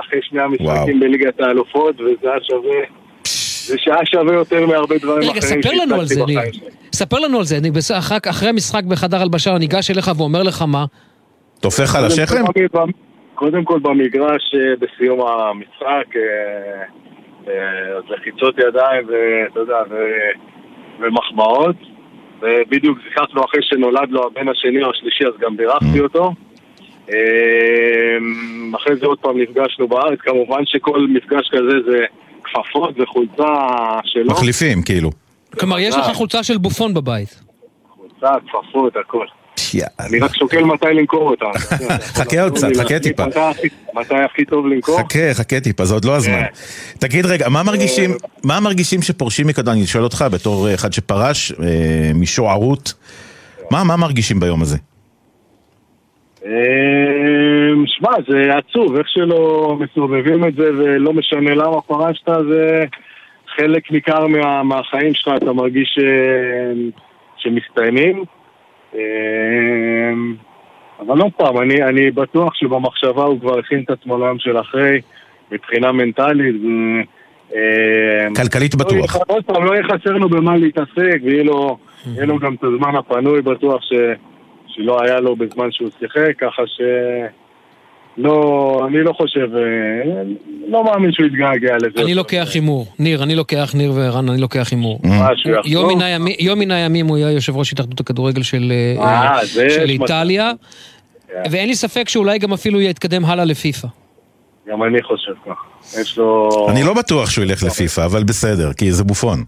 אחרי שני. המשחקים בליגת האלופות, וזה היה שווה... זה שהיה שווה יותר מהרבה דברים רגע, אחרים ספר לנו על זה, ניר. ספר לנו על זה, אני בס- אחר- אחרי המשחק בחדר הלבשה, הוא ניגש אליך ואומר לך מה? טופח על השכם? קודם כל במגרש אה, בסיום המשחק, אה, אה, אז לחיצות ידיים ואתה יודע, ו- ומחמאות. ובדיוק זיככנו אחרי שנולד לו הבן השני או השלישי, אז גם בירכתי אותו. אה, אחרי זה עוד פעם נפגשנו בארץ, כמובן שכל מפגש כזה זה כפפות וחולצה שלו. מחליפים, כאילו. כלומר, יש לך חולצה של בופון בבית. חולצה, כפפות, הכל. אני רק שוקל מתי למכור אותם. חכה עוד קצת, חכה טיפה. מתי הכי- טוב למכור? חכה, חכה טיפה, זה עוד לא הזמן. תגיד רגע, מה מרגישים, מה מרגישים שפורשים מכדור? אני שואל אותך בתור אחד שפרש אה, משוערות, מה מה מרגישים ביום הזה? אמ, שמע, זה עצוב, איך שלא מסובבים את זה ולא משנה למה פרשת, זה חלק ניכר מה, מהחיים שלך, אתה מרגיש ש... שמסתיימים. אמ, אבל עוד פעם, אני, אני בטוח שבמחשבה הוא כבר הכין את עצמו ליום של אחרי, מבחינה מנטלית. אמ, כלכלית לא בטוח. עוד פעם, לא יהיה חסר לו במה להתעסק, ויהיה לו, יהיה לו גם את הזמן הפנוי, בטוח ש, שלא היה לו בזמן שהוא שיחק, ככה ש... לא, אני לא חושב, אה, לא מאמין שהוא יתגעגע לזה. אני לוקח הימור. ניר, אני לוקח, ניר וערן, אני לוקח הימור. שהוא יחזור? יום מן הימים- הוא יהיה יושב ראש התאחדות הכדורגל של אה, אה. איטליה, ואין לי ספק שאולי גם אפילו יתקדם הלאה לפיפ"א. גם אני חושב ככה. יש לו, אני לא בטוח שהוא ילך לפיפ"א, אבל בסדר, כי זה בופון.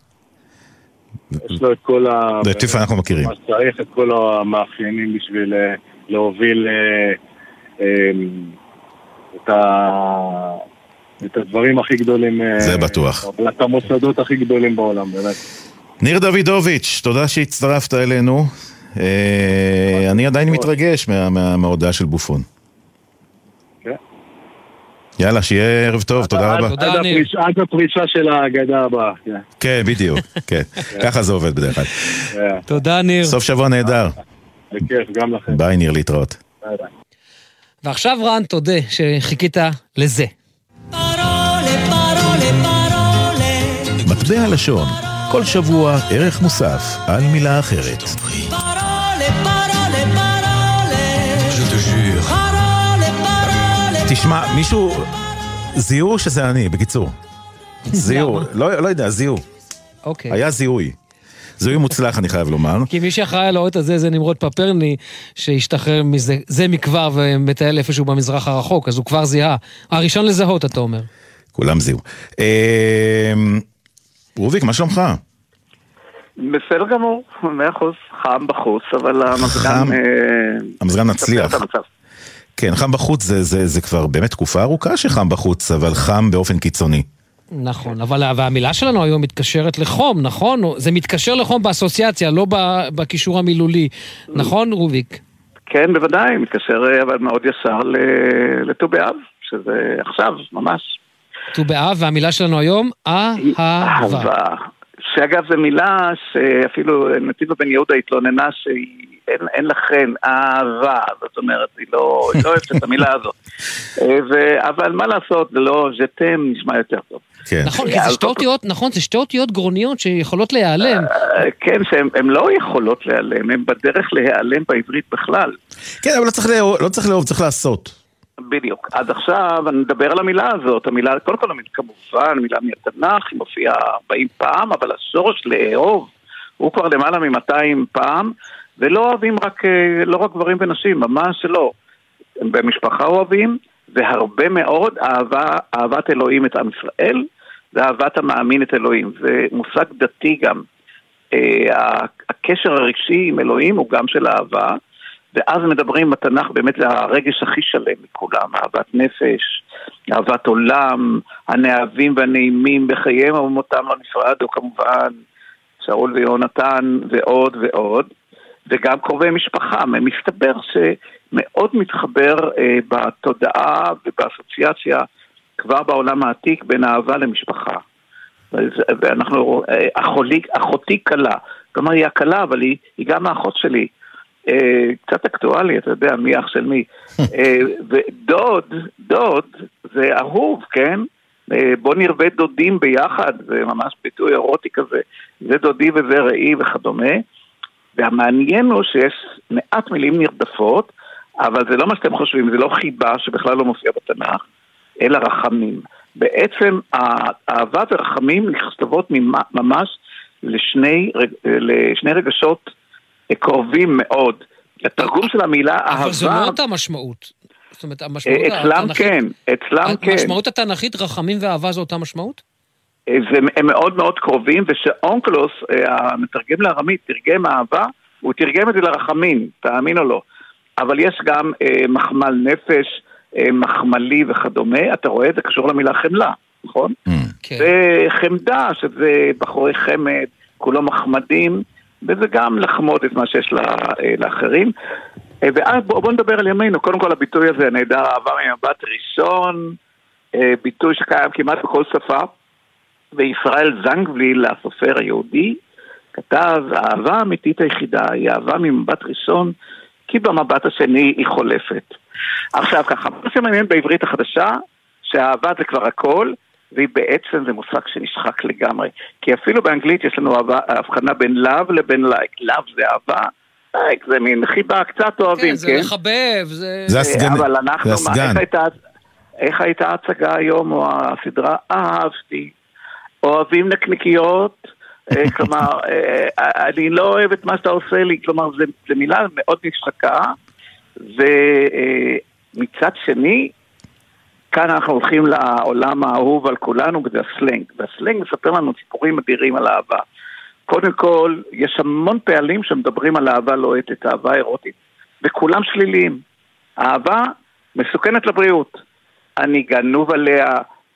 יש לו את כל ה... פיפ"א אנחנו מכירים. מה שצריך, את כל המאפיינים בשביל אה, להוביל אה, אה, את ה... את הדברים הכי גדולים. אה, זה בטוח. את המוסדות הכי גדולים בעולם, באמת. ניר דוידוביץ', תודה שהצטרפת אלינו. אני עדיין מתרגש מה- מה- מההודעה של בופון. כן. יאללה, שיהיה ערב טוב, תודה רבה. עד הפרישה של האגדה הבאה. כן. כן, בדיוק, כן. ככה זה עובד בדרך כלל. כן. תודה, ניר. סוף שבוע נהדר. בכיף, גם לכם. ביי, ניר, להתראות. ועכשיו רן, תודה שחיכית לזה. מטבע לשון, כל שבוע ערך מוסף על מילה אחרת. תשמע, מישהו... זיהו שזה אני, בקיצור. זיהו? לא לא יודע, זיהו. אוקיי. היה זיהוי. זיהוי מוצלח, אני חייב לומר. כי מי שאחראי על האות הזה זה נמרוד פפרני, שהשתחרר מזה, זה מכבר ומטייל איפשהו במזרח הרחוק, אז הוא כבר זיהה. הראשון לזהות, אתה אומר. כולם זיהו. אה, רוביק, מה שלומך? בסדר גמור, מאה אחוז, חם בחוץ, אבל המזגן... חם. אה, המזגן מצליח. כן, חם בחוץ זה, זה, זה כבר באמת תקופה ארוכה שחם בחוץ, אבל חם באופן קיצוני. נכון, אבל והמילה שלנו היום מתקשרת לחום, נכון? זה מתקשר לחום באסוציאציה, לא בקישור המילולי. נכון, רוביק? כן, בוודאי, מתקשר אבל מאוד ישר ל- לט"ו באב, שזה עכשיו, ממש. ט"ו באב, והמילה שלנו היום, אהבה. אהבה. שאגב, זו מילה שאפילו נתיב הבן יהודה התלוננה שאין אין לכן אהבה, זאת אומרת, היא לא, לא אוהבת את המילה הזאת. אה, ו- אבל מה לעשות, זה לא ז'תם נשמע יותר טוב. כן. נכון, כי זה שתי אותיות, נכון, זה שתי אותיות גרוניות שיכולות להיעלם. אה, כן, שהן לא יכולות להיעלם, הן בדרך להיעלם בעברית בכלל. כן, אבל לא צריך לאהוב, לא צריך לאהוב, צריך לעשות. בדיוק. אז עכשיו אני מדבר על המילה הזאת, המילה, קודם כל המילה כמובן, מילה מהתנ"ך, היא מופיעה 40 פעם, אבל השורש לאהוב הוא כבר למעלה מ-200 פעם, ולא אוהבים רק, אה, לא רק גברים ונשים, ממש לא. במשפחה אוהבים, והרבה מאוד אהבה, אהבת אלוהים את עם ישראל, ואהבת המאמין את אלוהים. זה מושג דתי גם. אה, הקשר הרגשי עם אלוהים הוא גם של אהבה, ואז מדברים בתנ"ך, באמת זה הרגש הכי שלם מכולם, אהבת נפש, אהבת עולם, הנאהבים והנעימים בחייהם ומותם לא נפרדו כמובן, שאול ויונתן ועוד ועוד, וגם קרובי משפחה. מסתבר שמאוד מתחבר אה, בתודעה ובאסוציאציה כבר בעולם העתיק בין אהבה למשפחה. ואנחנו, אה, אחותי כלה, כלומר היא הכלה, אבל היא, היא גם האחות שלי. אה, קצת אקטואלי, אתה יודע, מי אח של מי. אה, ודוד, דוד, זה אהוב, כן? אה, בוא נרבה דודים ביחד, זה ממש ביטוי אירוטי כזה. זה דודי וזה רעי וכדומה. והמעניין הוא שיש מעט מילים נרדפות, אבל זה לא מה שאתם חושבים, זה לא חיבה שבכלל לא מופיע בתנ"ך, אלא רחמים. בעצם אהבה ורחמים נכתבות ממש לשני, לשני רגשות קרובים מאוד. התרגום של המילה אהבה... אבל זו לא אותה משמעות. זאת אומרת, המשמעות אצלם התנ"כית... כן, אצלם כן. המשמעות התנ"כית, רחמים ואהבה זו אותה משמעות? זה, הם מאוד מאוד קרובים, ושאונקלוס, המתרגם לארמית, תרגם אהבה, הוא תרגם את זה לרחמים, תאמין או לא. אבל יש גם אה, מחמל נפש, אה, מחמלי וכדומה, אתה רואה, זה קשור למילה חמלה, נכון? Mm. כן. וחמדה, שזה בחורי חמד, כולו מחמדים, וזה גם לחמוד את מה שיש לה, אה, לאחרים. אה, ואז בואו בוא נדבר על ימינו, קודם כל הביטוי הזה נהדר, אהבה ממבט ראשון, אה, ביטוי שקיים כמעט בכל שפה, וישראל זנגבליל, הסופר היהודי, כתב, האהבה האמיתית היחידה היא אהבה ממבט ראשון, כי במבט השני היא חולפת. עכשיו ככה, מה שמעניין בעברית החדשה, שהאהבה זה כבר הכל, והיא בעצם זה מושג שנשחק לגמרי. כי אפילו באנגלית יש לנו הבחנה בין לאו לבין לייק. לאו זה אהבה, לייק זה מין חיבה, קצת אוהבים, כן? זה לחבב, זה... זה הסגן, אבל אנחנו, זה מה, הסגן. איך הייתה, איך הייתה ההצגה היום, או הסדרה? אהבתי. אוהבים נקניקיות, אה, כלומר, אה, אני לא אוהב את מה שאתה עושה לי, כלומר, זו מילה מאוד נשחקה, ומצד שני, כאן אנחנו הולכים לעולם האהוב על כולנו, וזה הסלנג. והסלנג מספר לנו סיפורים אדירים על אהבה. קודם כל, יש המון פעלים שמדברים על אהבה לוהטת, אהבה אירוטית, וכולם שליליים. אהבה מסוכנת לבריאות. אני גנוב עליה,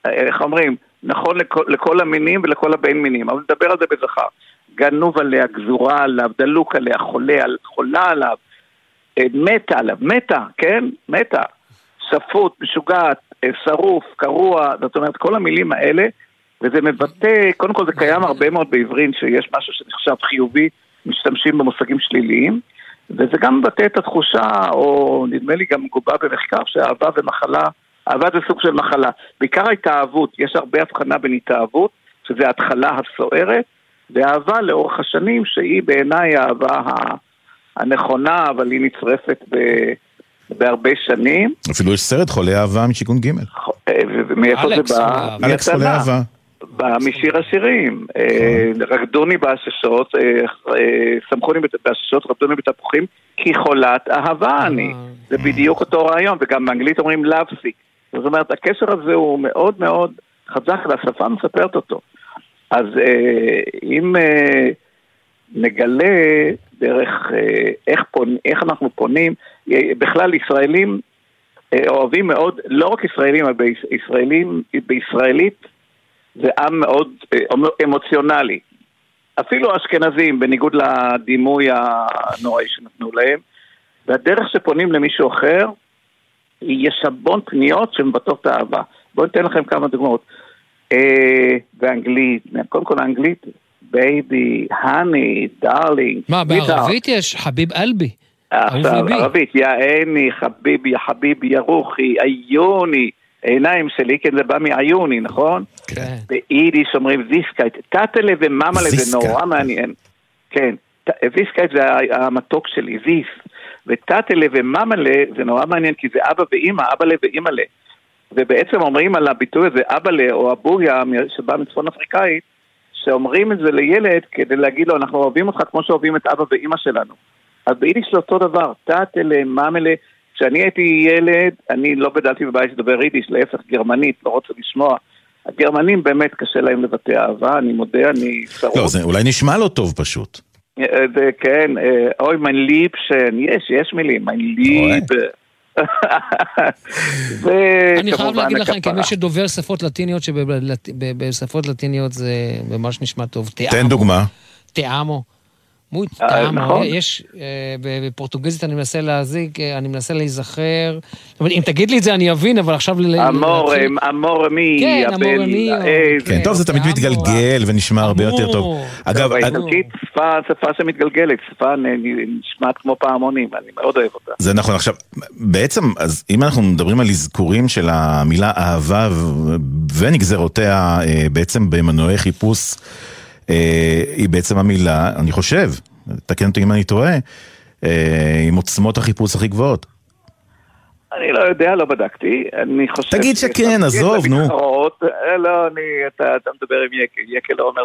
איך אומרים, נכון לכל, לכל המינים ולכל הבין מינים, אבל נדבר על זה בזכר. גנוב עליה, גזורה עליו, דלוק עליה, חולה, חולה עליו, אה, מתה עליו, מתה, כן? מתה. שפוט, משוגעת, אה, שרוף, קרוע, זאת אומרת, כל המילים האלה, וזה מבטא, קודם כל זה קיים הרבה מאוד בעברית, שיש משהו שנחשב חיובי, משתמשים במושגים שליליים, וזה גם מבטא את התחושה, או נדמה לי גם מגובה במחקר, שאהבה ומחלה, אהבה זה סוג של מחלה. בעיקר התאהבות, יש הרבה הבחנה בין התאהבות, שזה ההתחלה הסוערת, ואהבה לאורך השנים, שהיא בעיניי האהבה הנכונה, אבל היא נצרפת ב... בהרבה שנים. אפילו יש סרט חולי אהבה משיכון ג'. ומאיפה זה בא? אלכס חולי אהבה. בא משיר השירים. רקדוני בעששות, סמכוני בעששות, רקדוני בתפוחים, כי חולת אהבה אני. זה בדיוק אותו רעיון, וגם באנגלית אומרים לאבסיק. זאת אומרת, הקשר הזה הוא מאוד מאוד חזק, והשפה מספרת אותו. אז אם נגלה דרך איך, פונ... איך אנחנו פונים, בכלל ישראלים אוהבים מאוד, לא רק ישראלים, אבל בישראלים, בישראלית זה עם מאוד אמוציונלי. אפילו אשכנזים, בניגוד לדימוי הנוראי שנתנו להם, והדרך שפונים למישהו אחר, יש המון פניות שמבטאות אהבה. בואו ניתן לכם כמה דוגמאות. אה, באנגלית, קודם כל האנגלית, baby, honey, darling. מה, בערבית יש حبيب قلبي. עכשיו, ערבית, يا عيني, حبيبي, يا حبيبي, يا روحي, عيوني, עיניים שלי, כן, זה בא מ عيوني, נכון? כן. ביידיש אומרים זיסקייט, טאַטעלע ו מאַמעלע, זה נורא מעניין. כן, זיסקייט זה המתוק שלי, זיס. וטאטלה וממלה זה נורא מעניין כי זה אבא ואימא, אבאלה ואימאלה. ובעצם אומרים על הביטוי הזה אבאלה או אבויה שבא מצפון אפריקאית, שאומרים את זה לילד כדי להגיד לו אנחנו אוהבים אותך כמו שאוהבים את אבא ואימא שלנו. אז ביידיש זה אותו דבר, טאטלה, ממלה. כשאני הייתי ילד, אני לא גדלתי בבית שדובר יידיש, להפך גרמנית, לא רוצה לשמוע. הגרמנים באמת קשה להם לבטא אהבה, אני מודה, אני שרוט. לא, זה אולי נשמע לא טוב פשוט. אה, זה כן, אה, אוי מיין ליבשן, יש, יש מילים, מיין ליב. אני חייב להגיד לכם, כמי שדובר שפות לטיניות, שבשפות לטיניות זה ממש נשמע טוב. תן דוגמה. תיאמו. מוי אה, טעם, נכון. יש, אה, בפורטוגזית אני מנסה להזיק, אה, אני מנסה להיזכר. זאת אומרת, אם תגיד לי את זה אני אבין, אבל עכשיו... אמור, אמור מי, כן, העז. כן, טוב, זה תמיד מתגלגל ונשמע הרבה יותר טוב. אגב, האיטלקית שפה, שמתגלגלת, שפה נשמעת כמו פעמונים, אני מאוד אוהב אותה. זה נכון. עכשיו, בעצם, אז אם אנחנו מדברים על אזכורים של המילה אהבה ונגזרותיה אה, בעצם במנועי חיפוש, אה, היא בעצם המילה, אני חושב, תקן אותי אם אני טועה, אה, עם עוצמות החיפוש הכי גבוהות. אני לא יודע, לא בדקתי, אני חושב... תגיד שכן, עזוב, נו. אה, לא, אני, אתה, אתה מדבר עם יקל, יקל לא אומר...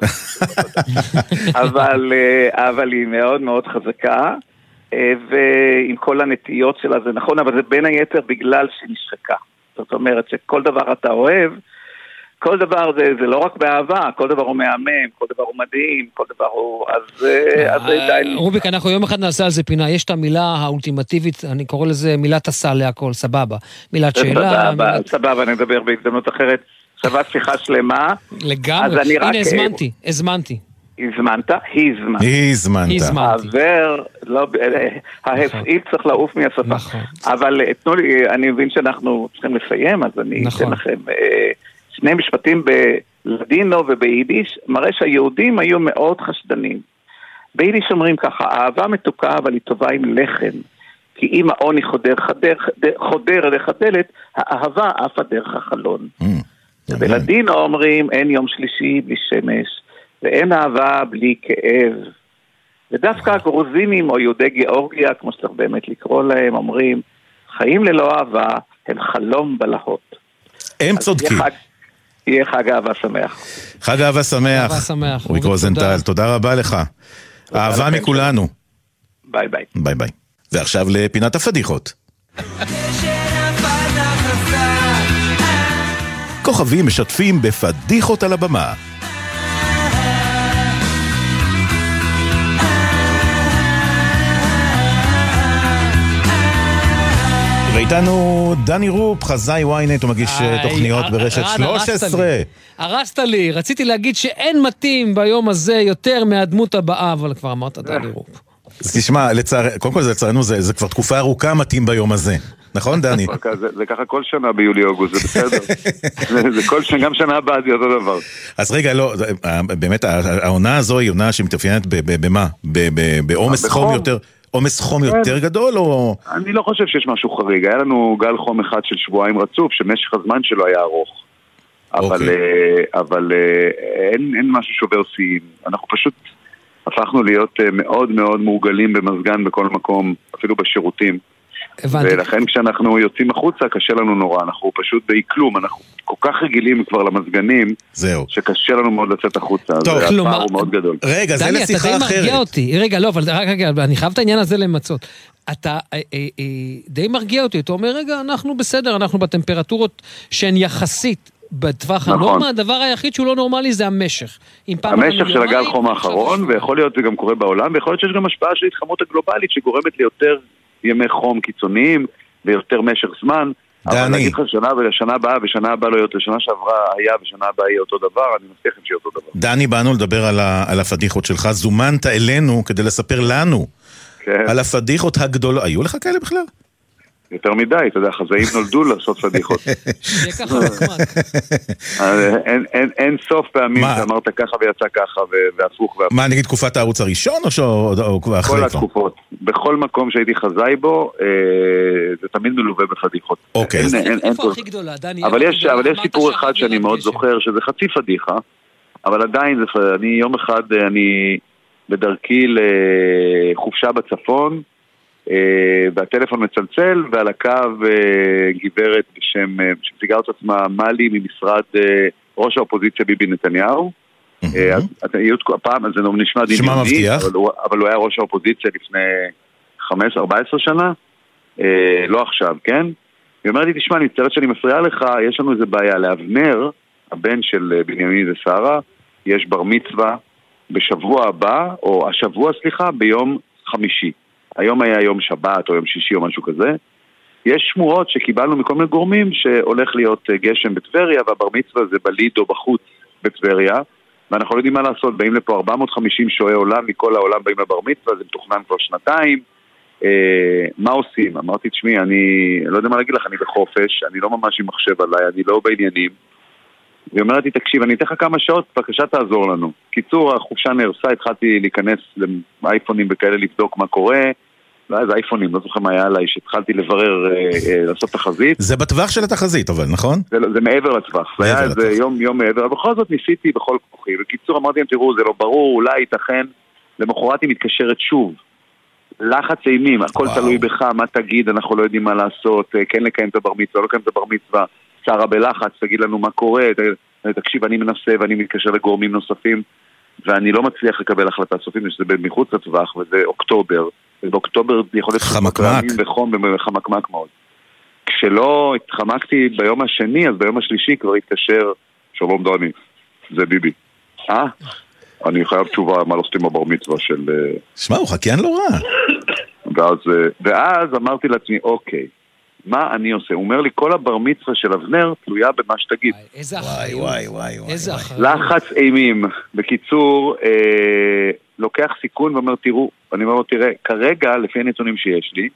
אבל, אה, אבל היא מאוד מאוד חזקה, אה, ועם כל הנטיות שלה זה נכון, אבל זה בין היתר בגלל שהיא נשחקה. זאת אומרת שכל דבר אתה אוהב, כל דבר זה, זה לא רק באהבה, כל דבר הוא מהמם, כל דבר הוא מדהים, כל דבר הוא... אז, אה, אז זה די... רוביק, אנחנו יום אחד נעשה על זה פינה. יש את המילה האולטימטיבית, אני קורא לזה מילת הסל להכל, סבבה. מילת שאלה, סבבה. סבבה, נדבר בהזדמנות אחרת. שווה שיחה שלמה. אז לגמרי. אני רק... הנה, הזמנתי, הזמנתי. הזמנת? הזמנת. הזמנת. הזמנתי. העבר, לא, אה, ההפעיל צריך לעוף מהשפה. נכון. אבל אה, תנו לי, אני מבין שאנחנו צריכים לסיים, אז אני נכון. אתן לכם אה, שני משפטים בלדינו וביידיש, מראה שהיהודים היו מאוד חשדנים. ביידיש אומרים ככה, אהבה מתוקה אבל היא טובה עם לחם. כי אם העוני חודר, חדר, חדר, חודר דרך הדלת, האהבה עפה דרך החלון. ובלדינו אומרים, אין יום שלישי בלי שמש, ואין אהבה בלי כאב. ודווקא הגרוזינים או יהודי גיאורגיה, כמו שצריך באמת לקרוא להם, אומרים, חיים ללא אהבה הם חלום בלהות. הם צודקים. יהיה חג אהבה שמח. חג אהבה שמח. אהבה שמח. רוזנטל, תודה רבה לך. אהבה לכם. מכולנו. ביי ביי. ביי ביי. ועכשיו לפינת הפדיחות. כוכבים משתפים בפדיחות על הבמה. ואיתנו דני רופ, חזאי ynet, הוא מגיש אה, איי, תוכניות אה, ברשת רן, הרסת 13. לי. הרסת לי, רציתי להגיד שאין מתאים ביום הזה יותר מהדמות הבאה, אבל כבר אמרת דני רופ. אז תשמע, לצער... קודם כל זה לצערנו, זה, זה כבר תקופה ארוכה מתאים ביום הזה. נכון, דני? זה, זה ככה כל שנה ביולי-אוגוסט, זה בסדר. זה, זה כל שנה, גם שנה הבאה זה אותו דבר. אז רגע, לא, אה, באמת, העונה הזו היא עונה שמתאפיינת במה? בעומס. חום יותר, עומס חום כן. יותר גדול, או... אני לא חושב שיש משהו חריג. היה לנו גל חום אחד של שבועיים רצוף, שמשך הזמן שלו היה ארוך. אבל, אוקיי. אה, אבל אה, אין, אין משהו שובר שיאים. אנחנו פשוט הפכנו להיות אה, מאוד מאוד מורגלים במזגן בכל מקום, אפילו בשירותים. הבנתי. ולכן כשאנחנו יוצאים החוצה קשה לנו נורא, אנחנו פשוט באי כלום, אנחנו כל כך רגילים כבר למזגנים, זהו. שקשה לנו מאוד לצאת החוצה, טוב, והפער כלומר- הוא מאוד גדול. רגע, זה דני, אתה לשיחה די מרגיע אחרת. אותי. רגע, לא, אבל רק רגע, אני חייב את העניין הזה למצות. אתה אה, אה, אה, די מרגיע אותי, אתה אומר, רגע, אנחנו בסדר, אנחנו בטמפרטורות שהן יחסית בטווח נכון. הנורמה, הדבר היחיד שהוא לא נורמלי זה המשך. המשך של הגל חום האחרון, ויכול להיות זה גם קורה בעולם, ויכול להיות שיש גם השפעה של ההתחממות הגלובלית שגורמת ליותר ימי חום קיצוניים ויותר משך זמן. אבל דני. להגיד לך שנה ולשנה הבאה ושנה הבאה לא להיות, לשנה שעברה היה ושנה הבאה יהיה אותו דבר, אני מבטיח לכם שיהיה אותו דבר. דני, באנו לדבר על, ה, על הפדיחות שלך, זומנת אלינו כדי לספר לנו כן, על הפדיחות הגדולות. היו לך כאלה בכלל? יותר מדי, אתה יודע, חזאים נולדו לעשות פדיחות. אין- סוף פעמים? שאמרת ככה ויצא ככה והפוך והפוך. מה, נגיד תקופת הערוץ הראשון, או, כבר אחרי כל? התקופות. בכל מקום שהייתי חזאי בו, אה, זה תמיד מלווה בפדיחות. אוקיי? אבל יש, סיפור אחד שאני מאוד. זוכר, שזה חצי פדיחה, אבל עדיין, זה, אני יום אחד, אני בדרכי לחופשה בצפון, והטלפון מצלצל, ועל הקו אה, גברת בשם, אה, שמציגה את עצמה מאלי ממשרד אה, ראש האופוזיציה ביבי נתניהו. אה, הפעם, זה נשמע דמיוני? אבל הוא- היה ראש האופוזיציה לפני 15-14 שנה, אה, לא עכשיו, כן? היא אומרת לי, תשמע, אני מצטערת שאני מפריעה לך, יש לנו איזה בעיה. לאבנר, הבן של אה, בנימין ושרה, יש בר מצווה בשבוע הבא, או השבוע, סליחה, ביום חמישי. היום היה יום שבת או יום שישי או משהו כזה. יש שמועות שקיבלנו מכל מיני גורמים שהולך להיות אה, גשם בטבריה, והבר מצווה זה בלידו בחוץ בטבריה, ואנחנו לא יודעים מה לעשות, באים לפה 450 שועי עולם, מכל העולם באים לבר מצווה, זה מתוכנן כבר שנתיים. אה, מה עושים? אמרתי, תשמעי, אני לא יודע מה להגיד לך, אני בחופש, אני לא ממש עם מחשב עליי, אני לא בעניינים. והיא אומרת לי, תקשיב, אני אתן לך כמה שעות, בבקשה תעזור לנו. קיצור, החופשה נהרסה, התחלתי להיכנס לאייפונים וכאלה לבדוק מה קורה. לא היה איזה אייפונים, לא זוכר מה היה עליי, שהתחלתי לברר, אה, אה, לעשות תחזית. זה בטווח של התחזית, אבל, נכון? זה, לא- זה מעבר לטווח, זה היה איזה יום יום מעבר, אבל בכל זאת ניסיתי בכל כוחי. בקיצור אמרתי להם, תראו, זה לא ברור, אולי ייתכן. למחרת היא מתקשרת שוב. לחץ אימים, הכל וואו. תלוי בך, מה תגיד, אנחנו לא יודעים מה לעשות, אה, כן לקיים את הבר מצווה, לא לקיים את הבר מצווה, שרה בלחץ, תגיד לנו מה קורה, תקשיב, אני מנסה ואני מתקשר לגורמים נוספים, ואני לא מצליח לקבל החלטה סופית, שזה מחוץ לטווח, וזה אוקטובר, ובאוקטובר יכול להיות חמקמק. וחום וחמקמק מאוד. כשלא התחמקתי ביום השני, אז ביום השלישי כבר התקשר, שלום דני, זה ביבי. אה? אני חייב תשובה מה לא עושים בבר מצווה של... אה, שמע, הוא חקיין לא רע. ואז, אה, ואז אמרתי לעצמי, אוקיי, מה אני עושה? הוא אומר לי, כל הבר מצווה של אבנר תלויה במה שתגיד. איזה אחריות. וואי, וואי, וואי. איזה אחריות. לחץ אימים. בקיצור, אה, לוקח סיכון ואומר, תראו, אני אומר לו, תראה, כרגע, לפי הנתונים שיש לי,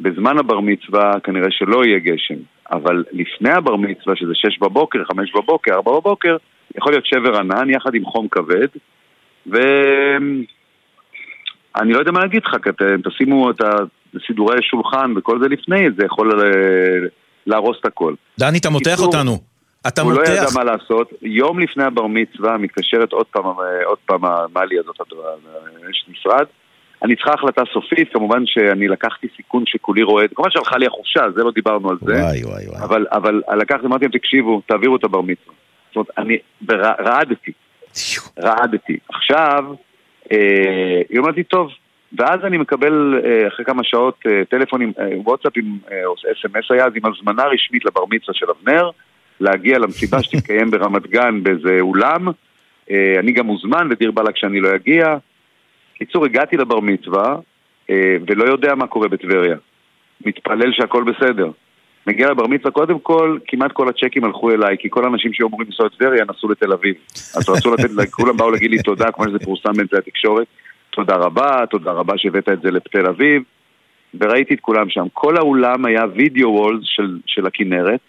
בזמן הבר מצווה כנראה שלא יהיה גשם, אבל לפני הבר מצווה, שזה שש בבוקר, חמש בבוקר, ארבע בבוקר, יכול להיות שבר ענן יחד עם חום כבד, ואני לא יודע מה להגיד לך, כי אתם תשימו את הסידורי שולחן וכל זה לפני, זה יכול אה, להרוס את הכל. דני, אתה מותח קיצור, אותנו. אתה הוא לא ידע מותח. מה לעשות, יום לפני הבר מצווה מתקשרת עוד פעם, אה, עוד פעם המאלי הזאת, אה, יש משרד. אני צריכה החלטה סופית, כמובן שאני לקחתי סיכון שכולי רועד, כמובן שהלכה לי החופשה, זה לא דיברנו על זה. וואי, וואי, וואי. אבל, אבל לקחתי, אמרתי להם, תקשיבו, תעבירו את הבר מצווה. זאת אומרת, אני רעדתי, רעדתי. עכשיו, אה, היא אומרת לי, טוב, ואז אני מקבל אה, אחרי כמה שעות אה, טלפונים, אה, וואטסאפים, או אס.אם.אס היה, אז עם הזמנה רשמית לבר מצווה של אבנר, להגיע למסיבה שתתקיים ברמת גן באיזה אולם. אני גם מוזמן, ודיר באלק שאני לא אגיע. קיצור, הגעתי לבר מצווה, ולא יודע מה קורה בטבריה. מתפלל שהכל בסדר. מגיע לבר מצווה, קודם כל, כמעט כל הצ'קים הלכו אליי, כי כל האנשים שהיו אמורים לנסוע לטבריה נסעו לתל אביב. אז רצו לתת, כולם באו להגיד לי תודה, כמו שזה פורסם באמצעי התקשורת. תודה רבה, תודה רבה שהבאת את זה לתל אביב. וראיתי את כולם שם. כל האולם היה וידאו וולס של, של הכנרת.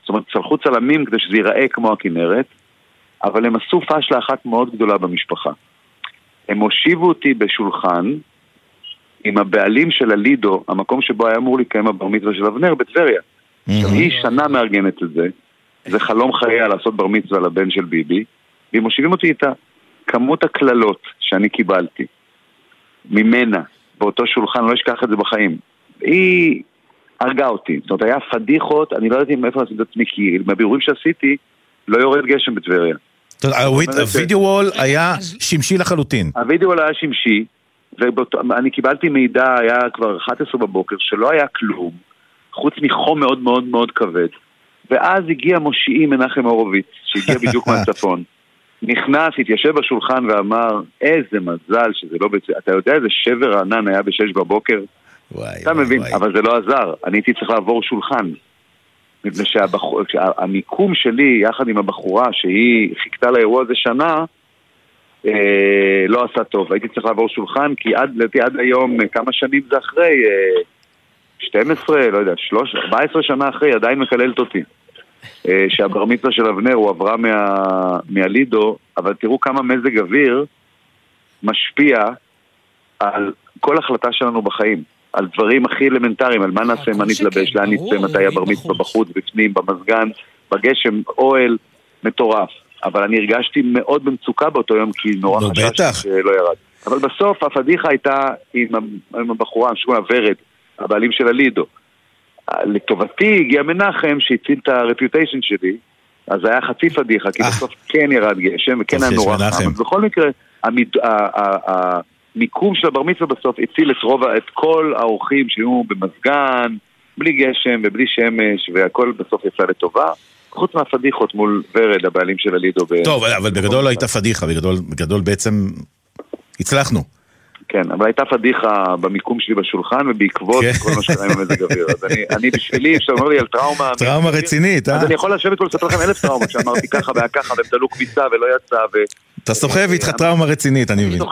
זאת אומרת, צלחו צלמים כדי שזה ייראה כמו הכנרת, אבל הם עשו פשלה אחת מאוד גדולה במשפחה. הם הושיבו אותי בשולחן עם הבעלים של הלידו, המקום שבו היה אמור להתקיים הבר מצווה של אבנר, בטבריה. היא שנה מארגנת את זה, זה חלום חייה לעשות בר מצווה לבן של ביבי, והם מושיבים אותי איתה. כמות הקללות שאני קיבלתי ממנה באותו שולחן, לא אשכח את זה בחיים. היא הרגה אותי. זאת אומרת, היה פדיחות, אני לא ידעתי מאיפה לעשות את עצמי, כי מהבירורים שעשיתי, לא יורד גשם בטבריה. הווידאו וול היה שמשי לחלוטין. הווידאו היה שמשי, ואני קיבלתי מידע, היה כבר 11 בבוקר, שלא היה כלום, חוץ מחום מאוד מאוד מאוד כבד. ואז הגיע מושיעי מנחם הורוביץ, שהגיע בדיוק מהצפון. נכנס, התיישב בשולחן ואמר, איזה מזל שזה לא בצ... אתה יודע איזה שבר ענן היה בשש בבוקר? וואי, אתה מבין, אבל זה לא עזר, אני הייתי צריך לעבור שולחן. מפני שהמיקום שלי, יחד עם הבחורה שהיא חיכתה לאירוע הזה שנה, אה, לא עשה טוב. הייתי צריך לעבור שולחן, כי עד, לדעתי עד היום, כמה שנים זה אחרי, אה, 12, לא יודע, 13, 14 שנה אחרי, עדיין מקללת אותי. אה, שהבר מצווה של אבנר הוא עברה מה, מהלידו, אבל תראו כמה מזג אוויר משפיע על כל החלטה שלנו בחיים. על דברים הכי אלמנטריים, על מה נעשה, מה נתלבש, לאן נצא, מתי הבר מצווה בחוץ, בפנים, במזגן, בגשם, אוהל, מטורף. אבל אני הרגשתי מאוד במצוקה באותו יום, כי נורא נו, חששתי בטח. שלא ירד. אבל בסוף הפדיחה הייתה עם, עם הבחורה, שקוראים לה ורד, הבעלים של הלידו. לטובתי הגיע מנחם שהציל את הרפיוטיישן שלי, אז זה היה חצי פדיחה, כי בסוף כן ירד גשם וכן היה נורא. חם. בכל מקרה, המיקום של הבר מצווה בסוף הציל את רוב, את כל האורחים שהיו במזגן, בלי גשם ובלי שמש, והכל בסוף יצא לטובה. חוץ מהפדיחות מול ורד, הבעלים של הלידו. טוב, אבל בגדול לא הייתה פדיחה, בגדול בעצם הצלחנו. כן, אבל הייתה פדיחה במיקום שלי בשולחן, ובעקבות כן. כל מה שקרה עם המזג אוויר. אז אני, אני בשבילי, כשאתה אומר לי על טראומה... טראומה רצינית, אה? אז אני יכול לשבת ולספר לכם אלף טראומות, שאמרתי ככה והיה ככה, והם תלו כביסה ולא יצא, ו... אתה סוחב איתך טראומה רצינית, אני מבין.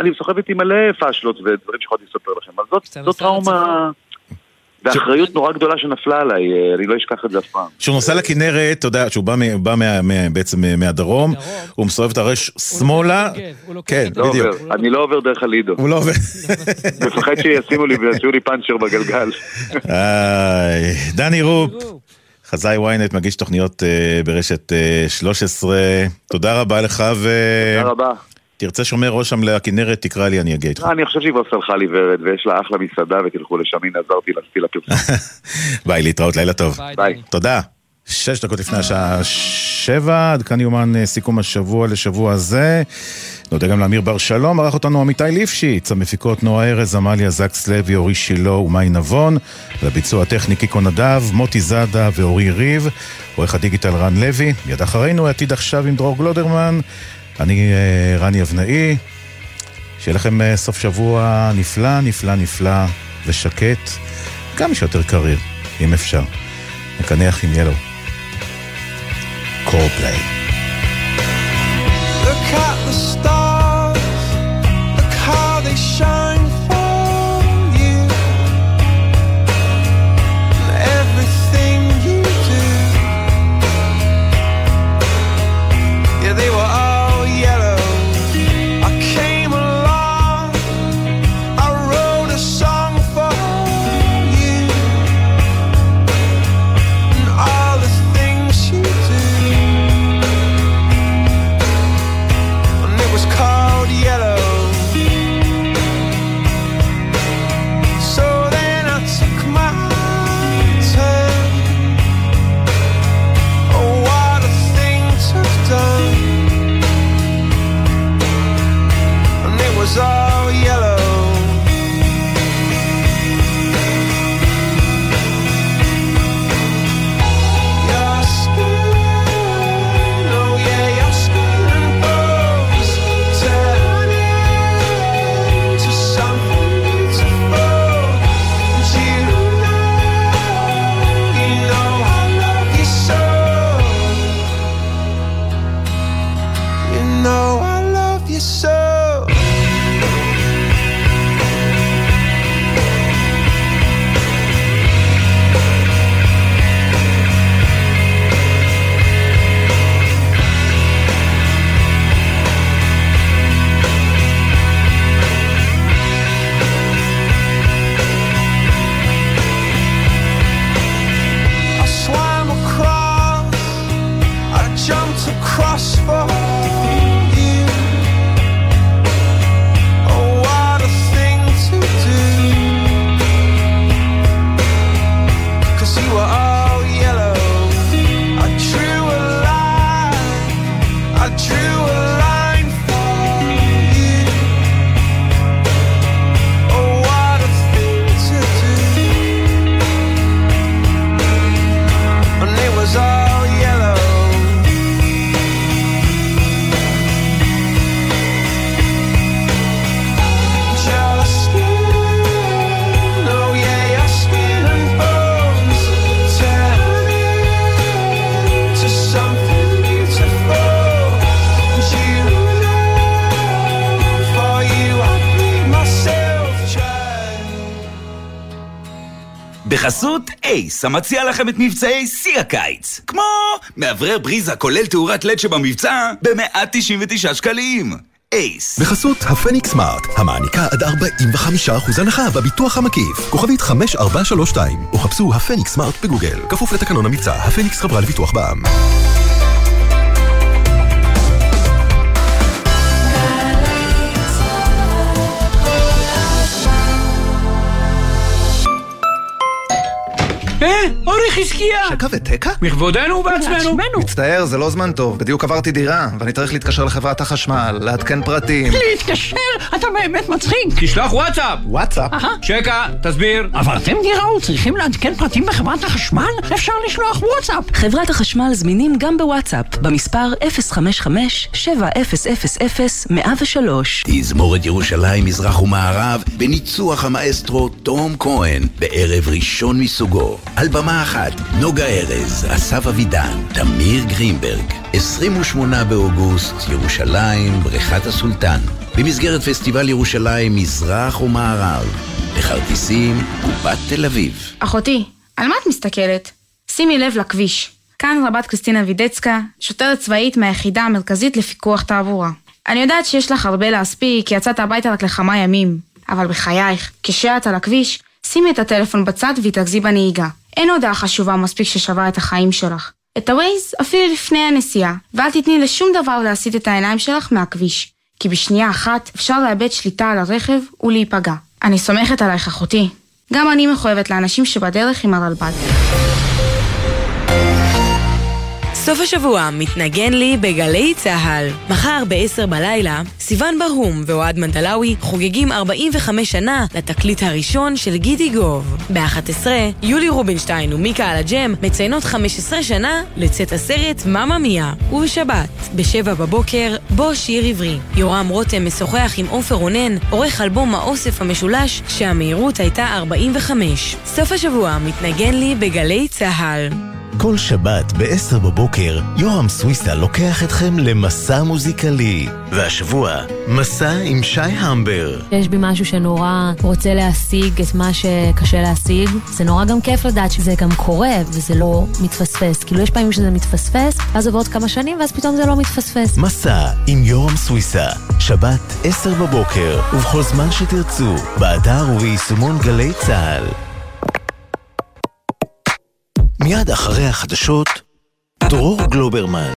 אני סוחב איתי מלא פאשלות ודברים שיכולתי לספר לכם. זאת- זאת טראומה... ואחריות נורא גדולה שנפלה עליי, אה, אני לא אשכח את זה אף פעם. כשהוא נוסע לכנרת, אתה יודע, כשהוא בא, מ- בא מה, מה, בעצם אה, מהדרום, הוא מסובב את הראש שמאלה, כן, לא בדיוק. אני לא עובר דרך הלידו. הוא לא עובר. מפחד שישימו לי ויעשו לי פאנצ'ר בגלגל. דני רופ, חזאי ynet, מגיש תוכניות אה, ברשת אה, 13, תודה רבה לך, ו... תודה רבה. תרצה שומר ראש שם לכנרת, תקרא לי, אני אגיע איתך. אני חושב שהיא כבר סלחה לי ורד, ויש לה אחלה מסעדה, ותלכו לשם, הנה עזרתי להסתיל לפרסום. ביי, להתראות, לילה טוב. ביי. תודה. שש דקות לפני השעה שבע, עד כאן יומן אה, סיכום השבוע לשבוע הזה. נודה גם לאמיר בר שלום, ערך אותנו עמיתי ליפשיץ, המפיקות נועה ארז, עמליה זקס לוי, אורי שילה ומאי נבון, לביצוע הטכני קיקו נדב, מוטי זאדה ואורי ריב, עורך הדיגיטל רן לוי, מיד אחרינו העתיד עכשיו עם דרור גלודרמן, אני אה, רני אבנאי, שיהיה לכם אה, סוף שבוע נפלא, נפלא, נפלא ושקט, כמה שיותר קריר, אם אפשר. נקנח עם ילו. קורפליי. Look at the across for אייס, המציע לכם את מבצעי שיא הקיץ. כמו מאוורר בריזה כולל תאורת לד שבמבצע ב-199 שקלים. אייס. בחסות הפניקס סמארט, המעניקה עד 45% הנחה בביטוח המקיף. כוכבית 5432, או חפשו הפניקס סמארט בגוגל. כפוף לתקנון המבצע, הפניקס חברה לביטוח בע"מ. חזקיה! שקע ותקע? בכבודנו ובעצמנו. מצטער, זה לא זמן טוב. בדיוק עברתי דירה, ואני צריך להתקשר לחברת החשמל, לעדכן פרטים. להתקשר? אתה באמת מצחיק. תשלח וואטסאפ. וואטסאפ? שקע, תסביר. עברתם דירה וצריכים לעדכן פרטים בחברת החשמל? אפשר לשלוח וואטסאפ. חברת החשמל זמינים גם בוואטסאפ, במספר 055-7000-103. תזמורת ירושלים מזרח ומערב בניצוח המאסטרו תום כהן בערב ראשון מסוגו. על במה אחת, נוגה ארז, אסף אבידן, תמיר גרינברג. 28 באוגוסט, ירושלים, בריכת הסולטן. במסגרת פסטיבל ירושלים מזרח ומערב. לכרטיסים, קופת תל אביב. אחותי, על מה את מסתכלת? שימי לב לכביש. כאן רבת קריסטינה וידצקה, שוטרת צבאית מהיחידה המרכזית לפיקוח תעבורה. אני יודעת שיש לך הרבה להספיק, כי יצאת הביתה רק לכמה ימים. אבל בחייך, כשאת על הכביש, שימי את הטלפון בצד והתרכזי בנהיגה. אין הודעה חשובה מספיק ששווה את החיים שלך. את הווייז אפילו לפני הנסיעה, ואל תתני לשום דבר להסיט את העיניים שלך מהכביש. כי בשנייה אחת אפשר לאבד שליטה על הרכב ולהיפגע. אני סומכת עלייך אחותי. גם אני מחויבת לאנשים שבדרך עם הרלב"ד. סוף השבוע מתנגן לי בגלי צה"ל. מחר ב-10 בלילה, סיון ברהום ואוהד מנדלאוי חוגגים 45 שנה לתקליט הראשון של גידי גוב. ב-11, יולי רובינשטיין ומיקה על הג'ם מציינות 15 שנה לצאת הסרט ממא מיה. ובשבת, ב-7 בבוקר, בוא שיר עברי. יורם רותם משוחח עם עופר רונן, עורך אלבום האוסף המשולש, כשהמהירות הייתה 45. סוף השבוע מתנגן לי בגלי צה"ל. כל שבת ב-10 בבוקר, יורם סוויסה לוקח אתכם למסע מוזיקלי. והשבוע, מסע עם שי המבר. יש בי משהו שנורא רוצה להשיג את מה שקשה להשיג. זה נורא גם כיף לדעת שזה גם קורה וזה לא מתפספס. כאילו יש פעמים שזה מתפספס, ואז עוברות כמה שנים ואז פתאום זה לא מתפספס. מסע עם יורם סוויסה, שבת 10 בבוקר, ובכל זמן שתרצו, באתר וביישומון גלי צה"ל. מיד אחרי החדשות, דרור גלוברמן.